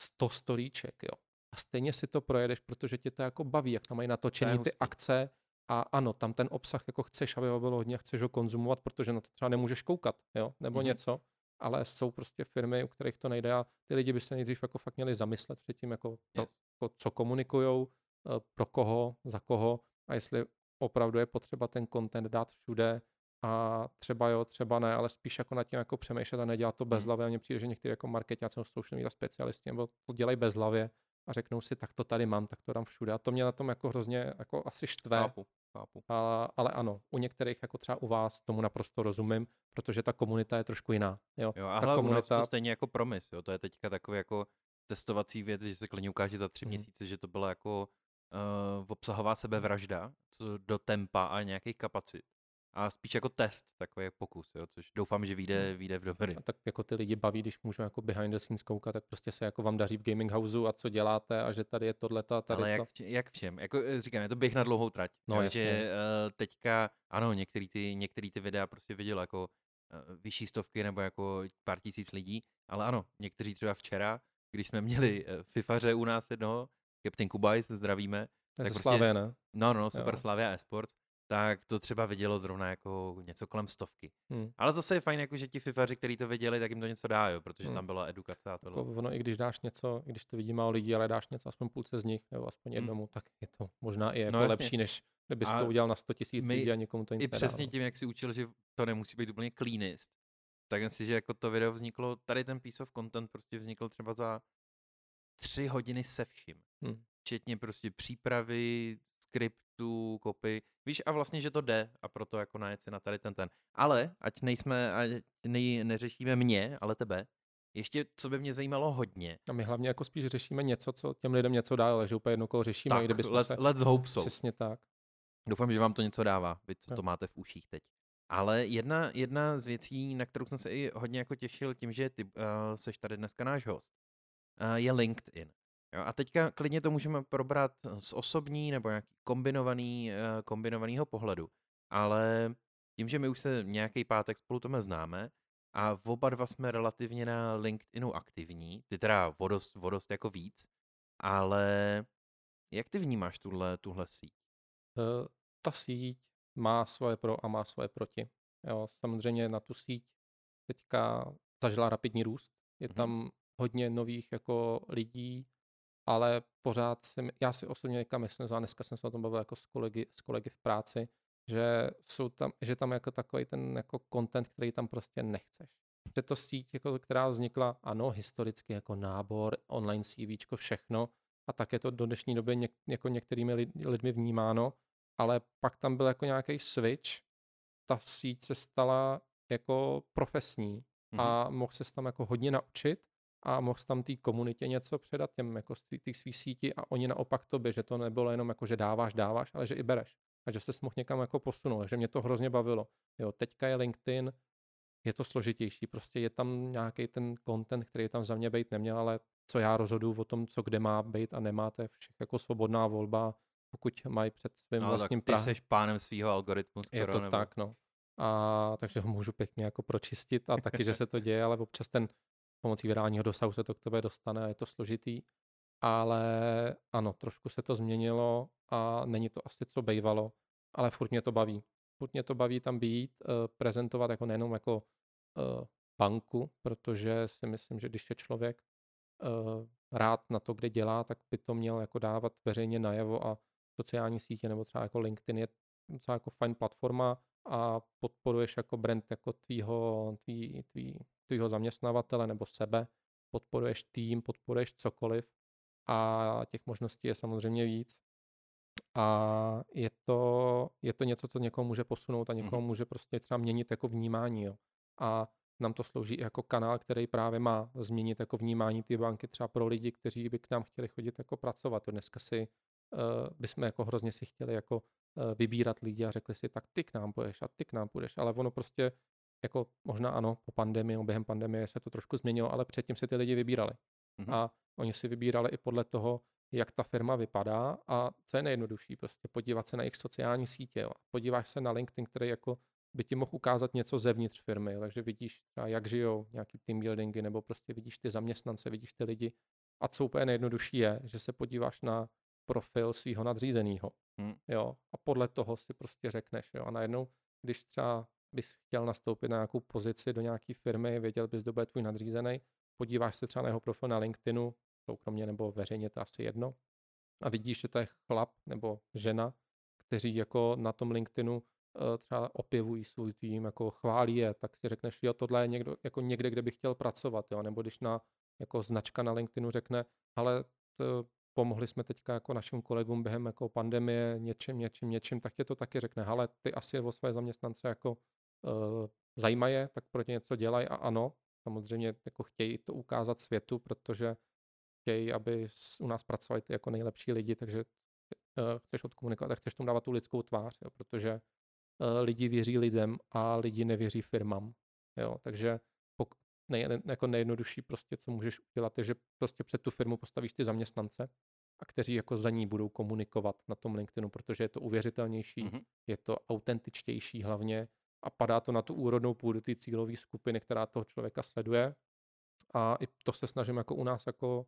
100 storíček, jo. A stejně si to projedeš, protože tě to jako baví, jak tam mají natočený ty akce a ano, tam ten obsah jako chceš, aby ho bylo hodně, chceš ho konzumovat, protože na to třeba nemůžeš koukat, jo, nebo Mhm. něco, ale jsou prostě firmy, u kterých to nejde a ty lidi by se nejdřív jako fakt měli zamyslet předtím, jako, to, Yes. jako co komunikujou, eh, pro koho, za koho a jestli opravdu je potřeba ten content dát všude a třeba jo, třeba ne, ale spíš jako nad tím jako přemýšlet a nedělat to Hmm. bezhlavě. A mně přijde, že někteří jako marketáci nebo social media specialisti nebo to dělají bezhlavě a řeknou si, tak to tady mám, tak to dám všude. A to mě na tom jako hrozně jako asi štve. Chápu, chápu. A, ale ano, u některých, jako třeba u vás, tomu naprosto rozumím, protože ta komunita je trošku jiná. Jo, Jo, a ta hele, u nás komunita, to stejně jako promis, jo, to je teďka takový jako testovací věc, že se klidně ukáže za tři Mhm. měsíce, že to byla jako uh, obsahová sebevražda co do tempa a nějakých kapacit. A spíš jako test, takový pokus, jo, což doufám, že vyjde, vyjde v dobrý. a tak jako ty lidi baví, když můžou jako behind the scenes koukat, tak prostě se jako vám daří v gaming houseu a co děláte a že tady je tohleto a tady Ale to. jak, če- jak v čem? Jako eh, říkám, je to běh na dlouhou trať. No, jo, jasně. že uh, teďka, ano, některý ty, některý ty videa prostě viděl jako uh, vyšší stovky nebo jako pár tisíc lidí, ale ano, někteří třeba včera, když jsme měli uh, FIFAře u nás jednoho, Captain Kubaj, se zdravíme, To je tak prostě- ne? no, no, Super Jo. Slavia Esports, tak to třeba vidělo zrovna jako něco kolem stovky. Hmm. Ale zase je fajn, jako, že ti FIFAři, kteří to viděli, tak jim to něco dá, jo, protože Hmm. tam byla edukace a tohle. Jako ono, i když dáš něco, i když to vidí málo lidí, ale dáš něco aspoň půlce z nich, nebo aspoň Hmm. jednomu, tak je to možná i jako No jasně. lepší, než kdybys A to udělal na 100 tisíc lidí a někomu to nic I nedá, přesně no. tím, jak si učil, že to nemusí být úplně cleanest, tak si, že jako to video vzniklo, tady ten piece of content prostě vznikl třeba za tři hodiny se vším. Hmm. Včetně prostě přípravy, skriptu, kopy. Víš, a vlastně, že to jde a proto jako najet si na tady ten ten. Ale, ať nejsme, ať nej, neřešíme mě, ale tebe, ještě, co by mě zajímalo hodně, A my hlavně jako spíš řešíme něco, co těm lidem něco dá, ale že úplně jedno koho řešíme, tak kdybychom let's, se... let's hope so. Přesně tak. Doufám, že vám to něco dává, vy co Jo. to máte v uších teď. Ale jedna, jedna z věcí, na kterou jsem se i hodně jako těšil tím, že ty uh, seš tady dneska náš host, uh, je LinkedIn. Jo, a teďka klidně to můžeme probrat z osobní nebo nějaký kombinovaný, uh, kombinovanýho pohledu. Ale tím, že my už se nějaký pátek spolu tome známe a oba dva jsme relativně na LinkedInu aktivní, ty teda vodost, vodost jako víc, ale jak ty vnímáš tuhle, tuhle síť? Eh, ta síť má svoje pro a má svoje proti. Jo, samozřejmě na tu síť teďka zažila rapidní růst. Je Mhm. tam hodně nových jako lidí ale pořád si, já si osobně někam myslím, a dneska jsem se o tom bavil jako s kolegy, s kolegy v práci, že, jsou tam, že tam jako takový ten jako content, který tam prostě nechceš. Je to síť, jako, která vznikla, ano, historicky jako nábor, online CV, všechno, a tak je to do dnešní doby něk, jako některými lidmi vnímáno, ale pak tam byl jako nějaký switch, ta síť se stala jako profesní mm-hmm. a mohl se tam jako hodně naučit a mohl tam té komunitě něco předat těm jako z té svý síti a oni naopak tobě, že to nebylo jenom jako, že dáváš, dáváš, ale že i bereš a že se mohl někam jako posunout, že mě to hrozně bavilo. Jo, teďka je LinkedIn, je to složitější, prostě je tam nějaký ten content, který tam za mě být neměl, ale co já rozhoduju o tom, co kde má být a nemá, to je všech jako svobodná volba, pokud mají před svým no, vlastním tak ty jsi pánem svého algoritmu skoro, Je to nebo... tak, no. A takže ho můžu pěkně jako pročistit a taky, že se to děje, ale občas ten pomocí virálního dosahu se to k tebe dostane a je to složitý. Ale ano, trošku se to změnilo a není to asi co bejvalo, ale furt mě to baví. Furt mě to baví tam být, uh, prezentovat jako nejenom jako uh, banku, protože si myslím, že když je člověk uh, rád na to, kde dělá, tak by to měl jako dávat veřejně najevo a sociální sítě nebo třeba jako LinkedIn je docela jako fajn platforma a podporuješ jako brand jako tvýho, tvý, tvý, tvýho zaměstnavatele nebo sebe, podporuješ tým, podporuješ cokoliv a těch možností je samozřejmě víc. A je to, je to něco, co někoho může posunout a někoho mm-hmm. může prostě třeba měnit jako vnímání. Jo. A nám to slouží i jako kanál, který právě má změnit jako vnímání ty banky třeba pro lidi, kteří by k nám chtěli chodit jako pracovat. Dneska si uh, bychom jako hrozně si chtěli jako uh, vybírat lidi a řekli si, tak ty k nám půjdeš a ty k nám půjdeš, ale ono prostě jako možná ano, po pandemii, během pandemie se to trošku změnilo, ale předtím se ty lidi vybírali. Mm-hmm. A oni si vybírali i podle toho, jak ta firma vypadá a co je nejjednodušší, prostě podívat se na jejich sociální sítě. Jo. Podíváš se na LinkedIn, který jako by ti mohl ukázat něco zevnitř firmy, takže vidíš třeba, jak žijou, nějaký team buildingy, nebo prostě vidíš ty zaměstnance, vidíš ty lidi. A co úplně nejjednodušší je, že se podíváš na profil svého nadřízeného. Hmm. Jo, a podle toho si prostě řekneš. Jo, a najednou, když třeba bys chtěl nastoupit na nějakou pozici do nějaké firmy, věděl bys, kdo bude tvůj nadřízený, podíváš se třeba na jeho profil na LinkedInu, soukromně nebo veřejně, to asi jedno, a vidíš, že to je chlap nebo žena, kteří jako na tom LinkedInu Eh, třeba opěvují svůj tým, jako chválí je, tak si řekneš, jo, tohle je někdo, jako někde, kde bych chtěl pracovat, jo, nebo když na jako značka na LinkedInu řekne, ale to, pomohli jsme teďka jako našim kolegům během jako pandemie něčím, něčím, něčím, tak je to taky řekne, ale ty asi o své zaměstnance jako zajímají je, tak pro ně něco dělají a ano, samozřejmě jako chtějí to ukázat světu, protože chtějí, aby u nás pracovali ty jako nejlepší lidi, takže uh, chceš odkomunikovat a chceš tomu dávat tu lidskou tvář, jo, protože Eh, lidi věří lidem a lidi nevěří firmám. Jo, takže pok- nej, jako nejjednodušší prostě, co můžeš udělat, je, že prostě před tu firmu postavíš ty zaměstnance, a kteří jako za ní budou komunikovat na tom LinkedInu, protože je to uvěřitelnější, mm-hmm. je to autentičtější hlavně a padá to na tu úrodnou půdu té cílové skupiny, která toho člověka sleduje. A i to se snažím jako u nás jako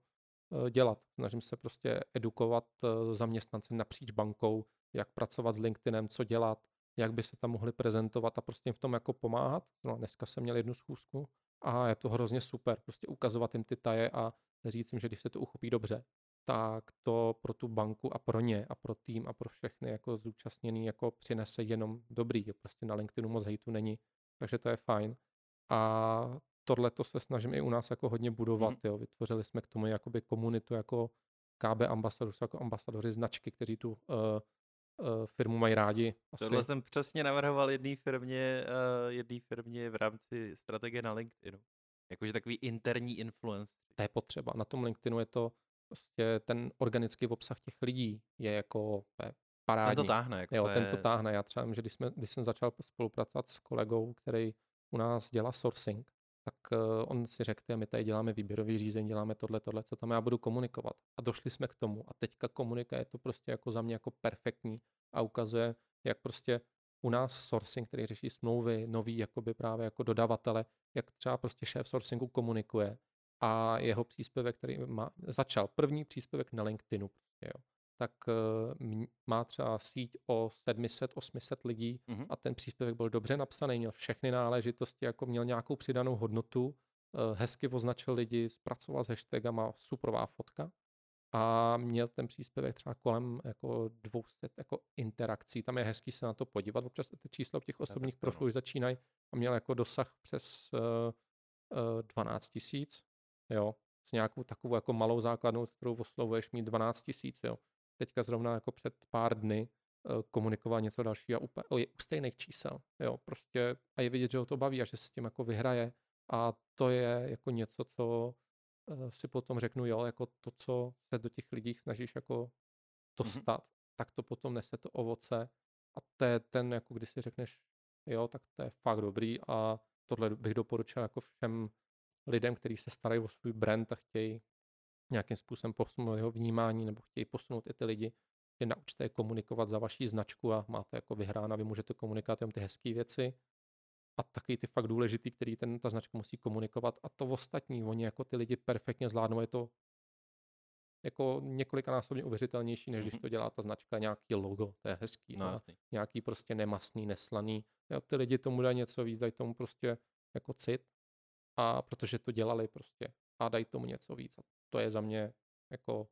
eh, dělat. Snažím se prostě edukovat eh, zaměstnance napříč bankou, jak pracovat s LinkedInem, co dělat, jak by se tam mohli prezentovat a prostě jim v tom jako pomáhat. No, dneska jsem měl jednu schůzku a je to hrozně super, prostě ukazovat jim ty taje a říct jim, že když se to uchopí dobře, tak to pro tu banku a pro ně a pro tým a pro všechny jako zúčastněný jako přinese jenom dobrý. Prostě na LinkedInu moc hejtu není, takže to je fajn. A tohle to se snažím i u nás jako hodně budovat. Mm. Jo. Vytvořili jsme k tomu jakoby komunitu jako KB ambasador, jako ambasadoři značky, kteří tu uh, uh, firmu mají rádi. Asi. Tohle jsem přesně navrhoval jedné firmě, uh, jedné firmě v rámci strategie na LinkedInu. Jakože takový interní influence. To je potřeba. Na tom LinkedInu je to prostě ten organický obsah těch lidí je jako je parádní. Ten to táhne. Jako jo, ten to táhne. Já třeba, že když, jsme, když jsem začal spolupracovat s kolegou, který u nás dělá sourcing, tak uh, on si řekl, my tady děláme výběrový řízení, děláme tohle, tohle, co tam já budu komunikovat. A došli jsme k tomu. A teďka komunika je to prostě jako za mě jako perfektní a ukazuje, jak prostě u nás sourcing, který řeší smlouvy, nový jakoby právě jako dodavatele, jak třeba prostě šéf sourcingu komunikuje a jeho příspěvek, který má, začal první příspěvek na LinkedInu, prostě, jo, tak uh, má třeba síť o 700-800 lidí mm-hmm. a ten příspěvek byl dobře napsaný, měl všechny náležitosti, jako měl nějakou přidanou hodnotu, uh, hezky označil lidi, zpracoval s hashtagama, superová fotka. a měl ten příspěvek třeba kolem jako 200 jako interakcí. Tam je hezký se na to podívat. Občas ty čísla v těch osobních profilů začínají a měl jako dosah přes uh, uh, 12 tisíc, jo, s nějakou takovou jako malou základnou, kterou oslovuješ mít 12 tisíc, jo. Teďka zrovna jako před pár dny uh, komunikoval něco dalšího a úplně, je u stejných čísel, jo, prostě a je vidět, že ho to baví a že s tím jako vyhraje a to je jako něco, co uh, si potom řeknu, jo, jako to, co se do těch lidí snažíš jako dostat, mm-hmm. tak to potom nese to ovoce a to je ten, jako když si řekneš, jo, tak to je fakt dobrý a tohle bych doporučil jako všem lidem, kteří se starají o svůj brand a chtějí nějakým způsobem posunout jeho vnímání nebo chtějí posunout i ty lidi, že naučte je komunikovat za vaší značku a máte jako vyhrána, vy můžete komunikovat jenom ty hezké věci a taky ty fakt důležitý, který ten, ta značka musí komunikovat a to ostatní, oni jako ty lidi perfektně zvládnou, je to jako několikanásobně uvěřitelnější, než když mhm. to dělá ta značka, nějaký logo, to je hezký. No, nějaký prostě nemastný, neslaný. Jo, ty lidi tomu dají něco víc, dají tomu prostě jako cit a protože to dělali prostě a dají tomu něco víc. A to je za mě jako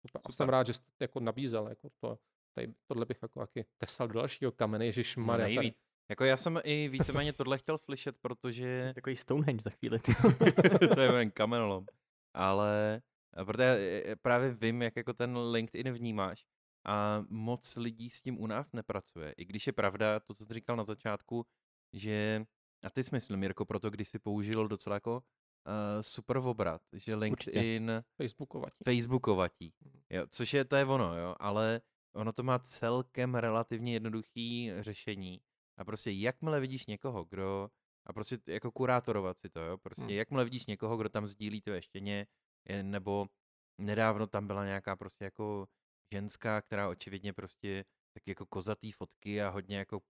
super. A jsem rád, že jsi to jako nabízel, jako to, tady, tohle bych jako taky tesal do dalšího kamene, Ježíš Maria. No, Jako já jsem i víceméně tohle chtěl slyšet, protože... Takový Stonehenge za chvíli. to je jen kamenolom. Ale protože právě vím, jak jako ten LinkedIn vnímáš a moc lidí s tím u nás nepracuje. I když je pravda to, co jsi říkal na začátku, že a ty jsi myslel, Mirko, proto když jsi použil docela jako uh, super obrat, že LinkedIn... Určitě. Facebookovatí. Facebookovatí, mhm. jo, což je, to je ono, jo, ale ono to má celkem relativně jednoduchý řešení. A prostě jakmile vidíš někoho, kdo, a prostě jako kurátorovat si to, jo, prostě hmm. jakmile vidíš někoho, kdo tam sdílí to ještěně, nebo nedávno tam byla nějaká prostě jako ženská, která očividně prostě tak jako kozatý fotky a hodně jako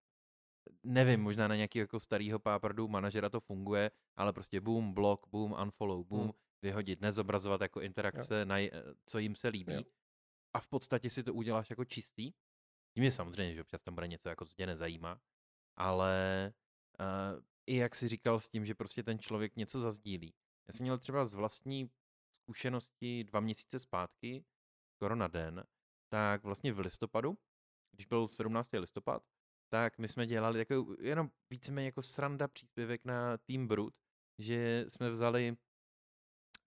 nevím, možná na nějaký jako starýho páprdu manažera to funguje, ale prostě boom, block, boom, unfollow, boom, hmm. vyhodit, nezobrazovat jako interakce, na, co jim se líbí. Jo. A v podstatě si to uděláš jako čistý. Tím je samozřejmě, že občas tam bude něco, jako co tě nezajímá, ale uh, i jak si říkal s tím, že prostě ten člověk něco zazdílí. Já jsem měl třeba z vlastní zkušenosti dva měsíce zpátky, skoro na den, tak vlastně v listopadu, když byl 17. listopad, tak my jsme dělali jako, jenom víceméně jako sranda příspěvek na Team Brut, že jsme vzali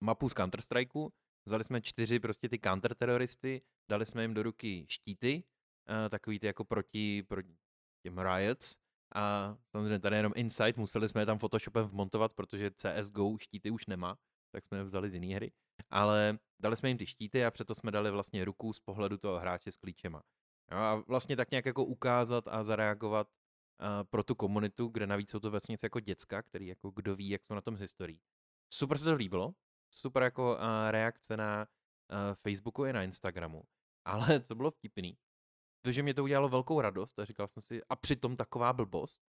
mapu z Counter-Strikeu, vzali jsme čtyři prostě ty counterteroristy, dali jsme jim do ruky štíty, takový ty jako proti, proti těm riots, a samozřejmě tady jenom insight, museli jsme je tam Photoshopem vmontovat, protože CSGO štíty už nemá, tak jsme je vzali z jiné hry. Ale dali jsme jim ty štíty a přeto jsme dali vlastně ruku z pohledu toho hráče s klíčema. Jo, a vlastně tak nějak jako ukázat a zareagovat uh, pro tu komunitu, kde navíc jsou to vesnice jako děcka, který jako kdo ví, jak jsou na tom z historií. Super se to líbilo, super jako uh, reakce na uh, Facebooku i na Instagramu, ale to bylo vtipný, protože mě to udělalo velkou radost a říkal jsem si, a přitom taková blbost,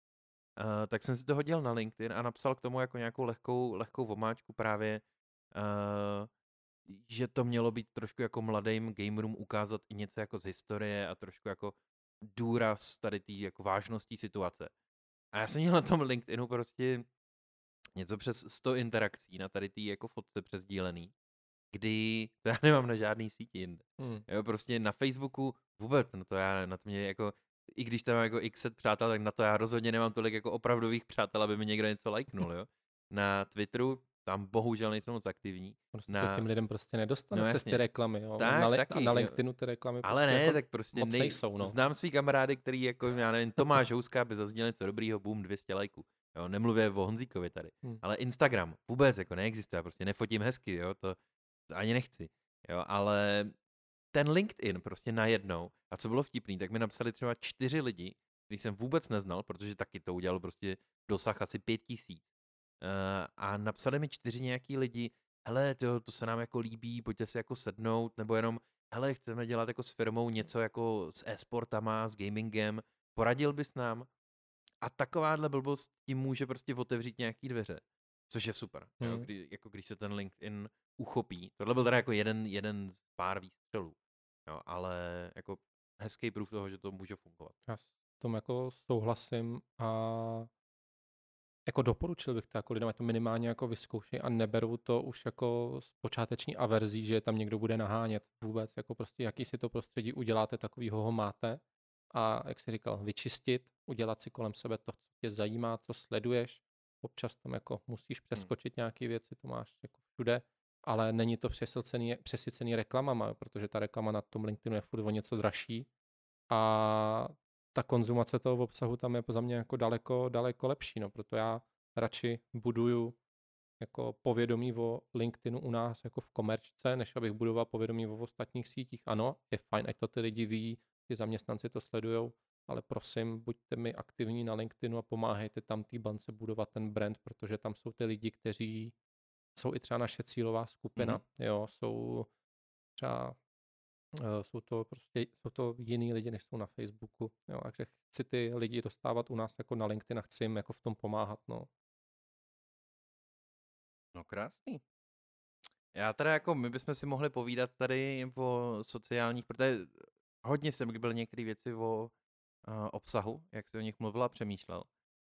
uh, tak jsem si to hodil na LinkedIn a napsal k tomu jako nějakou lehkou, lehkou vomáčku právě uh, že to mělo být trošku jako mladým gamerům ukázat i něco jako z historie a trošku jako důraz tady té jako vážností situace. A já jsem měl na tom LinkedInu prostě něco přes 100 interakcí na tady té jako fotce přesdílený, kdy to já nemám na žádný síti jinde. Hmm. Jo, prostě na Facebooku vůbec, na to já, na to mě jako, i když tam mám jako x set přátel, tak na to já rozhodně nemám tolik jako opravdových přátel, aby mi někdo něco lajknul, jo. Na Twitteru tam bohužel nejsem moc aktivní. Prostě na... těm lidem prostě nedostane no, přes ty reklamy, jo. Tak, na, le- taky, na LinkedInu ty reklamy Ale prostě ne, jako tak prostě nej... nejsou, no. Znám svý kamarády, který jako, já nevím, Tomáš Houska by zazděl něco dobrýho, boom, 200 lajků. Jo, nemluvě o Honzíkovi tady. Hmm. Ale Instagram vůbec jako neexistuje, já prostě nefotím hezky, jo, to, to ani nechci. Jo, ale ten LinkedIn prostě najednou, a co bylo vtipný, tak mi napsali třeba čtyři lidi, který jsem vůbec neznal, protože taky to udělalo prostě dosah asi pět tisíc. Uh, a napsali mi čtyři nějaký lidi, hele, to, to se nám jako líbí, pojďte si jako sednout, nebo jenom, hele, chceme dělat jako s firmou něco jako s e-sportama, s gamingem, poradil bys nám? A takováhle blbost tím může prostě otevřít nějaký dveře, což je super, hmm. jo, kdy, jako když se ten LinkedIn uchopí. Tohle byl teda jako jeden, jeden z pár výstřelů, jo, ale jako hezký proof toho, že to může fungovat. Já s tom jako souhlasím a jako doporučil bych to jako lidem, ať to minimálně jako vyzkoušej a neberou to už jako s počáteční averzí, že tam někdo bude nahánět vůbec, jako prostě jaký si to prostředí uděláte, takovýho ho máte. A jak jsi říkal, vyčistit, udělat si kolem sebe to, co tě zajímá, co sleduješ, občas tam jako musíš přeskočit hmm. nějaké věci, to máš jako všude, ale není to přesycený, přesycený reklamama, protože ta reklama na tom LinkedInu je furt o něco dražší. A ta konzumace toho obsahu tam je za mě jako daleko, daleko lepší, no, proto já radši buduju jako povědomí o LinkedInu u nás jako v komerčce, než abych budoval povědomí o ostatních sítích. Ano, je fajn, ať to ty lidi ví, ty zaměstnanci to sledují, ale prosím, buďte mi aktivní na LinkedInu a pomáhejte tam té bance budovat ten brand, protože tam jsou ty lidi, kteří jsou i třeba naše cílová skupina, mm-hmm. jo, jsou třeba jsou to prostě, jsou to jiný lidi, než jsou na Facebooku, jo, takže chci ty lidi dostávat u nás jako na LinkedIn a chci jim jako v tom pomáhat, no. No krásný. Já teda jako, my bychom si mohli povídat tady o sociálních, protože hodně jsem byl některé věci o uh, obsahu, jak jsi o nich mluvila a přemýšlel.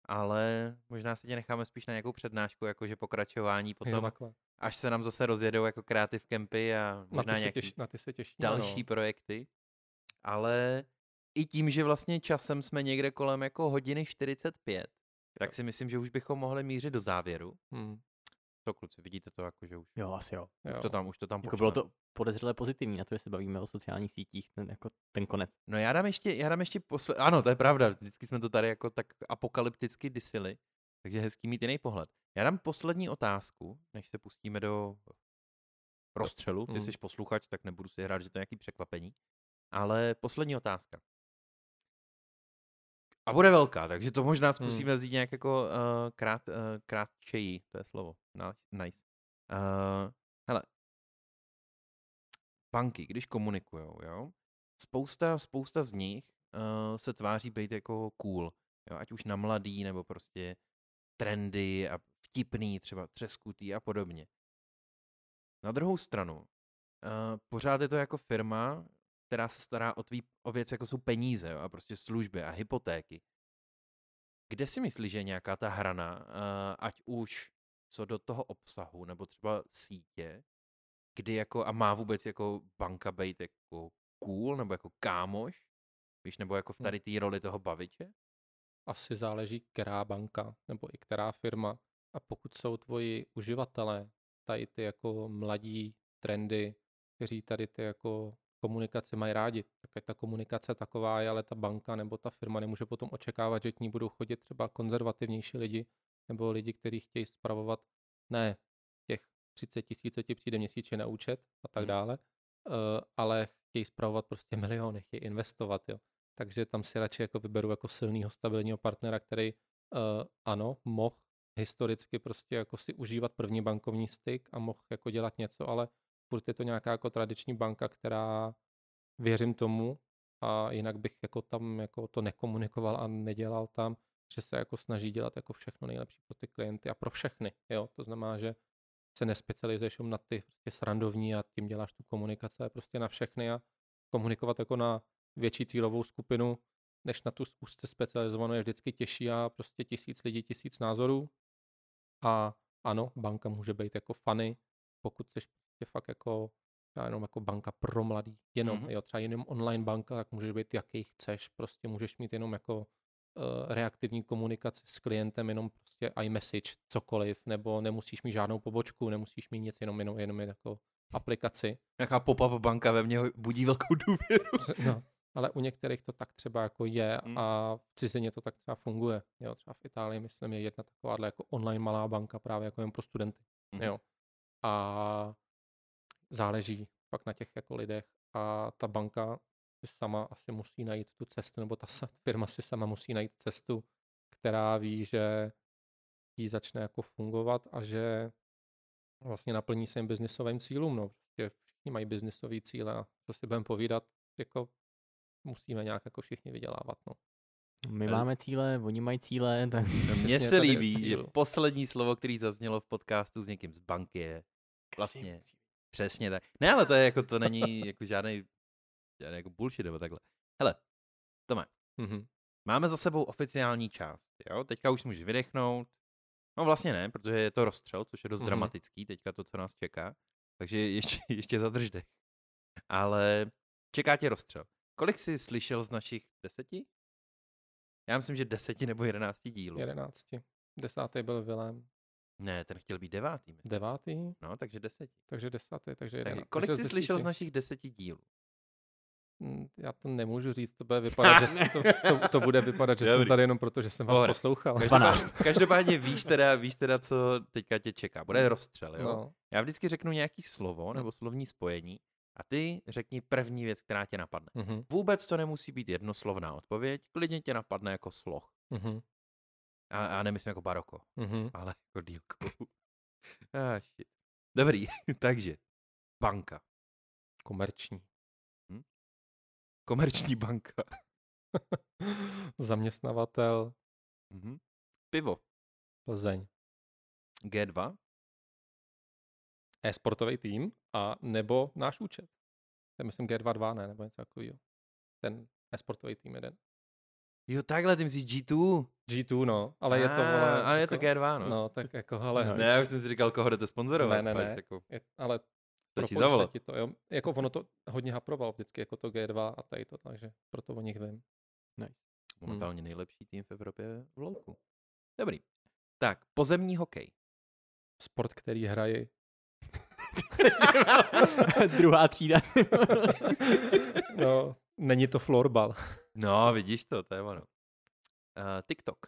Ale možná si tě necháme spíš na nějakou přednášku, jakože pokračování potom, jo, až se nám zase rozjedou jako kreativ campy a možná na ty nějaký těš, na ty se těší, další no. projekty. Ale i tím, že vlastně časem jsme někde kolem jako hodiny 45, tak si myslím, že už bychom mohli mířit do závěru. Hmm. To kluci, vidíte to jako, že už, Jo, asi jo. už Jo. to tam, už to tam Jako bylo to podezřele pozitivní na to, že se bavíme o sociálních sítích, ten, jako ten konec. No já dám ještě, já dám ještě posle... Ano, to je pravda, vždycky jsme to tady jako tak apokalypticky disili, takže hezký mít jiný pohled. Já dám poslední otázku, než se pustíme do rozstřelu. Ty Mm. jsi posluchač, tak nebudu si hrát, že to je nějaký překvapení. Ale poslední otázka. A bude velká, takže to možná zkusíme vzít nějak jako uh, krát, uh, krátčeji, to je slovo. Nice. Uh, hele, banky, když komunikují, jo, spousta, spousta z nich uh, se tváří být jako cool, jo, ať už na mladý, nebo prostě trendy a vtipný, třeba třeskutý a podobně. Na druhou stranu, uh, pořád je to jako firma, která se stará o, tvý, o věc, jako jsou peníze jo, a prostě služby a hypotéky. Kde si myslíš, že je nějaká ta hrana, uh, ať už co do toho obsahu, nebo třeba sítě, kdy jako, a má vůbec jako banka být jako cool, nebo jako kámoš, víš, nebo jako v Hm. tady té roli toho baviče? Asi záleží, která banka nebo i která firma. A pokud jsou tvoji uživatelé, tady ty jako mladí trendy, kteří tady ty jako komunikace mají rádi, tak ta komunikace taková je, ale ta banka nebo ta firma nemůže potom očekávat, že k ní budou chodit třeba konzervativnější lidi nebo lidi, kteří chtějí spravovat ne těch 30 tisíc, co ti přijde měsíčně na účet a tak Hmm. dále, eh, ale chtějí spravovat prostě miliony, chtějí investovat, jo. Takže tam si radši jako vyberu jako silného, stabilního partnera, který uh, ano, mohl historicky prostě jako si užívat první bankovní styk a mohl jako dělat něco, ale furt je to nějaká jako tradiční banka, která věřím tomu a jinak bych jako tam jako to nekomunikoval a nedělal tam, že se jako snaží dělat jako všechno nejlepší pro ty klienty a pro všechny, jo, to znamená, že se nespecializuješ na ty prostě srandovní a tím děláš tu komunikaci, prostě na všechny a komunikovat jako na větší cílovou skupinu, než na tu úzce specializovanou je vždycky těžší a prostě tisíc lidí, tisíc názorů. A ano, banka může být jako funny, pokud jsi prostě fakt jako třeba jenom jako banka pro mladý, jenom, Mhm. mm-hmm. jo, třeba jenom online banka, tak můžeš být jaký chceš, prostě můžeš mít jenom jako uh, reaktivní komunikaci s klientem, jenom prostě iMessage, cokoliv, nebo nemusíš mít žádnou pobočku, nemusíš mít nic, jenom, jenom, jenom jako aplikaci. Nějaká pop-up banka ve mně budí velkou důvěru. No, ale u některých to tak třeba jako je Mm. a v cizině to tak třeba funguje. Jo, třeba v Itálii, myslím, je jedna takováhle jako online malá banka právě jako jen pro studenty. Mhm. Jo. A záleží pak na těch jako lidech a ta banka si sama asi musí najít tu cestu, nebo ta firma si sama musí najít cestu, která ví, že jí začne jako fungovat a že vlastně naplní svým biznisovým cílům. No. Prostě všichni mají biznisové cíle a co si budeme povídat, jako musíme nějak jako všichni vydělávat. No. My Eh, máme cíle, oni mají cíle, tak Mně Přesně, se líbí, že poslední slovo, který zaznělo v podcastu s někým z banky je vlastně přesně tak. Ne, ale to je jako, to není jako žádný, žádný jako bullshit nebo takhle. Hele, Tome, Mhm. máme za sebou oficiální část, jo? Teďka už můžeš vydechnout, No vlastně ne, protože je to rozstřel, což je dost Mhm. dramatický, teďka to, co nás čeká. Takže ještě, ještě zadrž dech. Ale čeká tě rozstřel. Kolik jsi slyšel z našich deseti? Já myslím, že deseti nebo jedenácti dílů. Jedenácti. Desátý byl Vilém. Ne, ten chtěl být devátý. myslím. Devátý, No, takže deseti. takže desátý, takže Takže jedenáctý. kolik takže jsi z slyšel z desíti. našich deseti dílů? Mm, Já to nemůžu říct, to bude vypadat, že jsem to, to, to bude vypadat, že jsem tady jenom proto, že jsem vás Pohoda. poslouchal. 12. Každopádně víš teda, víš teda, co teďka tě čeká. Bude rozstřel, jo? No, Já vždycky řeknu nějaký slovo nebo slovní spojení a ty řekni první věc, která tě napadne. mhm, Vůbec to nemusí být jednoslovná odpověď, klidně tě napadne jako sloh. mhm, A, a nemyslím jako baroko, mhm. ale jako dílkou. ah, shit. Dobrý, takže banka. Komerční. Komerční banka. Zaměstnavatel Mhm. Pivo. Plzeň. G2. E-sportový tým a nebo náš účet. To je myslím G22, ne? Nebo něco takového. Ten e-sportový tým jeden. Jo, takhle, ty myslíš G2? G2, no, ale je to, vole, ale je to jako, G2, no. No, tak jako, ale, No, Ne, já už jsem si říkal, koho jdete sponzorovat. Ne, ne, ne. Jako, je, ale propojí se zavolat. ti to, jo. Jako ono to hodně haproval vždycky, jako to G2 a tady to, takže proto o nich vím. Momentálně nejlepší tým v Evropě v louku. Dobrý. Tak, pozemní hokej. Sport, který hraje Druhá třída. no, není to florbal. No, vidíš to, to je ono. Uh, TikTok.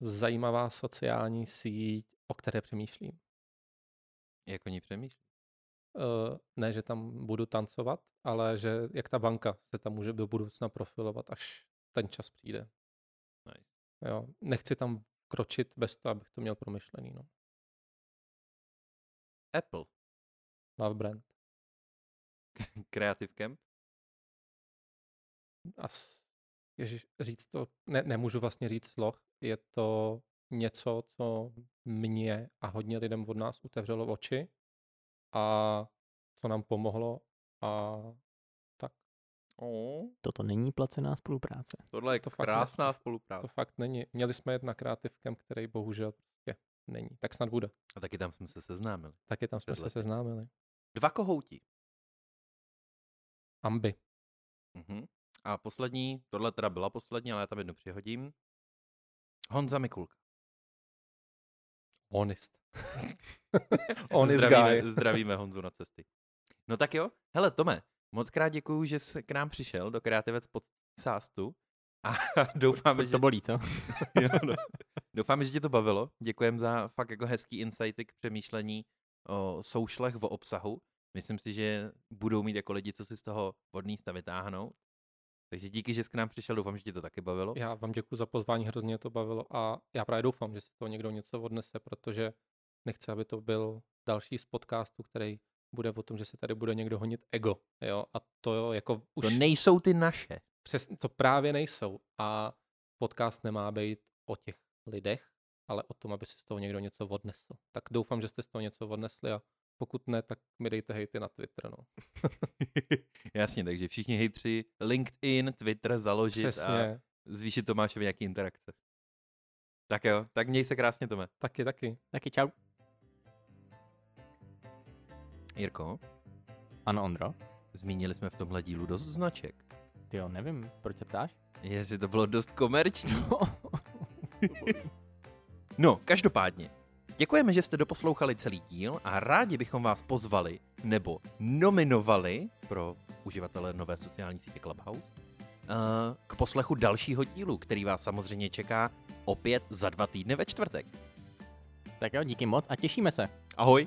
Zajímavá sociální síť, o které přemýšlím. Jak o ní přemýšlíš? Uh, ne, že tam budu tancovat, ale že jak ta banka se tam může do budoucna profilovat, až ten čas přijde. Nice. Jo. Nechci tam kročit bez toho, abych to měl promyšlený. No. Apple. Love brand. Creative Camp. A s- ježiš, říct to, ne, nemůžu vlastně říct sloh, je to něco, co mě a hodně lidem od nás otevřelo oči a co nám pomohlo a Oh. Toto není placená spolupráce. Tohle je To fakt krásná to- spolupráce. to fakt není. Měli jsme jet na kreativkem, který bohužel není. Tak snad bude. A taky tam jsme se seznámili. Taky tam jsme Před se seznámili. Dva kohouti. Ambi. Mhm. A poslední, tohle teda byla poslední, ale já tam jednu přihodím. Honza Mikulka. Honest. Honest zdravíme, guy. zdravíme Honzu na cesty. No tak jo, hele Tome, moc krát děkuju, že jsi k nám přišel do Kreativec podcastu a doufáme, že... To bolí, co? jo, no. Doufáme, že tě to bavilo. Děkujem za fakt jako hezký insighty k přemýšlení o soušlech, o obsahu. Myslím si, že budou mít jako lidi, co si z toho vodný stav vytáhnout. Takže díky, že jsi k nám přišel, doufám, že ti to taky bavilo. Já vám děkuji za pozvání, hrozně to bavilo a já právě doufám, že si to někdo něco odnese, protože nechci, aby to byl další z podcastů, který bude o tom, že se tady bude někdo honit ego. Jo? A to jo, jako už To nejsou ty naše. Přes, to právě nejsou. A podcast nemá být o těch lidech, ale o tom, aby si z toho někdo něco odnesl. Tak doufám, že jste z toho něco odnesli a pokud ne, tak mi dejte hejty na Twitter. No. Jasně, takže všichni hejtři LinkedIn, Twitter založit a Přesně. zvýšit Tomášovi nějaký interakce. Tak jo, tak měj se krásně, Tome. Taky, taky. Taky čau. Jirko, Ano, Ondro? zmínili jsme v tomhle dílu dost značek. Ty jo, nevím, proč se ptáš? Jestli to bylo dost komerční. No, každopádně. Děkujeme, že jste doposlouchali celý díl a rádi bychom vás pozvali nebo nominovali pro uživatele nové sociální sítě Clubhouse eh, k poslechu dalšího dílu, který vás samozřejmě čeká opět za dva týdny ve čtvrtek. tak jo, díky moc a těšíme se. Ahoj!